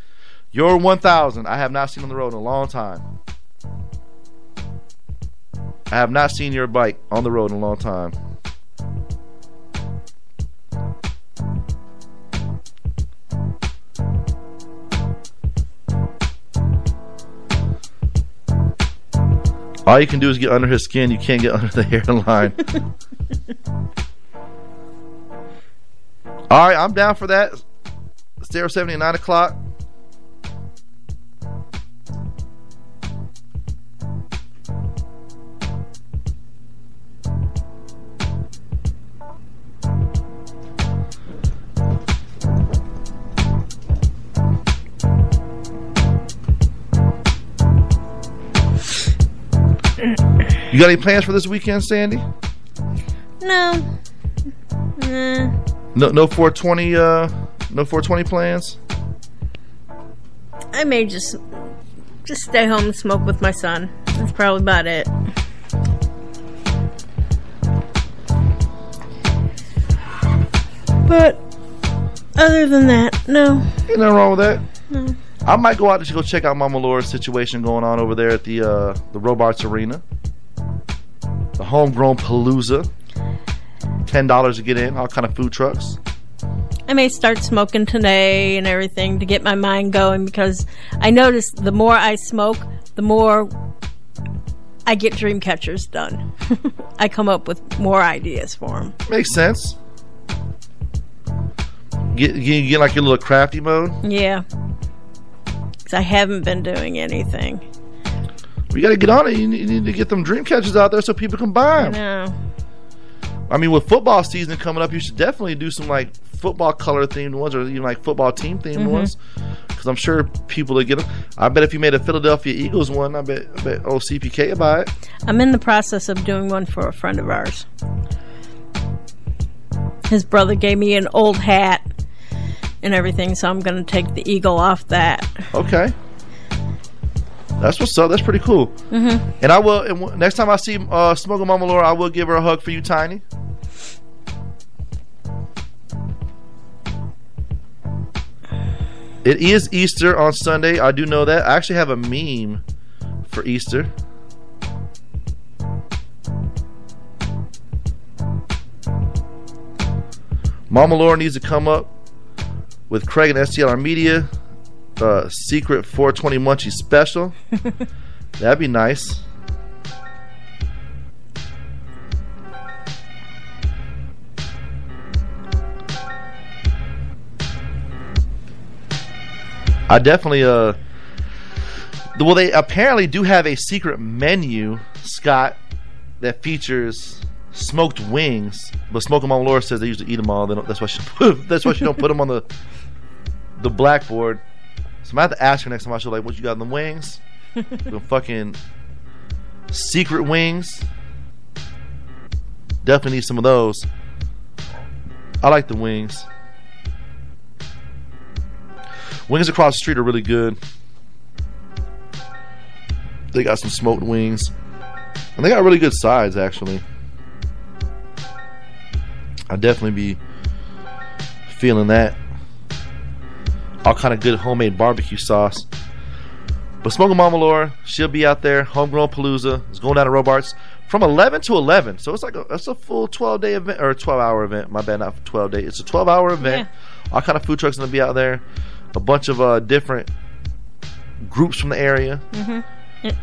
Your 1000, I have not seen on the road in a long time. I have not seen your bike on the road in a long time. All you can do is get under his skin. You can't get (laughs) under the hairline. (laughs) All right, I'm down for that. Stereo 70 at 9 o'clock. (laughs) You got any plans for this weekend, Sandy? No. Nah. No, no 420. Uh, no 420 plans. I may just just stay home and smoke with my son. That's probably about it. But other than that, no. Ain't nothing wrong with that. No. I might go out to go check out Mama Laura's situation going on over there at the uh, the Robarts Arena. The homegrown palooza. Ten dollars to get in. All kind of food trucks. I may start smoking today and everything to get my mind going because I notice the more I smoke, the more I get dream catchers done. (laughs) I come up with more ideas for them. Makes sense. Get, get, get like your little crafty mode. Yeah. I haven't been doing anything. We got to get on it. You need, you need to get them dream catchers out there so people can buy I them. know. I mean, with football season coming up, you should definitely do some like football color themed ones, or even like football team themed Mhm. ones, because I'm sure people will get them. I bet if you made a Philadelphia Eagles one, I bet I bet old CPK would buy it. I'm in the process of doing one for a friend of ours. His brother gave me an old hat and everything, so I'm going to take the eagle off that. Okay, that's what's up. That's pretty cool. Mm-hmm. And I will. And w- next time I see uh, Smoking Mama Laura, I will give her a hug for you, Tiny. It is Easter on Sunday. I do know that. I actually have a meme for Easter. Mama Laura needs to come up with Craig and STLR Media uh, secret 420 Munchie special. (laughs) That'd be nice. I definitely uh well they apparently do have a secret menu, Scott, that features smoked wings. But Smoking Mama Laura says they usually eat them all. They don't, that's why she (laughs) that's why she don't put them on the the blackboard. So I'm gonna have to ask her next time I show like what you got in the wings. (laughs) the fucking secret wings. Definitely need some of those. I like the wings. Wings across the street are really good. They got some smoked wings. And they got really good sides actually. I'd definitely be feeling that. All kind of good homemade barbecue sauce. But Smoking Mama Laura, she'll be out there. Homegrown Palooza is going down to Robarts from 11 to 11. So it's like a, it's a full 12 day event or 12 hour event. My bad, not 12 day. It's a 12 hour event. All kind of food trucks gonna be out there. A bunch of uh, different groups from the area. hmm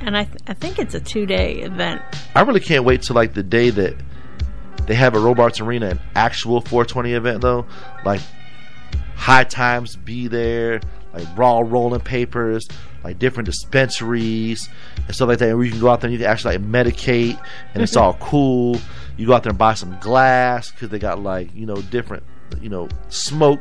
And I, th- I think it's a two day event. I really can't wait till like the day that they have a Robarts Arena an actual 420 event though. Like High Times be there, like raw rolling papers, like different dispensaries and stuff like that. Where you can go out there and you can actually like medicate, and it's all (laughs) cool. You go out there and buy some glass because they got like you know different you know smoke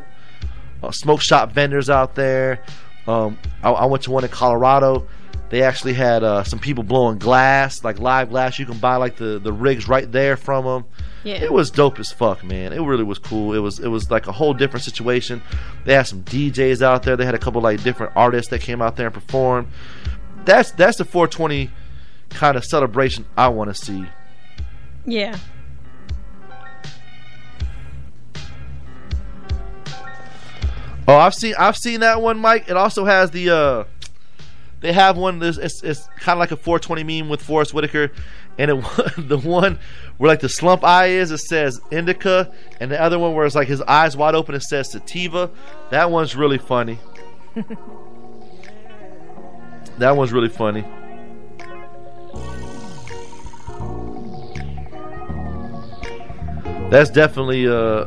uh, smoke shop vendors out there. Um, I, I went to one in Colorado. They actually had uh, some people blowing glass, like live glass. You can buy like the, the rigs right there from them. Yeah. It was dope as fuck, man. It really was cool. It was it was like a whole different situation. They had some DJs out there. They had a couple like different artists that came out there and performed. That's that's the 420 kind of celebration I want to see. Yeah. Oh, I've seen I've seen that one, Mike. It also has the uh they have one that's it's, it's kind of like a 420 meme with Forest Whitaker, and it (laughs) the one where like the slump eye is it says indica, and the other one where it's like his eyes wide open it says sativa. That one's really funny. (laughs) that one's really funny. That's definitely uh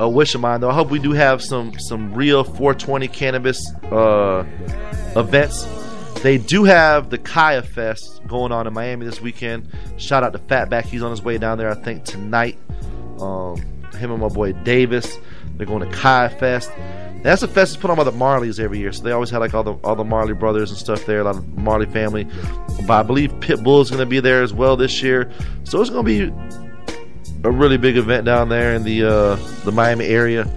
a wish of mine though. I hope we do have some some real 420 cannabis uh, events. They do have the Kaya Fest going on in Miami this weekend. Shout out to Fatback, he's on his way down there. I think tonight. Um, him and my boy Davis, they're going to Kaya Fest. That's a fest that's put on by the Marleys every year, so they always have like all the all the Marley brothers and stuff there, a lot of Marley family. But I believe Pitbull is going to be there as well this year, so it's going to be a really big event down there in the uh, the Miami area.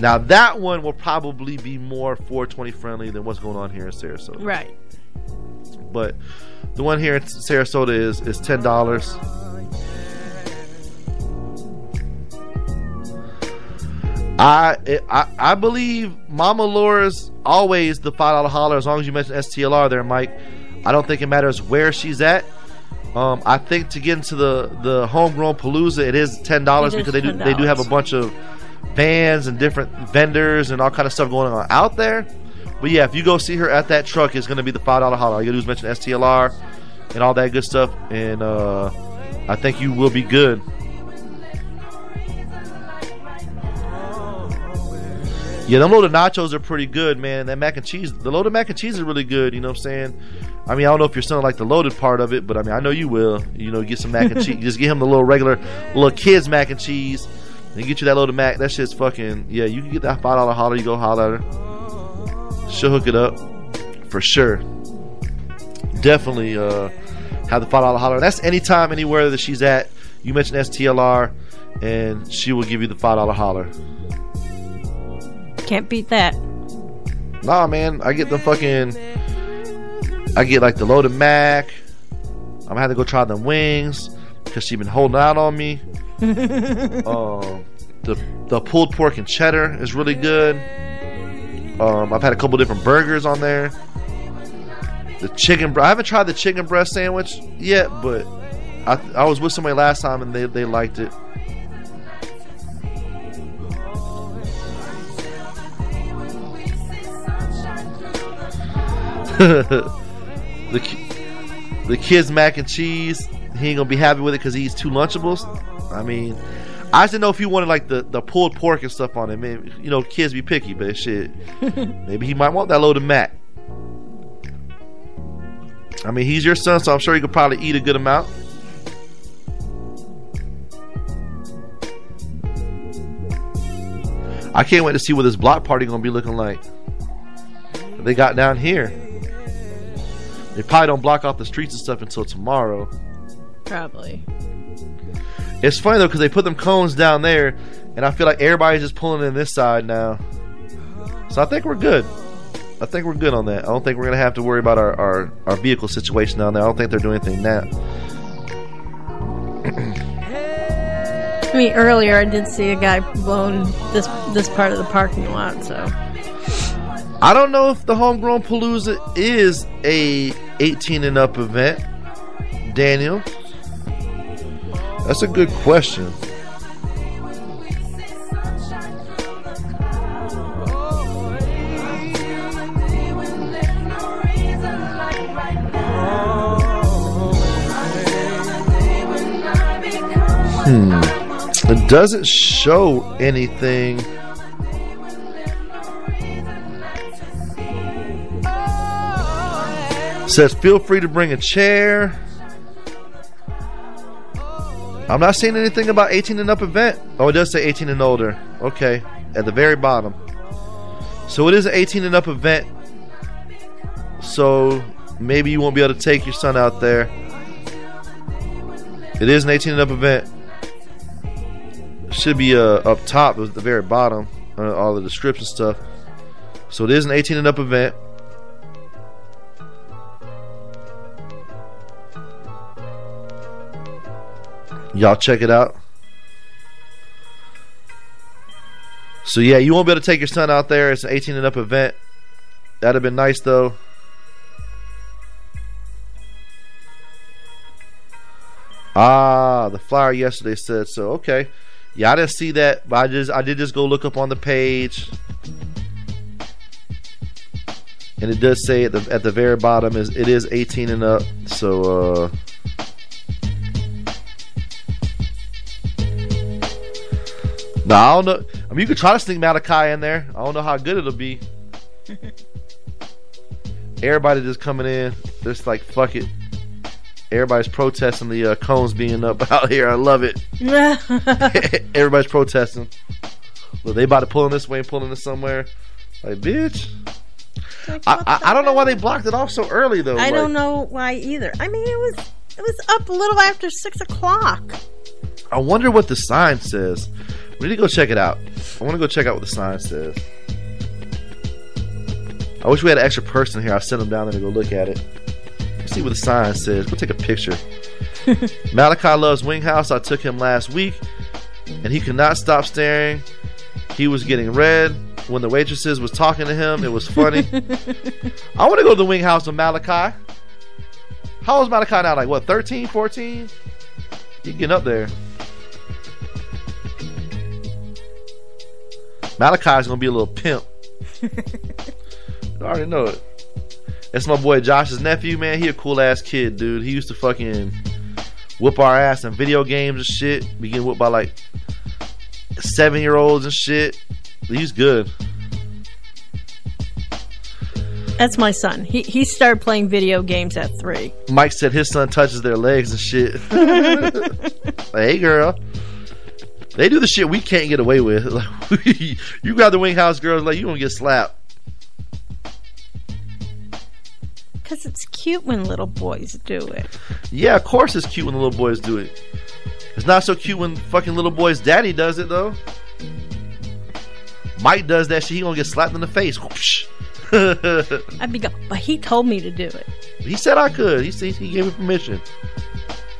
Now that one will probably be more 420 friendly than what's going on here in Sarasota. Right. But the one here in Sarasota is is ten dollars. I, I I believe Mama Laura's always the five dollar holler as long as you mention STLR there, Mike. I don't think it matters where she's at. Um, I think to get into the the homegrown palooza, it is ten dollars because they do they do have a bunch of vans and different vendors and all kind of stuff going on out there. But yeah, if you go see her at that truck, it's going to be the five dollar holler. All you gotta do is mention STLR and all that good stuff, and uh, I think you will be good. Yeah, them loaded nachos are pretty good, man. That mac and cheese, the loaded mac and cheese is really good. You know what I'm saying? I mean, I don't know if you're selling like the loaded part of it, but I mean, I know you will. You know, get some mac and cheese. (laughs) Just get him the little regular, little kids mac and cheese, and get you that loaded mac. That shit's fucking yeah. You can get that five dollar holler. You go holler at her. She'll hook it up for sure. Definitely uh, have the five dollar holler. That's anytime, anywhere that she's at. You mentioned STLR, and she will give you the five dollar holler. Can't beat that. Nah, man, I get the fucking. I get like the loaded mac. I'm gonna have to go try them wings because she been holding out on me. (laughs) um, the the pulled pork and cheddar is really good. Um, I've had a couple different burgers on there. The chicken, I haven't tried the chicken breast sandwich yet, but I I was with somebody last time and they they liked it. (laughs) the the kids mac and cheese. He ain't gonna be happy with it because he eats two Lunchables. I mean, I just didn't know if he wanted like the, the pulled pork and stuff on it. Man, you know kids be picky, but shit, (laughs) maybe he might want that load of mac. I mean, he's your son, so I'm sure he could probably eat a good amount. I can't wait to see what this block party gonna be looking like. They got down here. They probably don't block off the streets and stuff until tomorrow. Probably. It's funny though because they put them cones down there, and I feel like everybody's just pulling in this side now. So I think we're good. I think we're good on that. I don't think we're gonna have to worry about our our, our vehicle situation down there. I don't think they're doing anything now. I mean, earlier I did see a guy blowing this this part of the parking lot. So I don't know if the homegrown palooza is a 18 and up event. Daniel, that's a good question. Hmm. It doesn't show anything. Says feel free to bring a chair. I'm not seeing anything about 18 and up event. Oh, it does say 18 and older. Okay, at the very bottom. So it is an 18 and up event. So maybe you won't be able to take your son out there. It is an 18 and up event. Should be uh, up top at the very bottom, uh, all the description stuff. So it is an 18 and up event. Y'all check it out. So yeah, you won't be able to take your son out there. It's an 18 and up event. That'd have been nice though. Ah, the flyer yesterday said so. Okay, yeah, I didn't see that, but I just I did just go look up on the page, and it does say at the at the very bottom is it is 18 and up. So uh, no, I don't know. I mean, you could try to sneak Malachi in there. I don't know how good it'll be. (laughs) Everybody just coming in, just like fuck it. Everybody's protesting the uh, cones being up (laughs) out here. I love it. (laughs) Everybody's protesting. Look, they about to pull in this way and pull pulling this somewhere. Like, bitch. I, I, I don't know why they blocked it off so early though. I Like, don't know why either. I mean, it was it was up a little after six o'clock. I wonder what the sign says. We need to go check it out. I want to go check out what the sign says. I wish we had an extra person here. I'll send them down there to go look at it. Let's see what the sign says. Go take a picture. (laughs) Malachi loves Wing House. I took him last week, and he could not stop staring. He was getting red when the waitresses was talking to him. It was funny. (laughs) I want to go to the Wing House with Malachi. How old is Malachi now? Like what, 13, 14? He getting up there. Malachi's gonna be a little pimp. (laughs) I already know it. That's my boy Josh's nephew, man. He a cool ass kid, dude. He used to fucking whoop our ass in video games and shit. Be getting whooped by like seven year olds and shit. He's good. That's my son. He he started playing video games at three. Mike said his son touches their legs and shit. (laughs) Hey, girl. They do the shit we can't get away with. (laughs) You grab the wing house girls, like you gonna get slapped. Because it's cute when little boys do it. Yeah, of course it's cute when the little boys do it. It's not so cute when fucking little boy's daddy does it though. Mike does that shit, he gonna get slapped in the face. Whoosh. (laughs) I'd be go, but he told me to do it. he said I could. He said he gave me permission.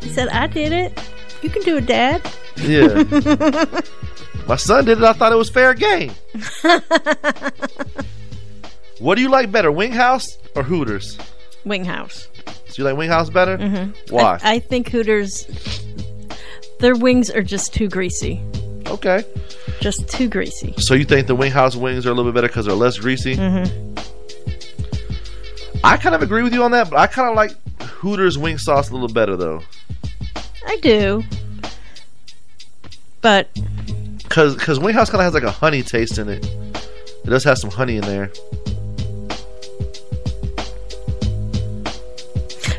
He said I did it. You can do it, Dad. Yeah. (laughs) My son did it. I thought it was fair game. (laughs) what do you like better, Wing House or Hooters? Wing House. So you like Wing House better? Mm-hmm. Why? I, I think Hooters. Their wings are just too greasy. okay. Just too greasy. So you think the Wing House wings are a little bit better because they're less greasy? Mm-hmm. I kind of agree with you on that, but I kind of like Hooters wing sauce a little better though, I do. But because because Wing House kind of has like a honey taste in it. It does have some honey in there.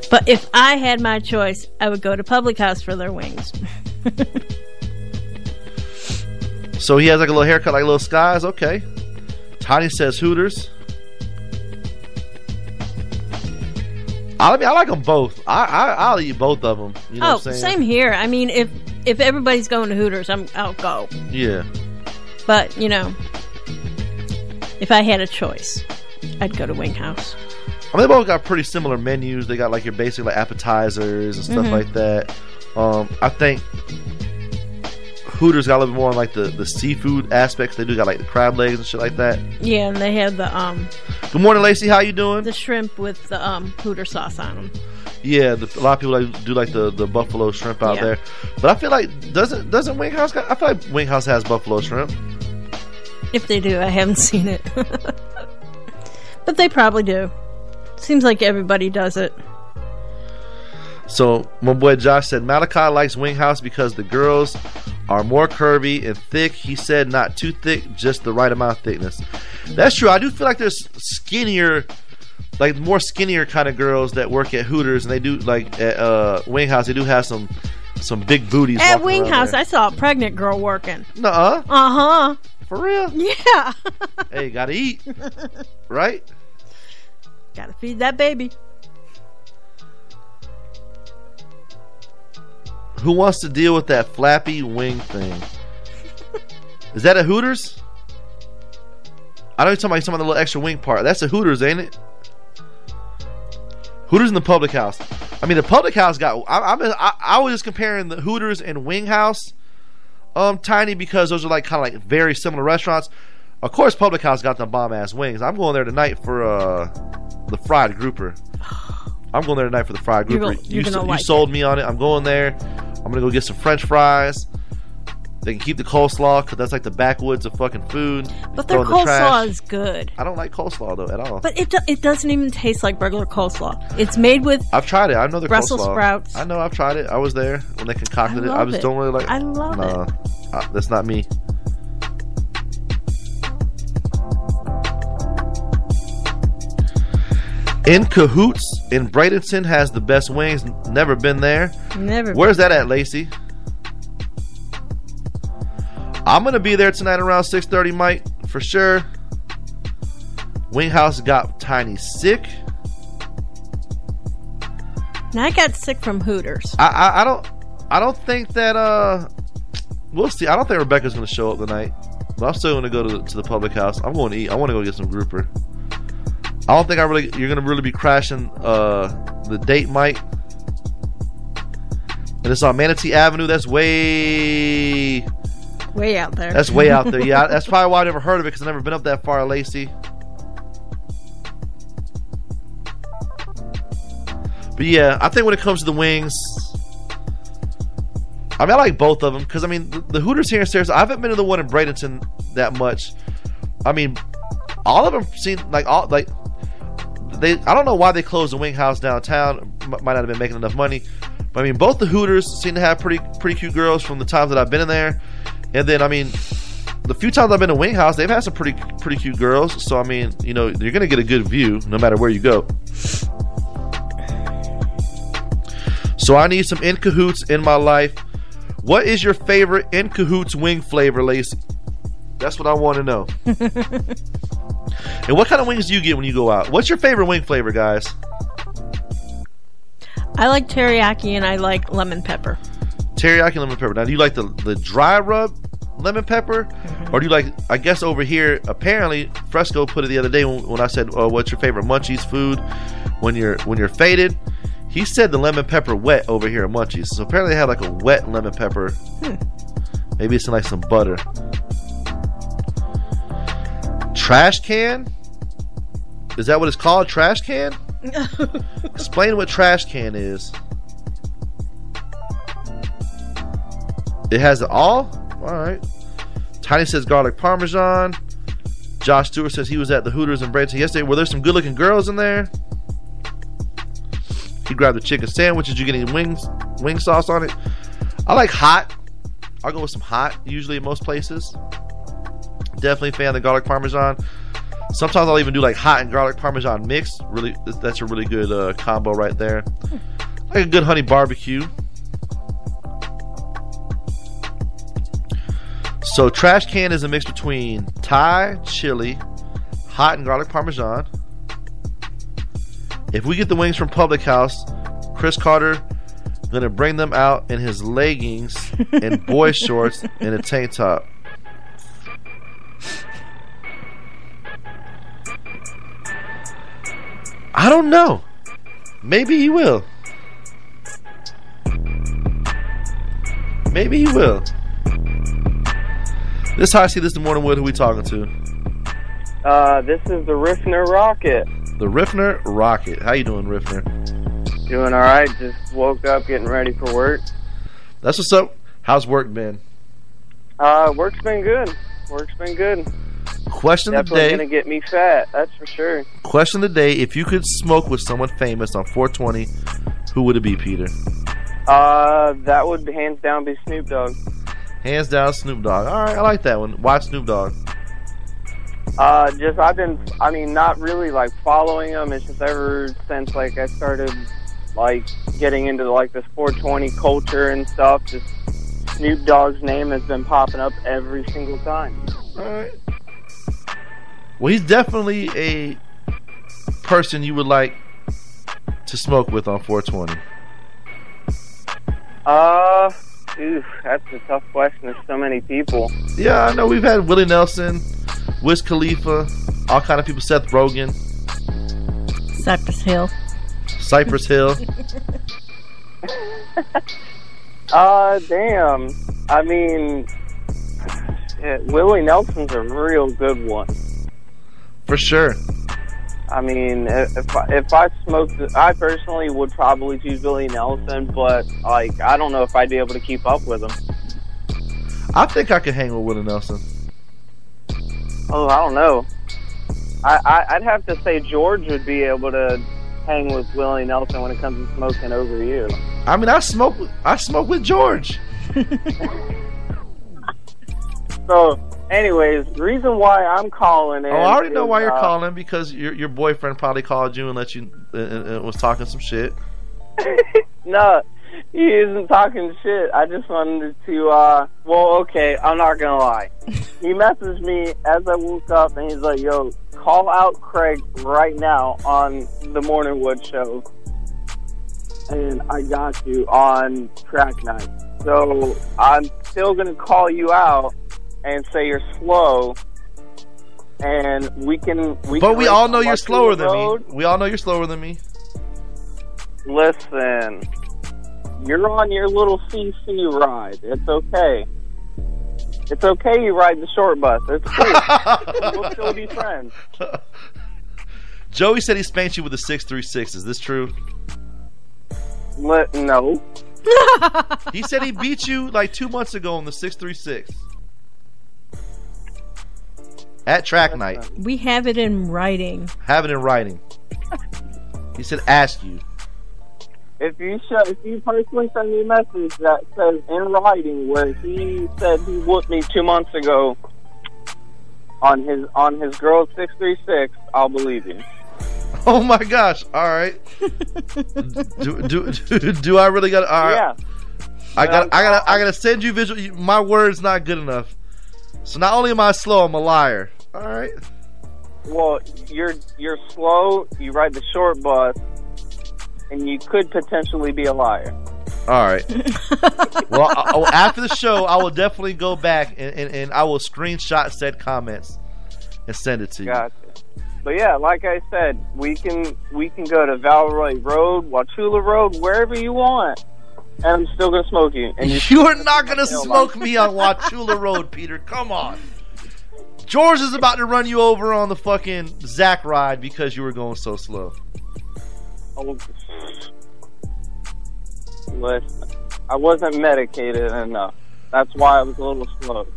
but if I had my choice, I would go to Public House for their wings. So he has like a little haircut, like little skies. Okay. Tiny says Hooters. I mean, I like them both. I, I I'll eat both of them. You know oh, what I'm same here. I mean, if if everybody's going to Hooters, I'm I'll go. Yeah. But you know, if I had a choice, I'd go to Wing House. I mean, they both got pretty similar menus. They got like your basic like appetizers and stuff Mhm. like that. Um, I think Hooters got a little bit more on like the, the seafood aspects. They do got like the crab legs and shit like that. Yeah, and they have the um Good morning, Lacey. How you doing? the shrimp with the um Hooter sauce on them. Yeah, the, a lot of people like, do like the, the buffalo shrimp out Yeah. there, but I feel like doesn't doesn't Wing House? Got, I feel like Wing House has buffalo shrimp. If they do, I haven't (laughs) seen it. but they probably do. Seems like everybody does it. So my boy Josh said Malachi likes Wing House because the girls are more curvy and thick. He said not too thick, just the right amount of thickness. That's true. I do feel like there's skinnier, like more skinnier kind of girls that work at Hooters, and they do like at uh, Wing House. They do have some some big booties. At Wing House, there. I saw a pregnant girl working. Nuh-uh. Uh huh. For real? Yeah. (laughs) hey, gotta eat, right? Gotta feed that baby. Who wants to deal with that flappy wing thing? Is that a Hooters? I know you're talking about, you're talking about the little extra wing part. That's a Hooters, ain't it? Hooters in the public house. I mean, the public house got. I, I'm. I, I was just comparing the Hooters and Wing House, um, tiny because those are like kind of like very similar restaurants. Of course, public house got the bomb ass wings. I'm going there tonight for uh the fried grouper. I'm going there tonight for the fried You're grouper. gonna- you're you gonna you like sold me on it. I'm going there. I'm gonna go get some French fries. They can keep the coleslaw because that's like the backwoods of fucking food. But their in the coleslaw is good. I don't like coleslaw though at all. But it do- it doesn't even taste like regular coleslaw. It's made with I've tried it. I know the Brussels coleslaw. sprouts. I know. I've tried it. I was there when they concocted I it. I just it. don't really like. I love nah, uh, that's not me. In Cahoots in Bradenton has the best wings. Never been there. Never Where's that at, Lacey? I'm gonna be there tonight around 6:30, Mike, for sure. Wing House got Tiny sick. Now I got sick from Hooters. I, I I don't I don't think that uh we'll see. I don't think Rebecca's gonna show up tonight. But I'm still gonna go to the, to the public house. I'm going to eat. I want to go get some grouper. I don't think I really you're gonna really be crashing uh the date, Mike. And it's on Manatee Avenue. That's way Way out there. that's way out there. (laughs) Yeah, that's probably why I never heard of it because I've never been up that far, Lacey. But yeah, I think when it comes to the wings, I mean, I like both of them because I mean, the, the Hooters here in Sarasota. I haven't been to the one in Bradenton that much. I mean, all of them seem like all like they. I don't know why they closed the Wing House downtown. M- might not have been making enough money. But I mean, both the Hooters seem to have pretty pretty cute girls from the times that I've been in there. And then I mean, the few times I've been to Wing House, they've had some pretty pretty cute girls. So I mean, you know, you're gonna get a good view no matter where you go. So I need some in cahoots in my life. What is your favorite in cahoots wing flavor, Lacey? That's what I want to know. (laughs) and what kind of wings do you get when you go out? What's your favorite wing flavor, guys? I like teriyaki and I like lemon pepper. Teriyaki lemon pepper. Now, do you like the the dry rub lemon pepper, mm-hmm. or do you like? I guess over here, apparently, Fresco put it the other day when, when I said, oh, "What's your favorite Munchies food?" When you're when you're faded, he said the lemon pepper wet over here at Munchies. So apparently, they have like a wet lemon pepper. Hmm. Maybe it's in like some butter. Trash can. Is that what it's called? Trash can? (laughs) Explain what trash can is. It has it all? Alright. Tiny says garlic parmesan. Josh Stewart says he was at the Hooters in Bradenton yesterday. Were there some good looking girls in there? He grabbed the chicken sandwich. Did you get any wings wing sauce on it? I like hot. I'll go with some hot, usually in most places. Definitely a fan of the garlic parmesan. Sometimes I'll even do like hot and garlic parmesan mix. Really, that's a really good uh, combo right there. Like a good honey barbecue. So trash can is a mix between Thai, chili, hot and garlic parmesan. If we get the wings from Public House, Chris Carter gonna bring them out in his leggings and boy (laughs) shorts and a tank top. I don't know. Maybe he will. Maybe he will. This is how I see this the morning wood. Who we talking to? Uh, this is the Riffner Rocket. The Riffner Rocket. How you doing, Riffner? Doing all right. Just woke up, getting ready for work. That's what's up. How's work been? Uh, work's been good. Work's been good. Question of the day. gonna get me fat. That's for sure. Question of the day. If you could smoke with someone famous on 420, who would it be, Peter? Uh, that would hands down be Snoop Dogg. Hands down, Snoop Dogg. All right, I like that one. Why Snoop Dogg? Uh, just I've been, I mean, not really like following him. It's just ever since like I started like getting into like this 420 culture and stuff. Just Snoop Dogg's name has been popping up every single time. All right. Well, he's definitely a person you would like to smoke with on 420. Uh, oof, that's a tough question. There's so many people. Yeah, I know we've had Willie Nelson, Wiz Khalifa, all kind of people. Seth Rogen, Cypress Hill. Cypress Hill. (laughs) Uh, damn. I mean, (sighs) shit, Willie Nelson's a real good one. For sure. I mean, if if I, if I smoked, I personally would probably choose Willie Nelson, but like, I don't know if I'd be able to keep up with him. I think I could hang with Willie Nelson. Oh, I don't know. I, I I'd have to say George would be able to hang with Willie Nelson when it comes to smoking over you. I mean, I smoke. with- I smoke with George. (laughs) So, anyways, the reason why I'm calling in Oh, I already know is, why you're uh, calling because your your boyfriend probably called you and let you uh, uh, was talking some shit. (laughs) No, he isn't talking shit. I just wanted to, uh, well, okay, I'm not gonna lie. (laughs) He messaged me as I woke up and he's like, yo, call out Craig right now on the Morning Wood show. And I got you on track night. So I'm still gonna call you out and say you're slow. And we can, we But can we all know you're slower than Road. me. We all know you're slower than me. Listen, you're on your little CC ride. It's okay. It's okay you ride the short bus. It's (laughs) cool. we'll still be friends. (laughs) Joey said he spanked you with a six three six. Is this true? Let, no. he said he beat you like two months ago on the six three six at track night. We have it in writing. Have it in writing. He said, "Ask you." If you show, if you personally send me a message that says in writing where he said he whooped me two months ago on his on his girl six three six, I'll believe you. (laughs) Oh my gosh! All right. (laughs) do, do, do, do I really got? All right. Yeah. I got. I got. I got to send you visual. you- My word's not good enough. So not only am I slow, I'm a liar. All right. Well, you're you're slow. You ride the short bus, and you could potentially be a liar. All right. (laughs) well, I, I- after the show, I will definitely go back and, and, and I will screenshot said comments and send it to you. Gotcha. But yeah, like I said, we can we can go to Valroy Road, Wauchula Road, wherever you want, and I'm still gonna smoke you. And (laughs) You are not gonna (laughs) smoke me on Wauchula Road, Peter. Come on. George is about to run you over on the fucking Zach ride because you were going so slow. Oh, listen, I wasn't medicated enough. That's why I was a little slow.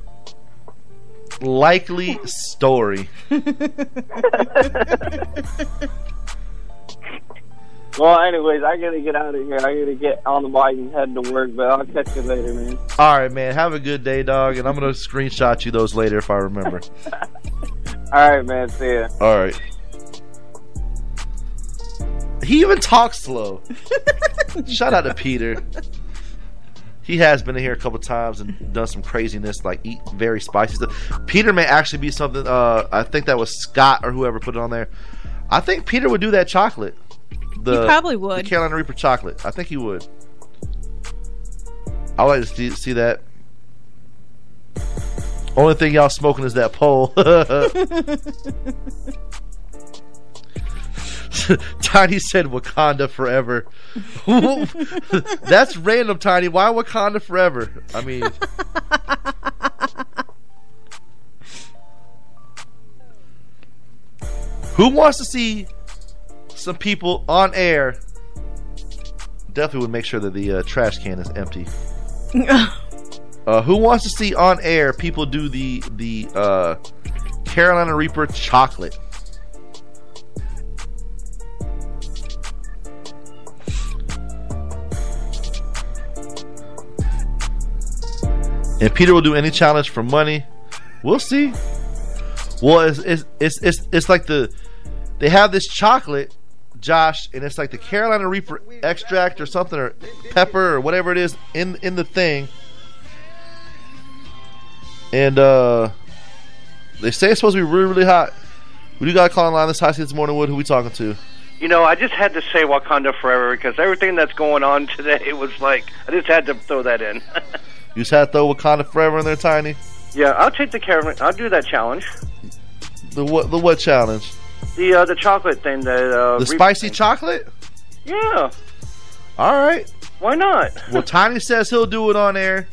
Likely story. (laughs) (laughs) Well, anyways, I gotta get out of here. I gotta get on the bike and head to work. But I'll catch you later, man. All right, man. Have a good day, dog. And I'm gonna screenshot you those later if I remember. (laughs) All right, man. See ya. All right. He even talks slow. (laughs) Shout out to Peter. He has been in here a couple times and done some craziness, like eat very spicy stuff. Peter may actually be something. Uh, I think that was Scott or whoever put it on there. I think Peter would do that chocolate. The, He probably would. The Carolina Reaper chocolate. I think he would. I like to see, see that. Only thing y'all smoking is that pole. (laughs) Tiny said Wakanda forever. (laughs) That's random, Tiny. Why Wakanda forever? I mean, (laughs) who wants to see some people on air? Definitely would make sure that the uh, trash can is empty. (laughs) Uh, who wants to see on air people do the the uh, Carolina Reaper chocolate? And Peter will do any challenge for money. We'll see. Well, it's it's it's it's, it's like the they have this chocolate, Josh, and it's like the Carolina Reaper extract or something or pepper or whatever it is in in the thing. And uh they say it's supposed to be really, really hot. We do got a call online this high this morning. Wood, who we talking to? You know, I just had to say Wakanda Forever because everything that's going on today (laughs) was like, I just had to throw that in. (laughs) You just had to throw Wakanda Forever in there, Tiny. yeah, I'll take the caravan. I'll do that challenge. The what? The what challenge? The uh, the chocolate thing. That uh, The spicy thing. chocolate. Yeah. All right. Why not? Well, Tiny says he'll do it on air.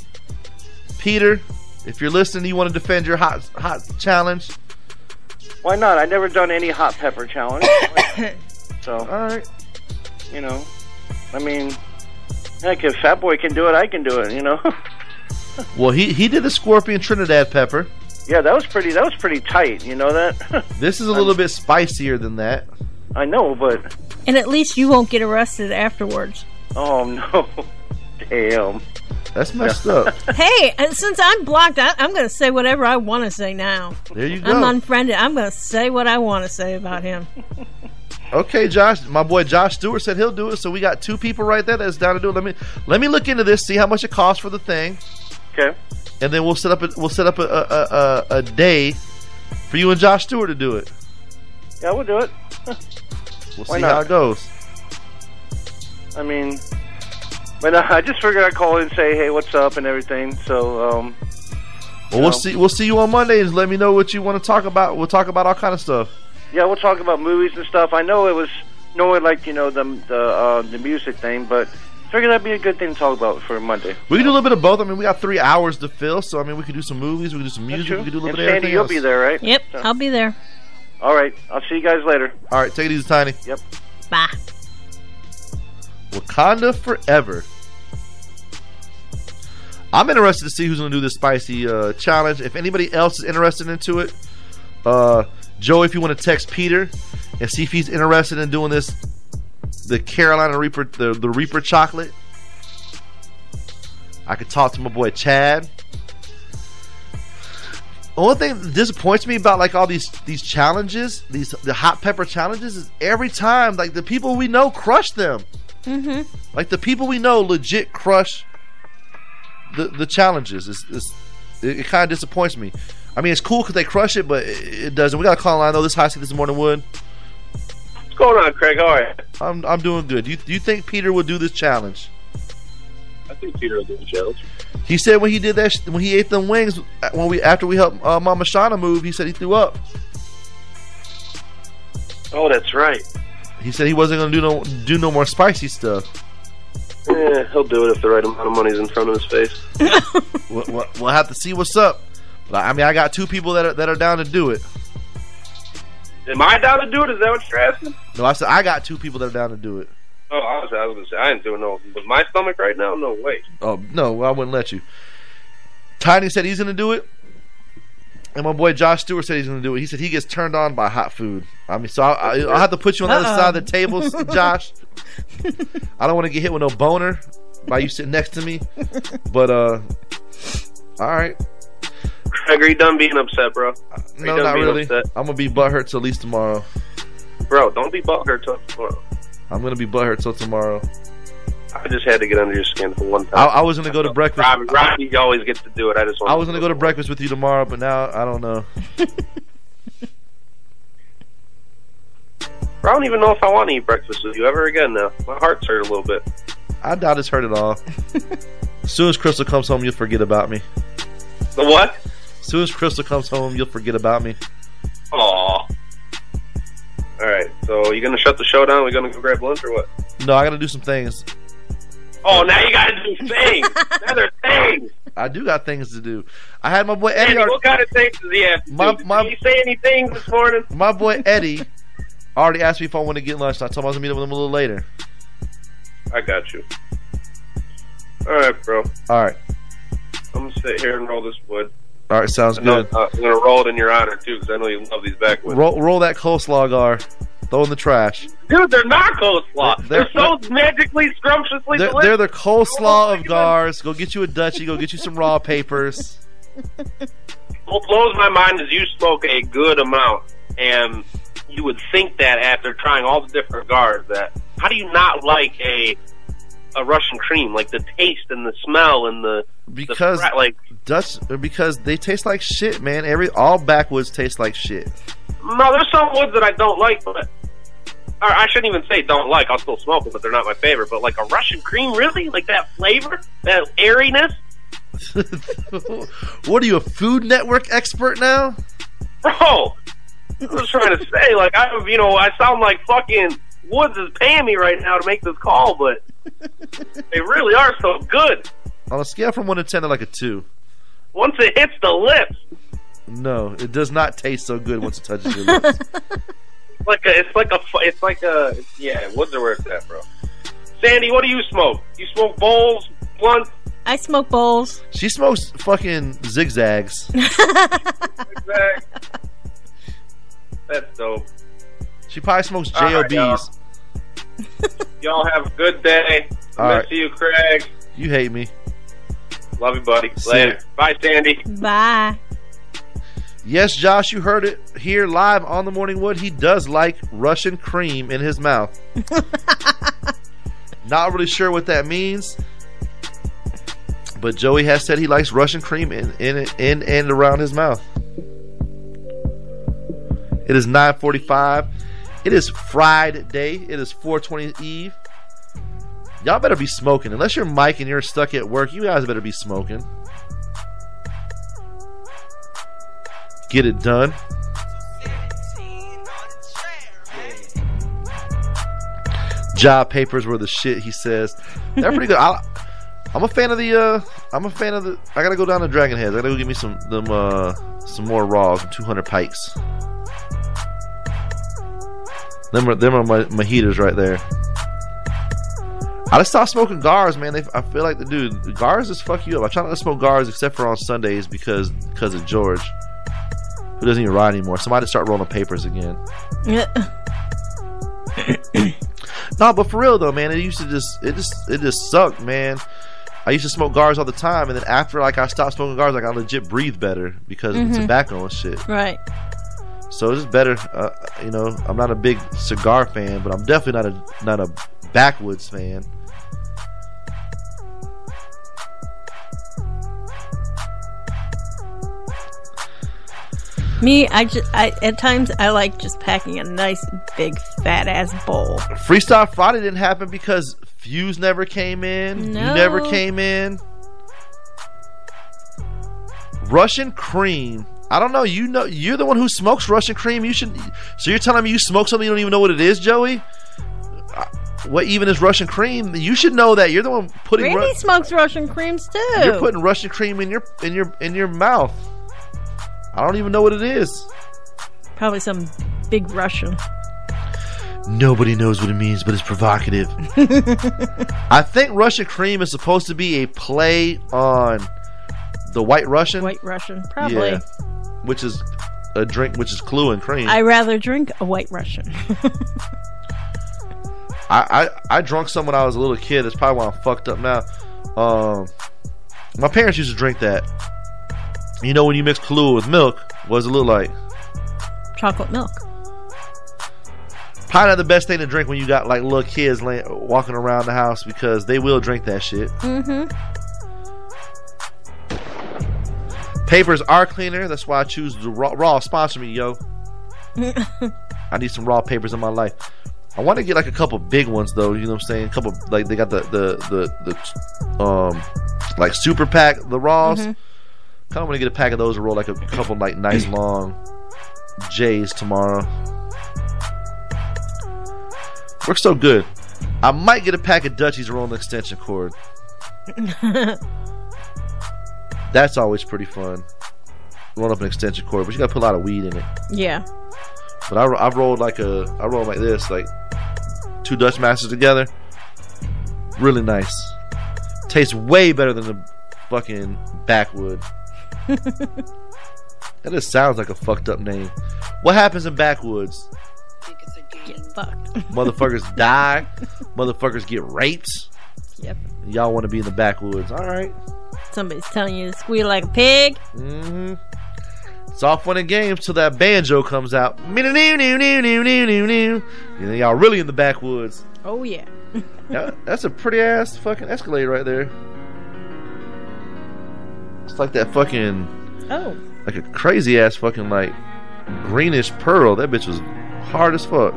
Peter, if you're listening, you want to defend your hot hot challenge. Why not? I never done any hot pepper challenge. (coughs) so all right. You know, I mean, heck, if Fat Boy can do it, I can do it. You know. (laughs) Well, he he did the scorpion Trinidad pepper. Yeah, that was pretty. That was pretty tight. You know that. (laughs) This is a little bit spicier than that. I know, but And at least you won't get arrested afterwards. oh no, (laughs) damn. That's messed up. (laughs) hey, and since I'm blocked, I, I'm going to say whatever I want to say now. There you go. I'm unfriended. I'm going to say what I want to say about him. Okay, Josh, my boy Josh Stewart said he'll do it. So we got two people right there that's down to do it. Let me let me look into this, see how much it costs for the thing, Okay. and then we'll set up a, we'll set up a, a, a, a day for you and Josh Stewart to do it. Yeah, we'll do it. We'll Why see not? how it goes. I mean, but uh, I just figured I'd call and say, hey, what's up and everything. So, um, Well, we'll see we'll see you on Monday and let me know what you want to talk about. We'll talk about all kind of stuff. yeah, we'll talk about movies and stuff. I know it was normally like you know the the uh, the music thing, but figured that'd be a good thing to talk about for Monday. We can do a little bit of both. I mean, we got three hours to fill, so I mean, we could do some movies, we could do some music, we could do a little And bit of Sandy, everything you'll else. be there, right? Yep, So- I'll be there. All right, I'll see you guys later. All right, take it easy, Tiny. Yep. Bye. Wakanda forever. I'm interested to see who's going to do this spicy uh, challenge. If anybody else is interested into it, uh, Joe, if you want to text Peter and see if he's interested in doing this, the Carolina Reaper, the, the Reaper chocolate. I could talk to my boy Chad. The only thing that disappoints me about like all these these challenges, these the hot pepper challenges, is every time like the people we know crush them. Mm-hmm. Like the people we know legit crush the the challenges. It's, it's, it, it kind of disappoints me. I mean, it's cool because they crush it, but it, it doesn't. We got to call line though. This high seat this morning wood. What's going on, Craig? How are you? I'm I'm doing good. Do you, do you think Peter will do this challenge? I think Peter will do the challenge. He said when he did that, when he ate them wings, when we after we helped uh, Mama Shauna move, he said he threw up. Oh, that's right. He said he wasn't going to do no do no more spicy stuff. Yeah, he'll do it if the right amount of money's in front of his face. (laughs) we'll, we'll, we'll have to see what's up. But I mean, I got two people that are that are down to do it. Am I down to do it? Is that what you're asking? No, I said I got two people that are down to do it. Oh, I was, I was gonna say I ain't doing no. With my stomach right now, no way. Oh no, I wouldn't let you. Tiny said he's going to do it, and my boy Josh Stewart said he's going to do it. He said he gets turned on by hot food. I mean, so I, I, I'll have to put you on the other Uh-oh. side of the table, (laughs) Josh. I don't want to get hit with no boner by you sitting next to me, but uh, all right. Craig, are you done being upset, bro? Uh, are No, not really. upset? I'm gonna be butthurt till at least tomorrow. Bro, don't be butthurt till tomorrow. I'm gonna be butthurt till tomorrow. I just had to get under your skin for one time. I, I was gonna go to breakfast. Robbie, Robbie always gets to do it. I just. I was gonna go to breakfast with you tomorrow, but now I don't know. (laughs) I don't even know if I want to eat breakfast with you ever again. Now my heart's hurt a little bit. I doubt it's hurt at all. (laughs) as soon as Crystal comes home, you'll forget about me. The what? As soon as Crystal comes home, you'll forget about me. Aw. All right. So you gonna shut the show down? We gonna go grab lunch or what? No, I gotta do some things. Oh, now you gotta do things. (laughs) now they're things. I do got things to do. I had my boy Eddie. Andy, what kind of things does he have to My- do? Did my- he say anything this morning? My boy Eddie already asked me if I want to get lunch. So I told him I was gonna meet up with him a little later. I got you. All right, bro. All right, I'm gonna sit here and roll this wood. all right, sounds good. uh, I'm gonna roll it in your honor too, because I know you love these backwoods. Roll, roll that coleslaw, Gar. Throw in the trash. Dude, they're not coleslaw. They're- They're, so magically scrumptiously They're, delicious. they're the coleslaw of Gars. Go get you a Dutchie. Go get you some raw papers. What blows my mind is you smoke a good amount, and you would think that after trying all the different gars, that how do you not like a a Russian cream? Like the taste and the smell and the Because the like Dutch, because they taste like shit, man. Every all backwoods taste like shit. no, there's some woods that I don't like, but or I shouldn't even say don't like. I'll still smoke them, but they're not my favorite. But like a Russian cream, really? Like that flavor, that airiness, (laughs) what are you, a Food Network expert now? bro. I was trying to say, like I, you know, I sound like fucking Woods is paying me right now to make this call, but they really are so good. On a scale from one to ten, they're like a two. Once it hits the lips, No, it does not taste so good once it touches your lips. (laughs) it's like a, it's like a, it's like a, yeah. Woods are where it's at, bro. Sandy, what do you smoke? You smoke bowls, blunts? I smoke bowls. She smokes fucking (laughs) zigzags. That's dope. She probably smokes All right, JOBs. (laughs) Y'all have a good day. All Miss right. you, Craig. You hate me. Love you, buddy. See Later. ya. Bye, Sandy. Bye. Yes, Josh, you heard it here live on the Morning Wood. He does like Russian cream in his mouth. (laughs) Not really sure what that means, but Joey has said he likes Russian cream in in in and around his mouth. It is 9:45. It is Friday. It is 420 Eve. Y'all better be smoking. Unless you're Mike and you're stuck at work, you guys better be smoking. Get it done. Job papers were the shit. He says they're pretty good. I, I'm a fan of the. Uh, I'm a fan of the. I gotta go down to Dragon Heads. I gotta go get me some them uh some more raws, some 200 pikes. Them are them are my, my heaters right there. I just stopped smoking gars, man. They, I feel like the dude gars just fuck you up. I try not to smoke gars except for on Sundays because because of George, who doesn't even ride anymore. Somebody start rolling papers again. (coughs) No, but for real though, man, it used to just it just it just sucked, man. I used to smoke gars all the time, and then after like I stopped smoking gars, like I legit breathe better because of Mhm. the tobacco and shit. Right. So it's just better. Uh, you know, I'm not a big cigar fan, but I'm definitely not a not a backwoods fan. Me, I just, I at times I like just packing a nice big fat ass bowl. Freestyle Friday didn't happen because Fuse never came in. No. You never came in. Russian cream. I don't know. You know, you're the one who smokes Russian cream. You should. So you're telling me you smoke something you don't even know what it is, Joey? Uh, What even is Russian cream? You should know that. You're the one putting. Randy Ru- smokes Russian creams too. you're putting Russian cream in your in your in your mouth. I don't even know what it is. Probably some big Russian. Nobody knows what it means, but it's provocative. (laughs) I think Russian cream is supposed to be a play on the White Russian. White Russian, probably. Yeah, which is a drink, which is Kahlua and cream. I rather drink a White Russian. (laughs) I, I I drunk some when I was a little kid. That's probably why I'm fucked up now. Um, my parents used to drink that. You know when you mix Kahlua with milk, what does it look like? Chocolate milk. Probably not the best thing to drink when you got like little kids laying, walking around the house because they will drink that shit. Mm-hmm. Papers are cleaner. That's why I choose the raw. raw sponsor me, yo. (laughs) I need some raw papers in my life. I want to get like a couple big ones though. You know what I'm saying? A couple like they got the the the, the um like super pack the raws. Mhm. Kind of want to get a pack of those and roll like a couple like nice (clears throat) long J's tomorrow. Works so good. I might get a pack of Dutchies roll an extension cord. (laughs) That's always pretty fun. Roll up an extension cord, but you gotta put a lot of weed in it. yeah. But I, I rolled like a I rolled like this, like two Dutch Masters together. Really nice. Tastes way better than the fucking backwood. (laughs) That just sounds like a fucked up name. What happens in backwoods? Get fucked. Motherfuckers (laughs) die. Motherfuckers get raped. Yep. Y'all want to be in the backwoods? All right. Somebody's telling you to squeal like a pig. Mm-hmm. It's all fun and games till that banjo comes out. You know, y'all really in the backwoods. Oh yeah. (laughs) Yeah, that's a pretty ass fucking Escalade right there. It's like that fucking, Oh. like a crazy ass fucking like greenish pearl. That bitch was hard as fuck.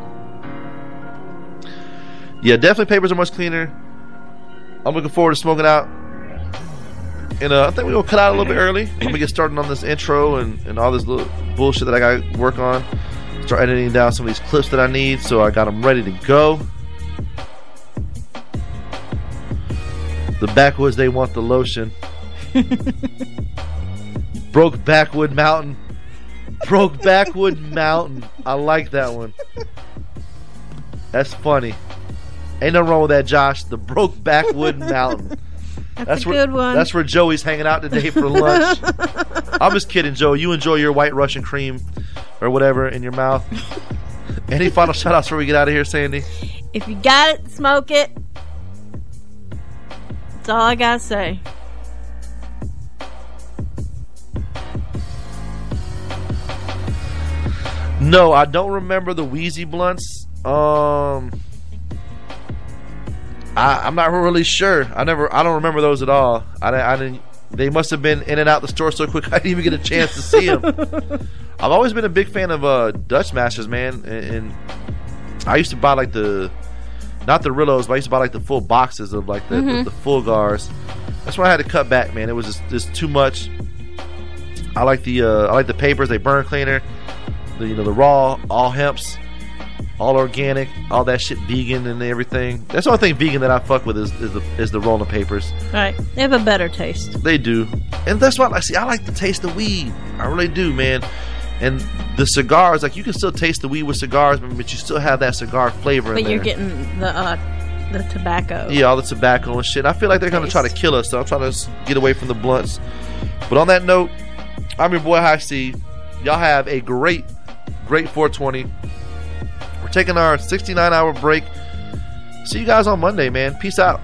Yeah, definitely papers are much cleaner. I'm looking forward to smoking out. And uh, I think we're gonna cut out a little bit early. I'm gonna get started on this intro and, and all this little bullshit that I got to work on. Start editing down some of these clips that I need, so I got them ready to go. The backwoods, they want the lotion. (laughs) Broke backwood mountain. Broke backwood mountain. I like that one. That's funny. Ain't nothing wrong with that, Josh. The broke backwood mountain. That's, a where, good one. That's where Joey's hanging out today for lunch. (laughs) I'm just kidding, Joe. You enjoy your white Russian cream or whatever in your mouth. (laughs) Any final shout outs before we get out of here, Sandy? If you got it, smoke it. That's all I gotta say. No, I don't remember the Wheezy blunts. Um, I, I'm not really sure. I never, I don't remember those at all. I, I didn't. They must have been in and out the store so quick (laughs) I didn't even get a chance to see them. (laughs) I've always been a big fan of uh, Dutch Masters, man, and, and I used to buy like the, not the Rillos, but I used to buy like the full boxes of like the, Mhm. the, the full gars. That's when I had to cut back, man. It was just, just too much. I like the uh, I like the papers. They burn cleaner. The you know the raw, all hemps, all organic, all that shit vegan and everything. That's the only thing vegan that I fuck with is, is the is the rolling papers. Right. They have a better taste. They do, and that's why I see. I like the taste of weed. I really do, man. And the cigars, like you can still taste the weed with cigars, but you still have that cigar flavor in But you're getting the uh, the tobacco. Yeah, all the tobacco and shit. I feel like they're gonna try to kill us, so I'm trying to get away from the blunts. But on that note, I'm your boy High Cee. Y'all have a great, great 420. Taking our 69 hour break. See you guys on Monday, man. Peace out.